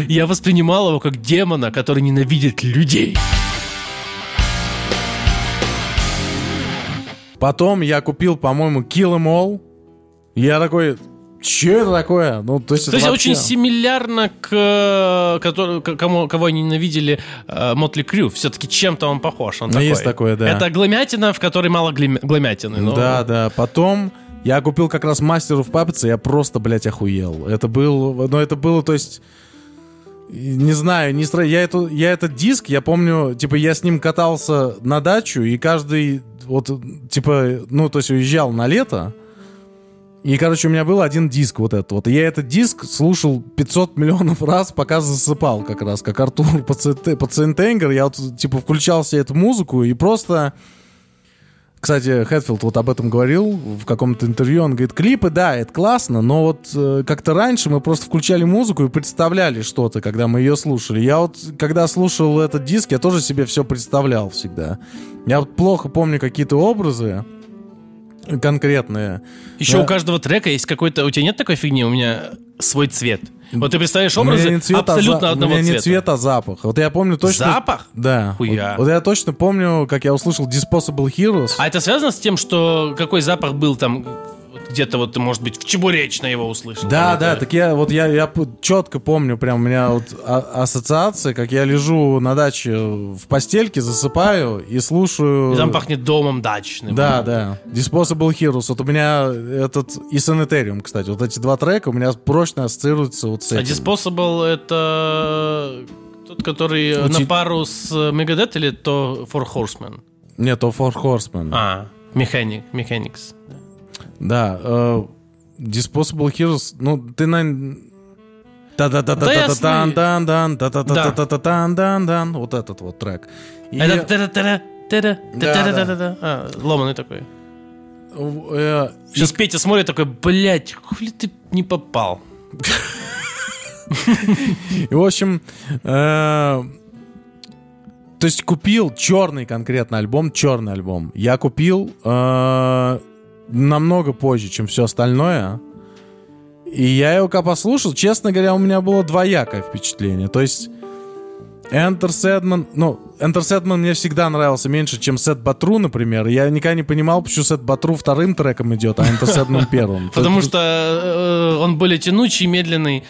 Speaker 3: Я воспринимал его как демона, который ненавидит людей.
Speaker 1: Потом я купил, по-моему, Kill 'Em All. Я такой, что это такое? Ну, то есть,
Speaker 3: То
Speaker 1: это
Speaker 3: есть
Speaker 1: вообще-
Speaker 3: очень симилярно к, э, который- к- кому, кого они ненавидели Мотли Крю. Все-таки чем-то он похож. Он
Speaker 1: Ну,
Speaker 3: такой.
Speaker 1: есть такое, да.
Speaker 3: Это гломятина, в которой мало глим- гломятины. но-
Speaker 1: Да, да. Потом я купил как раз of Puppets, и я просто, блядь, охуел. Это был, ну, это было, то есть, не знаю, не стро... я, эту, я этот диск, я помню, типа, я с ним катался на дачу, и каждый, вот, типа, ну, то есть, уезжал на лето, и, короче, у меня был один диск вот этот вот. И я этот диск слушал 500 миллионов раз, пока засыпал как раз, как Артур Пациентенгер. Я вот, типа, включал себе эту музыку и просто... Кстати, Хэтфилд вот об этом говорил в каком-то интервью. Он говорит, клипы, да, это классно, но вот э, как-то раньше мы просто включали музыку и представляли что-то, когда мы ее слушали. Я вот, когда слушал этот диск, я тоже себе все представлял всегда. Я вот плохо помню какие-то образы конкретные.
Speaker 3: Еще
Speaker 1: Да.
Speaker 3: у каждого трека есть какой-то... У тебя нет такой фигни? У меня свой цвет. Вот ты представляешь образы
Speaker 1: не цвет, а
Speaker 3: абсолютно
Speaker 1: за-
Speaker 3: одного
Speaker 1: У меня
Speaker 3: цвета.
Speaker 1: не цвет, а запах. Вот я помню точно...
Speaker 3: Запах?
Speaker 1: Да.
Speaker 3: Хуя.
Speaker 1: Вот, вот я точно помню, как я услышал Disposable Heroes.
Speaker 3: А это связано с тем, что какой запах был там вот где-то вот, может быть, в Чебуречно его услышал?
Speaker 1: Да, да,
Speaker 3: это-
Speaker 1: так я вот я, я четко помню, прям у меня вот а- ассоциация, как я лежу на даче в постельке, засыпаю и слушаю.
Speaker 3: И там пахнет домом дачным.
Speaker 1: Да, да. Disposable Heroes. Вот у меня этот и Sanitarium, кстати. Вот эти два трека у меня прочно ассоциируются вот с
Speaker 3: А
Speaker 1: этим.
Speaker 3: Disposable это тот, который
Speaker 1: Вот
Speaker 3: на пару с Megadeth или то Four Horsemen?
Speaker 1: Нет, то Four Horsemen.
Speaker 3: А, Mechanic, Mechanics.
Speaker 1: Да. э, Disposable Heroes, ну, ты на... да э, э, э, намного позже, чем все остальное. И я его когда послушал, честно говоря, у меня было двоякое впечатление. То есть Enter Sedman, ну, Enter Sedman мне всегда нравился меньше, чем Сет Батру, например. Я никогда не понимал, почему Сет Батру вторым треком идет, а Enter Sedman первым.
Speaker 3: Потому что э, он более тянучий, медленный.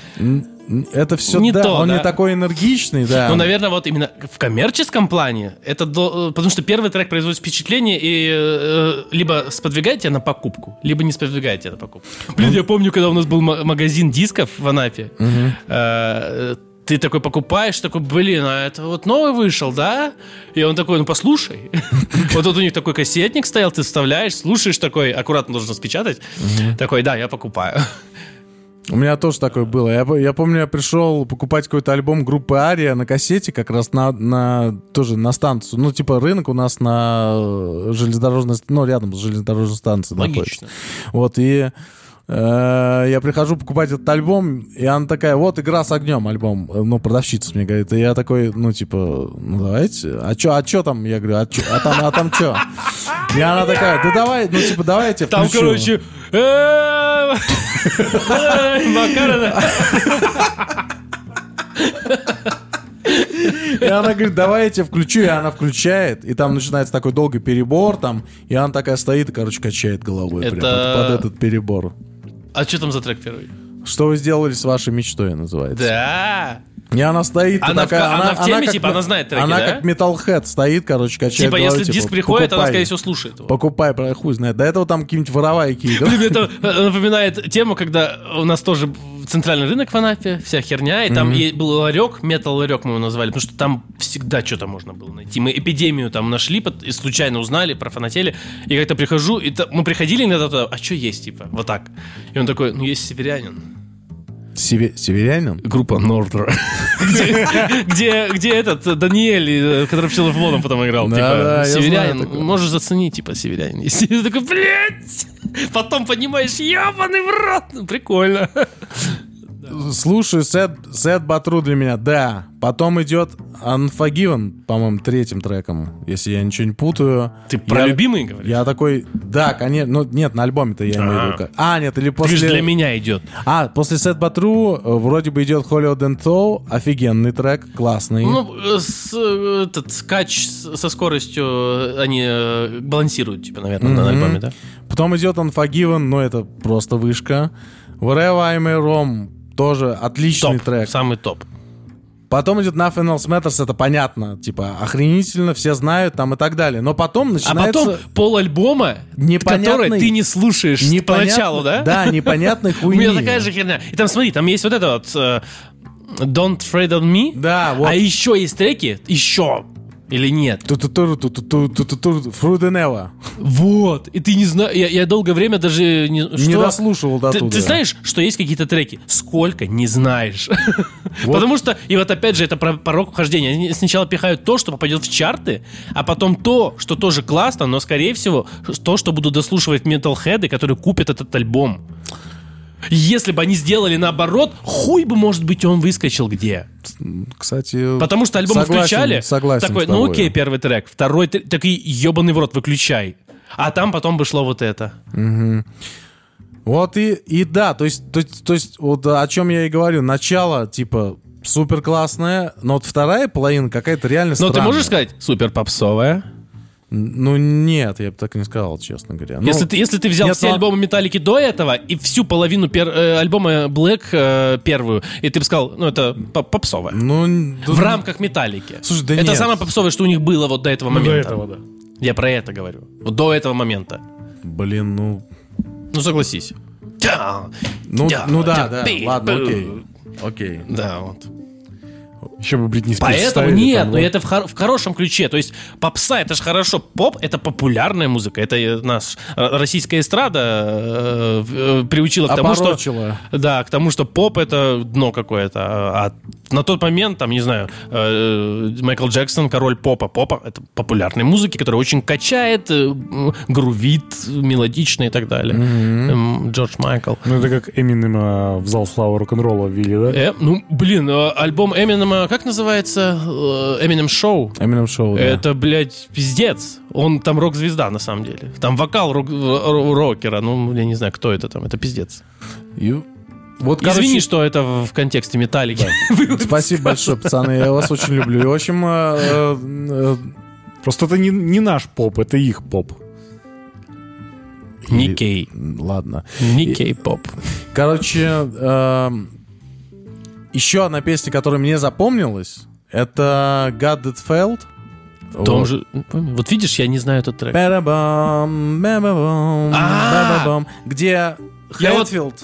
Speaker 1: Это все,
Speaker 3: Не
Speaker 1: да,
Speaker 3: то,
Speaker 1: он
Speaker 3: да.
Speaker 1: не такой энергичный, да.
Speaker 3: Ну, наверное, вот именно в коммерческом плане это до- э, потому что первый трек производит впечатление и э, либо сподвигает тебя на покупку, либо не сподвигает тебя на покупку. Блин, я помню, когда у нас был ма- магазин дисков в Анапе. э, ты такой покупаешь, такой, блин, а это вот новый вышел, да? И он такой, ну послушай. Вот тут у них такой кассетник стоял, ты вставляешь, слушаешь такой, аккуратно нужно распечатать. Такой, да, я покупаю.
Speaker 1: У меня тоже такое было. Я, я помню, я пришел покупать какой-то альбом группы Ария на кассете, как раз на, на тоже на станцию. Ну, типа рынок у нас на э, железнодорожной, ну, рядом с железнодорожной станцией находится.
Speaker 3: Логично.
Speaker 1: Вот, и я прихожу покупать этот альбом, и она такая, вот «Игра с огнем» альбом, э, ну, продавщица мне говорит, и я такой, ну, типа, ну, давайте, а чё, а чё там, я говорю, а, чё, а там, а там чё? И она такая, да давай, ну, типа, давай я тебе
Speaker 3: Там,
Speaker 1: включу».
Speaker 3: короче... э, Макарена.
Speaker 1: И она говорит, давай я тебе включу, и она включает, и там начинается такой долгий перебор, там, и она такая стоит и, короче, качает головой прям
Speaker 3: Это-
Speaker 1: под, под этот перебор.
Speaker 3: А что там за трек первый?
Speaker 1: Что вы сделали с вашей мечтой, называется.
Speaker 3: Да.
Speaker 1: И она стоит,
Speaker 3: Она в-
Speaker 1: такая,
Speaker 3: она в теме,
Speaker 1: как
Speaker 3: типа, она знает треки,
Speaker 1: Она
Speaker 3: да?
Speaker 1: как Metalhead стоит, короче, качает
Speaker 3: Типа,
Speaker 1: головой,
Speaker 3: если диск приходит, она,
Speaker 1: покупай.
Speaker 3: скорее всего, слушает его.
Speaker 1: Покупай, про- хуй знает. До этого там какие-нибудь воровайки играли.
Speaker 3: Блин, это э, напоминает тему, когда у нас тоже центральный рынок в Анапе, вся херня, и там был ларек, метал-ларек мы его назвали, потому что там всегда что-то можно было найти. Мы эпидемию там нашли, пот- и случайно узнали, профанатели, и как-то прихожу, и та- мы приходили иногда туда, а что есть, типа, вот так. И он такой, ну, есть северянин.
Speaker 1: Севе- Северянин?
Speaker 3: Группа Нордер. Где, этот э, Даниэль, э, который в Челофлоном потом играл. Типа, северянин. Можешь заценить, типа, северянин. И ты такой, блядь! Потом понимаешь, ебаный в рот. Ну,
Speaker 1: Слушай, Сет, Сет Батру для меня, да. Потом идет Unforgiven, по-моему, третьим треком, если я ничего не путаю.
Speaker 3: Ты про
Speaker 1: Я-
Speaker 3: любимый говоришь?
Speaker 1: Я такой, да, конечно, ну нет, на альбоме-то я имею в виду.
Speaker 3: А.
Speaker 1: А, нет, или
Speaker 3: Ты же
Speaker 1: после...
Speaker 3: для меня идет.
Speaker 1: А, после Сет Батру э, вроде бы идет Hollywood and Soul, офигенный трек, классный.
Speaker 3: Ну, э, с, э, этот скач со скоростью они балансируют, типа, наверное, на
Speaker 1: Мгм.
Speaker 3: альбоме, да?
Speaker 1: Потом идет Unforgiven, но это просто вышка. Wherever I May Roam, тоже отличный
Speaker 3: Топ,
Speaker 1: трек.
Speaker 3: самый топ.
Speaker 1: Потом идет Nothing Else Matters, это понятно, типа, охренительно, все знают там и так далее. Но потом
Speaker 3: А
Speaker 1: начинается...
Speaker 3: потом пол альбома,
Speaker 1: Непонятный-
Speaker 3: который ты не слушаешь
Speaker 1: непонятно-
Speaker 3: поначалу, да?
Speaker 1: Да, непонятной
Speaker 3: У
Speaker 1: хуйни.
Speaker 3: меня такая же херня. И там, смотри, там есть вот это вот э, Don't Trade on Me.
Speaker 1: Да, вот.
Speaker 3: А еще есть треки, еще, или нет.
Speaker 1: Never.
Speaker 3: Вот. И ты не знаешь, я, я долгое время даже не...
Speaker 1: Не
Speaker 3: что?
Speaker 1: дослушивал до
Speaker 3: Ты,
Speaker 1: туда.
Speaker 3: ты знаешь, что есть какие-то треки? Сколько? Не знаешь. Потому что, и вот опять же, это про порог вхождения. Они сначала пихают то, что попадет в чарты, а потом то, что тоже классно, но, скорее всего, то, что будут дослушивать металлхеды, которые купят этот альбом. Если бы они сделали наоборот, хуй бы, может быть, он выскочил где.
Speaker 1: Кстати,
Speaker 3: Потому что альбом
Speaker 1: согласен,
Speaker 3: включали,
Speaker 1: Согласен
Speaker 3: такой, ну окей, первый трек, второй трек, такой, ебаный в рот, выключай. А там потом бы шло вот это.
Speaker 1: Вот и, и да, то есть, то, то есть вот о чем я и говорю. Начало, типа, супер классное, но вот вторая половина какая-то реально
Speaker 3: Но
Speaker 1: странная.
Speaker 3: ты можешь сказать, супер попсовая.
Speaker 1: Ну нет, я бы так не сказал, честно говоря. Ну,
Speaker 3: если, ты, если ты взял
Speaker 1: нет,
Speaker 3: все
Speaker 1: ну,
Speaker 3: альбомы Металлики до этого и всю половину пер- э, альбома Black э, первую, и ты бы сказал, ну это по- попсовая.
Speaker 1: Ну,
Speaker 3: В рамках Металлики.
Speaker 1: Слушай, да
Speaker 3: это
Speaker 1: нет.
Speaker 3: самое попсовое, что у них было вот до этого
Speaker 2: Ну, до
Speaker 3: момента.
Speaker 2: этого, да.
Speaker 3: Я про это говорю. Вот до этого момента.
Speaker 1: Блин, ну...
Speaker 3: Ну согласись.
Speaker 1: Ну,
Speaker 3: Да,
Speaker 1: ну да,
Speaker 3: да,
Speaker 1: да, ладно, окей. Окей.
Speaker 3: Да, вот.
Speaker 2: Еще бы Бритни Спирс
Speaker 3: Поэтому нет,
Speaker 2: там,
Speaker 3: но
Speaker 2: да.
Speaker 3: это в, хор- в хорошем ключе. То есть попса это же хорошо. Поп это популярная музыка. Это э, наш э, российская эстрада э, э, приучила к тому, что да, к тому, что поп это дно какое-то. А на тот момент, там, не знаю, э, Майкл Джексон, король попа. Попа это популярной музыки, которая очень качает, э, грувит, мелодично и так далее. Эм, Джордж Майкл.
Speaker 2: Ну, это как Эминема в зал славы рок-н-ролла ввели, да?
Speaker 3: Э, ну, блин, э, альбом Эминема, как называется? Эминем Шоу.
Speaker 1: Eminem Show, да.
Speaker 3: Это, блядь, пиздец. Он там рок-звезда, на самом деле. Там вокал рок- ро- рокера. Ну, я не знаю, кто это там. Это пиздец.
Speaker 1: И- Вот,
Speaker 3: Извини,
Speaker 1: короче,
Speaker 3: что это в контексте металлики.
Speaker 1: Спасибо большое, пацаны, я вас очень люблю. И, в общем, э, э,
Speaker 2: Просто это не, не наш поп, это их поп.
Speaker 1: э,
Speaker 3: Никей.
Speaker 1: Ладно.
Speaker 3: Никей поп.
Speaker 1: Короче, еще одна песня, которая мне запомнилась, это God That Failed.
Speaker 3: В том
Speaker 1: Вот.
Speaker 3: же... помню. Вот видишь, я не знаю этот трек.
Speaker 1: Ба-ба-бам, ба-ба-бам, ба-ба-бам, где
Speaker 3: Я вот-
Speaker 1: Хэтфилд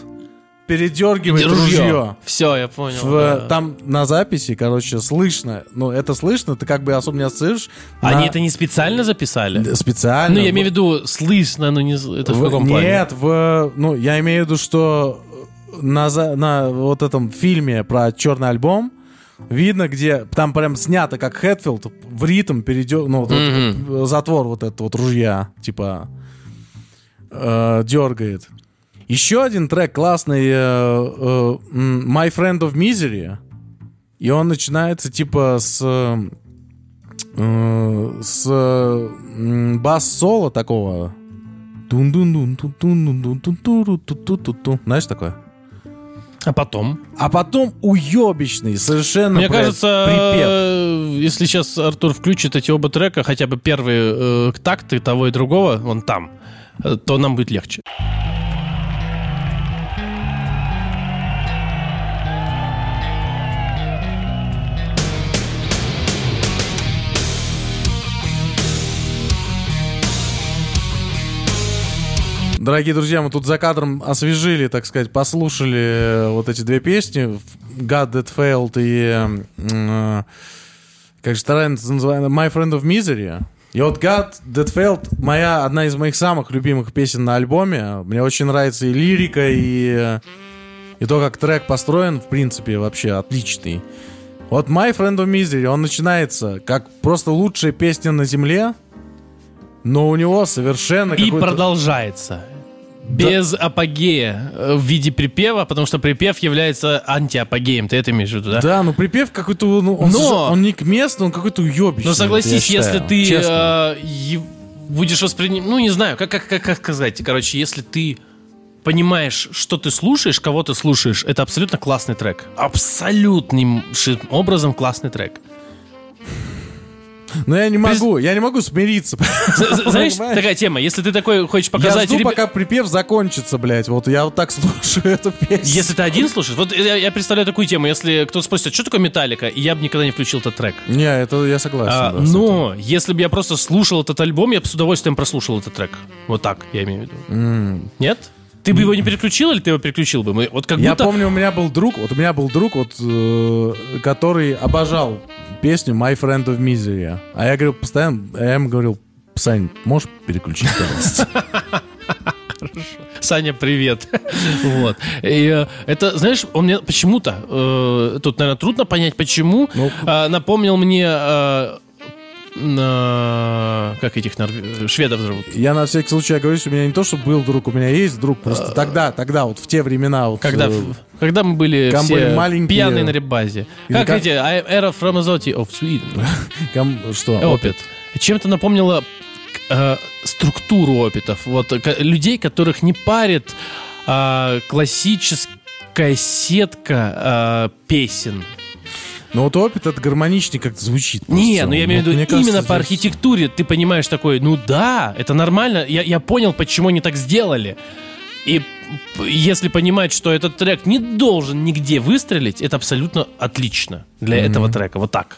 Speaker 1: передергивает ружье.
Speaker 3: Все, я понял.
Speaker 1: В-
Speaker 3: да.
Speaker 1: Там на записи, короче, слышно. Ну, это слышно, ты как бы особо не ассоциируешь.
Speaker 3: Они
Speaker 1: на-
Speaker 3: это не специально записали?
Speaker 1: специально.
Speaker 3: Ну, я имею в виду, слышно, но не... Это в,
Speaker 1: В-
Speaker 3: каком плане?
Speaker 1: Нет, в, ну, я имею в виду, что на, на вот этом фильме про черный альбом видно, где там прям снято, как Хэтфилд в ритм перейдет, ну, вот этот вот, затвор вот этот вот ружья, типа, э, дергает. Еще один трек классный, э, э, My Friend of Misery, и он начинается типа с э, с м, бас-соло такого. Знаешь такое?
Speaker 3: А потом?
Speaker 1: А потом уебищный, совершенно
Speaker 3: Мне
Speaker 1: блядь,
Speaker 3: кажется,
Speaker 1: припев.
Speaker 3: э, если сейчас Артур включит эти оба трека, хотя бы первые э, такты того и другого, вон там, э, то нам будет легче.
Speaker 1: Дорогие друзья, мы тут за кадром освежили, так сказать, послушали э, вот эти две песни God That Failed и э, как же вторая называется My Friend of Misery. И вот God That Failed моя, одна из моих самых любимых песен на альбоме. Мне очень нравится и лирика, и, и то, как трек построен, в принципе, вообще отличный. Вот My Friend of Misery, он начинается как просто лучшая песня на земле, но у него совершенно
Speaker 3: И продолжается. Без апогея э, в виде припева, потому что припев является антиапогеем. Ты это имеешь в виду, да?
Speaker 1: Да, ну припев какой-то, ну, он,
Speaker 3: Но-
Speaker 1: же- он не к месту, он какой-то уебищный.
Speaker 3: Но согласись,
Speaker 1: я
Speaker 3: если ты э, е- будешь воспринимать... Ну, не знаю, как, как, как, как сказать. Короче, если ты понимаешь, что ты слушаешь, кого ты слушаешь, это абсолютно классный трек. Абсолютным образом классный трек.
Speaker 1: Но я не могу, я не могу смириться.
Speaker 3: Знаешь, такая тема, если ты такой хочешь
Speaker 1: Я
Speaker 3: показать...
Speaker 1: жду,
Speaker 3: ребя-
Speaker 1: пока припев закончится, блядь. Вот я вот так слушаю эту песню.
Speaker 3: Если ты один слушаешь, вот я, я представляю такую тему, если кто-то спросит, а что такое металлика, я бы никогда не включил этот трек.
Speaker 1: Не, это я согласен.
Speaker 3: А, но если бы я просто слушал этот альбом, я бы с удовольствием прослушал этот трек. Вот так, я имею в виду. Нет? Ты бы его не переключил или ты его переключил бы? Мы, вот как
Speaker 1: Я
Speaker 3: будто...
Speaker 1: помню, у меня был друг, вот у меня был друг, вот, э, который обожал песню My Friend of Misery. А я говорил постоянно, я ему говорил, Сань, можешь переключить, пожалуйста?
Speaker 3: Саня, привет. вот. И, э, это, знаешь, он мне почему-то, э, тут, наверное, трудно понять, почему,
Speaker 1: Ну.
Speaker 3: э, напомнил мне... э, на- как этих норве- шведов зовут?
Speaker 1: Я на всякий случай говорю, что у меня не то, что был друг, у меня есть друг. Просто тогда, тогда, вот в те времена. Вот,
Speaker 3: Когда,
Speaker 1: э,
Speaker 3: когда мы были все
Speaker 1: были маленькие.
Speaker 3: пьяные на ребазе.
Speaker 1: Или
Speaker 3: Как
Speaker 1: как-
Speaker 3: эти I- Era from Azote of Sweden.
Speaker 1: ком- что?
Speaker 3: Опит. Чем-то напомнило э, структуру опитов. Вот э, людей, которых не парит а, классическая сетка а, песен.
Speaker 1: Ну вот опыт это гармоничнее как-то звучит. просто
Speaker 3: Не, ну я имею в виду
Speaker 1: кажется,
Speaker 3: именно по архитектуре ты понимаешь такой, ну да, это нормально, я, я понял, почему они так сделали. И если понимать, что этот трек не должен нигде выстрелить, это абсолютно отлично для этого трека. Вот так.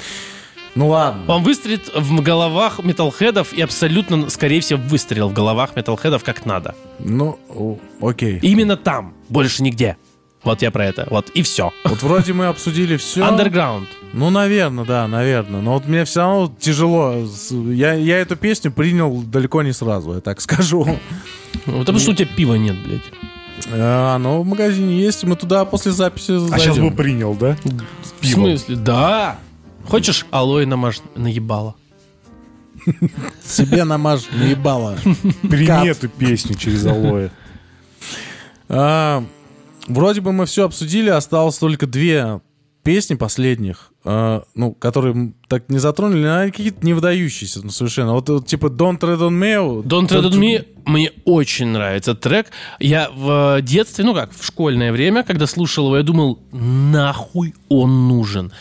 Speaker 1: Ну ладно.
Speaker 3: Он выстрелит в головах металлхедов и абсолютно, скорее всего, выстрелил в головах металлхедов как надо.
Speaker 1: Ну, окей.
Speaker 3: Именно там, больше нигде. Вот я про это. Вот, и все.
Speaker 1: Вот вроде мы обсудили все.
Speaker 3: Underground.
Speaker 1: Ну, наверное, да, наверное. Но вот мне все равно тяжело. Я, я эту песню принял далеко не сразу, я так скажу.
Speaker 3: Ну, Потому что у тебя пива нет, блядь.
Speaker 1: А, Оно в магазине есть, мы туда после записи
Speaker 2: А сейчас бы
Speaker 1: зайдем.
Speaker 2: принял, да?
Speaker 3: В смысле? Да. Хочешь алоэ намаж... наебало?
Speaker 1: Себе намажь, наебало.
Speaker 2: Прими эту песню через алоэ.
Speaker 1: А, Вроде бы мы все обсудили, осталось только две песни последних, а, ну, которые так не затронули, они какие-то не выдающиеся ну, совершенно. Вот, вот типа Don't Tread on Me.
Speaker 3: Don't Tread on Me мне очень нравится трек. Я в детстве, ну как, в школьное время, когда слушал его, я думал, нахуй он нужен?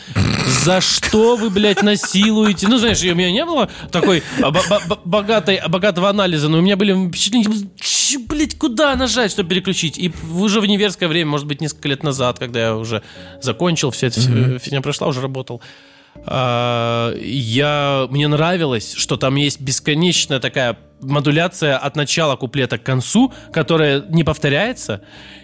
Speaker 3: За что вы, блядь, насилуете? Ну, знаешь, у меня не было такой а, бо- бо- богатой, богатого анализа, но у меня были впечатления, «Ч, блядь, куда нажать, чтобы переключить? И уже в универское время, может быть, несколько лет назад, когда я уже закончил, вся эта фи- фигня прошла, уже работал, а, я, мне нравилось, что там есть бесконечная такая модуляция от начала куплета к концу, которая не повторяется,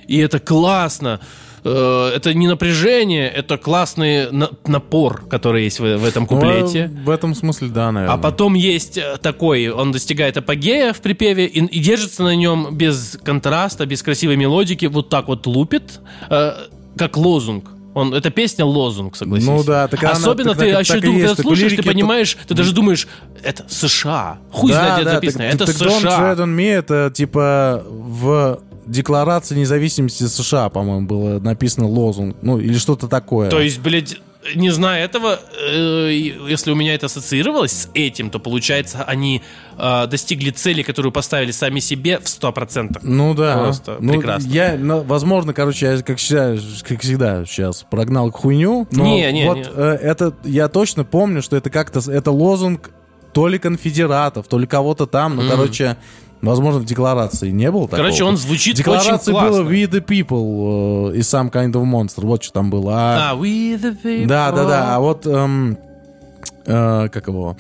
Speaker 3: и это классно. Э, Это не напряжение, это классный на- напор, который есть в, в этом
Speaker 1: Ну,
Speaker 3: куплете.
Speaker 1: в этом смысле, да, наверное.
Speaker 3: А потом есть э, такой, он достигает апогея в припеве и, и держится на нем без контраста, без красивой мелодики, вот так вот лупит, э, как лозунг. Он, эта песня лозунг, согласись.
Speaker 1: Ну да, так она-
Speaker 3: Особенно
Speaker 1: так-
Speaker 3: ты
Speaker 1: так-
Speaker 3: еще
Speaker 1: так и
Speaker 3: думаешь, когда
Speaker 1: Так
Speaker 3: слушаешь, ты
Speaker 1: лирики это-
Speaker 3: понимаешь, ты даже думаешь, это США. Хуй знает, где это записано.
Speaker 1: так-
Speaker 3: это
Speaker 1: так Don't
Speaker 3: США.
Speaker 1: Tread on Me это типа в Декларации независимости США, по-моему, было написано лозунг. Ну, или что-то такое.
Speaker 3: То есть, блядь, не зная этого, э, если у меня это ассоциировалось с этим, то получается, они э, достигли цели, которую поставили сами себе в 100%.
Speaker 1: Ну да.
Speaker 3: Просто
Speaker 1: ну,
Speaker 3: прекрасно.
Speaker 1: Я, ну, возможно, короче, я как, ща- как всегда сейчас прогнал хуйню. Но
Speaker 3: Не, не,
Speaker 1: вот
Speaker 3: не.
Speaker 1: э, это я точно помню, что это как-то это лозунг то ли конфедератов, то ли кого-то там. Ну, короче, возможно, в декларации не было такого.
Speaker 3: Короче, он звучит
Speaker 1: В декларации
Speaker 3: очень классно.
Speaker 1: было We the People э, и Some Kind of Monster. Вот что там было. А,
Speaker 3: А, we the people.
Speaker 1: да, да, да. А вот эм, э, как его?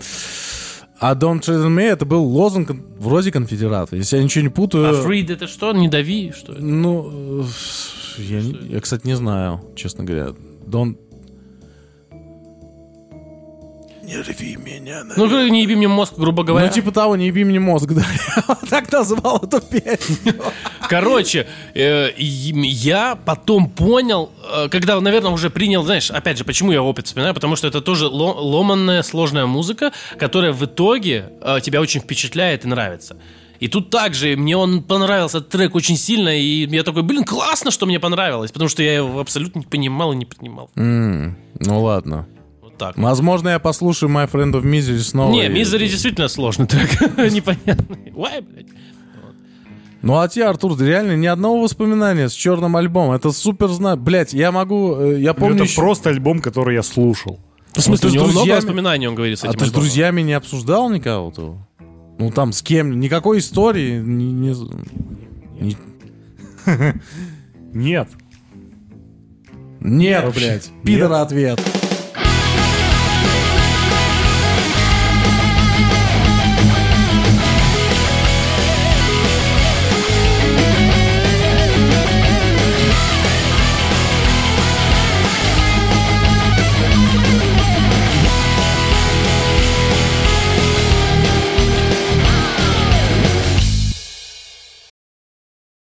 Speaker 1: А Don't Tread on Me это был лозунг вроде конфедерата. Если я ничего не путаю...
Speaker 3: А Freed это что? Не дави? Что это?
Speaker 1: Ну, э, я, не- я, кстати, не знаю, честно говоря. Don't... Не рви меня.
Speaker 3: Ну, как не еби мне мозг, грубо говоря.
Speaker 1: Ну, типа того, не еби мне мозг, да. Я так назвал эту песню.
Speaker 3: Короче, э, я потом понял, э, когда, наверное, уже принял, знаешь, опять же, почему я опыт вспоминаю, потому что это тоже ло- ломанная, сложная музыка, которая в итоге э, тебя очень впечатляет и нравится. И тут также мне он понравился трек очень сильно, и я такой, блин, классно, что мне понравилось, потому что я его абсолютно не понимал и не принимал.
Speaker 1: М, Ну, ладно.
Speaker 3: Вот так.
Speaker 1: Возможно, я послушаю My Friend of Misery снова.
Speaker 3: Не,
Speaker 1: и-
Speaker 3: Мизери действительно сложный трек, непонятный. Блядь?
Speaker 1: Ну, а тебе, Артур, реально ни одного воспоминания с черным альбомом. Это супер знак. Блять, я могу... э, Я помню
Speaker 2: это
Speaker 1: еще-
Speaker 2: просто альбом, который я слушал.
Speaker 3: В смысле,
Speaker 1: ты
Speaker 3: у него много
Speaker 1: друзьями-
Speaker 3: воспоминаний, он говорит, с
Speaker 1: А
Speaker 3: этим
Speaker 1: ты с друзьями не обсуждал никого-то? Ну, там, с кем? Никакой истории? не-
Speaker 2: Нет.
Speaker 1: Нет, блядь. Пидор ответ.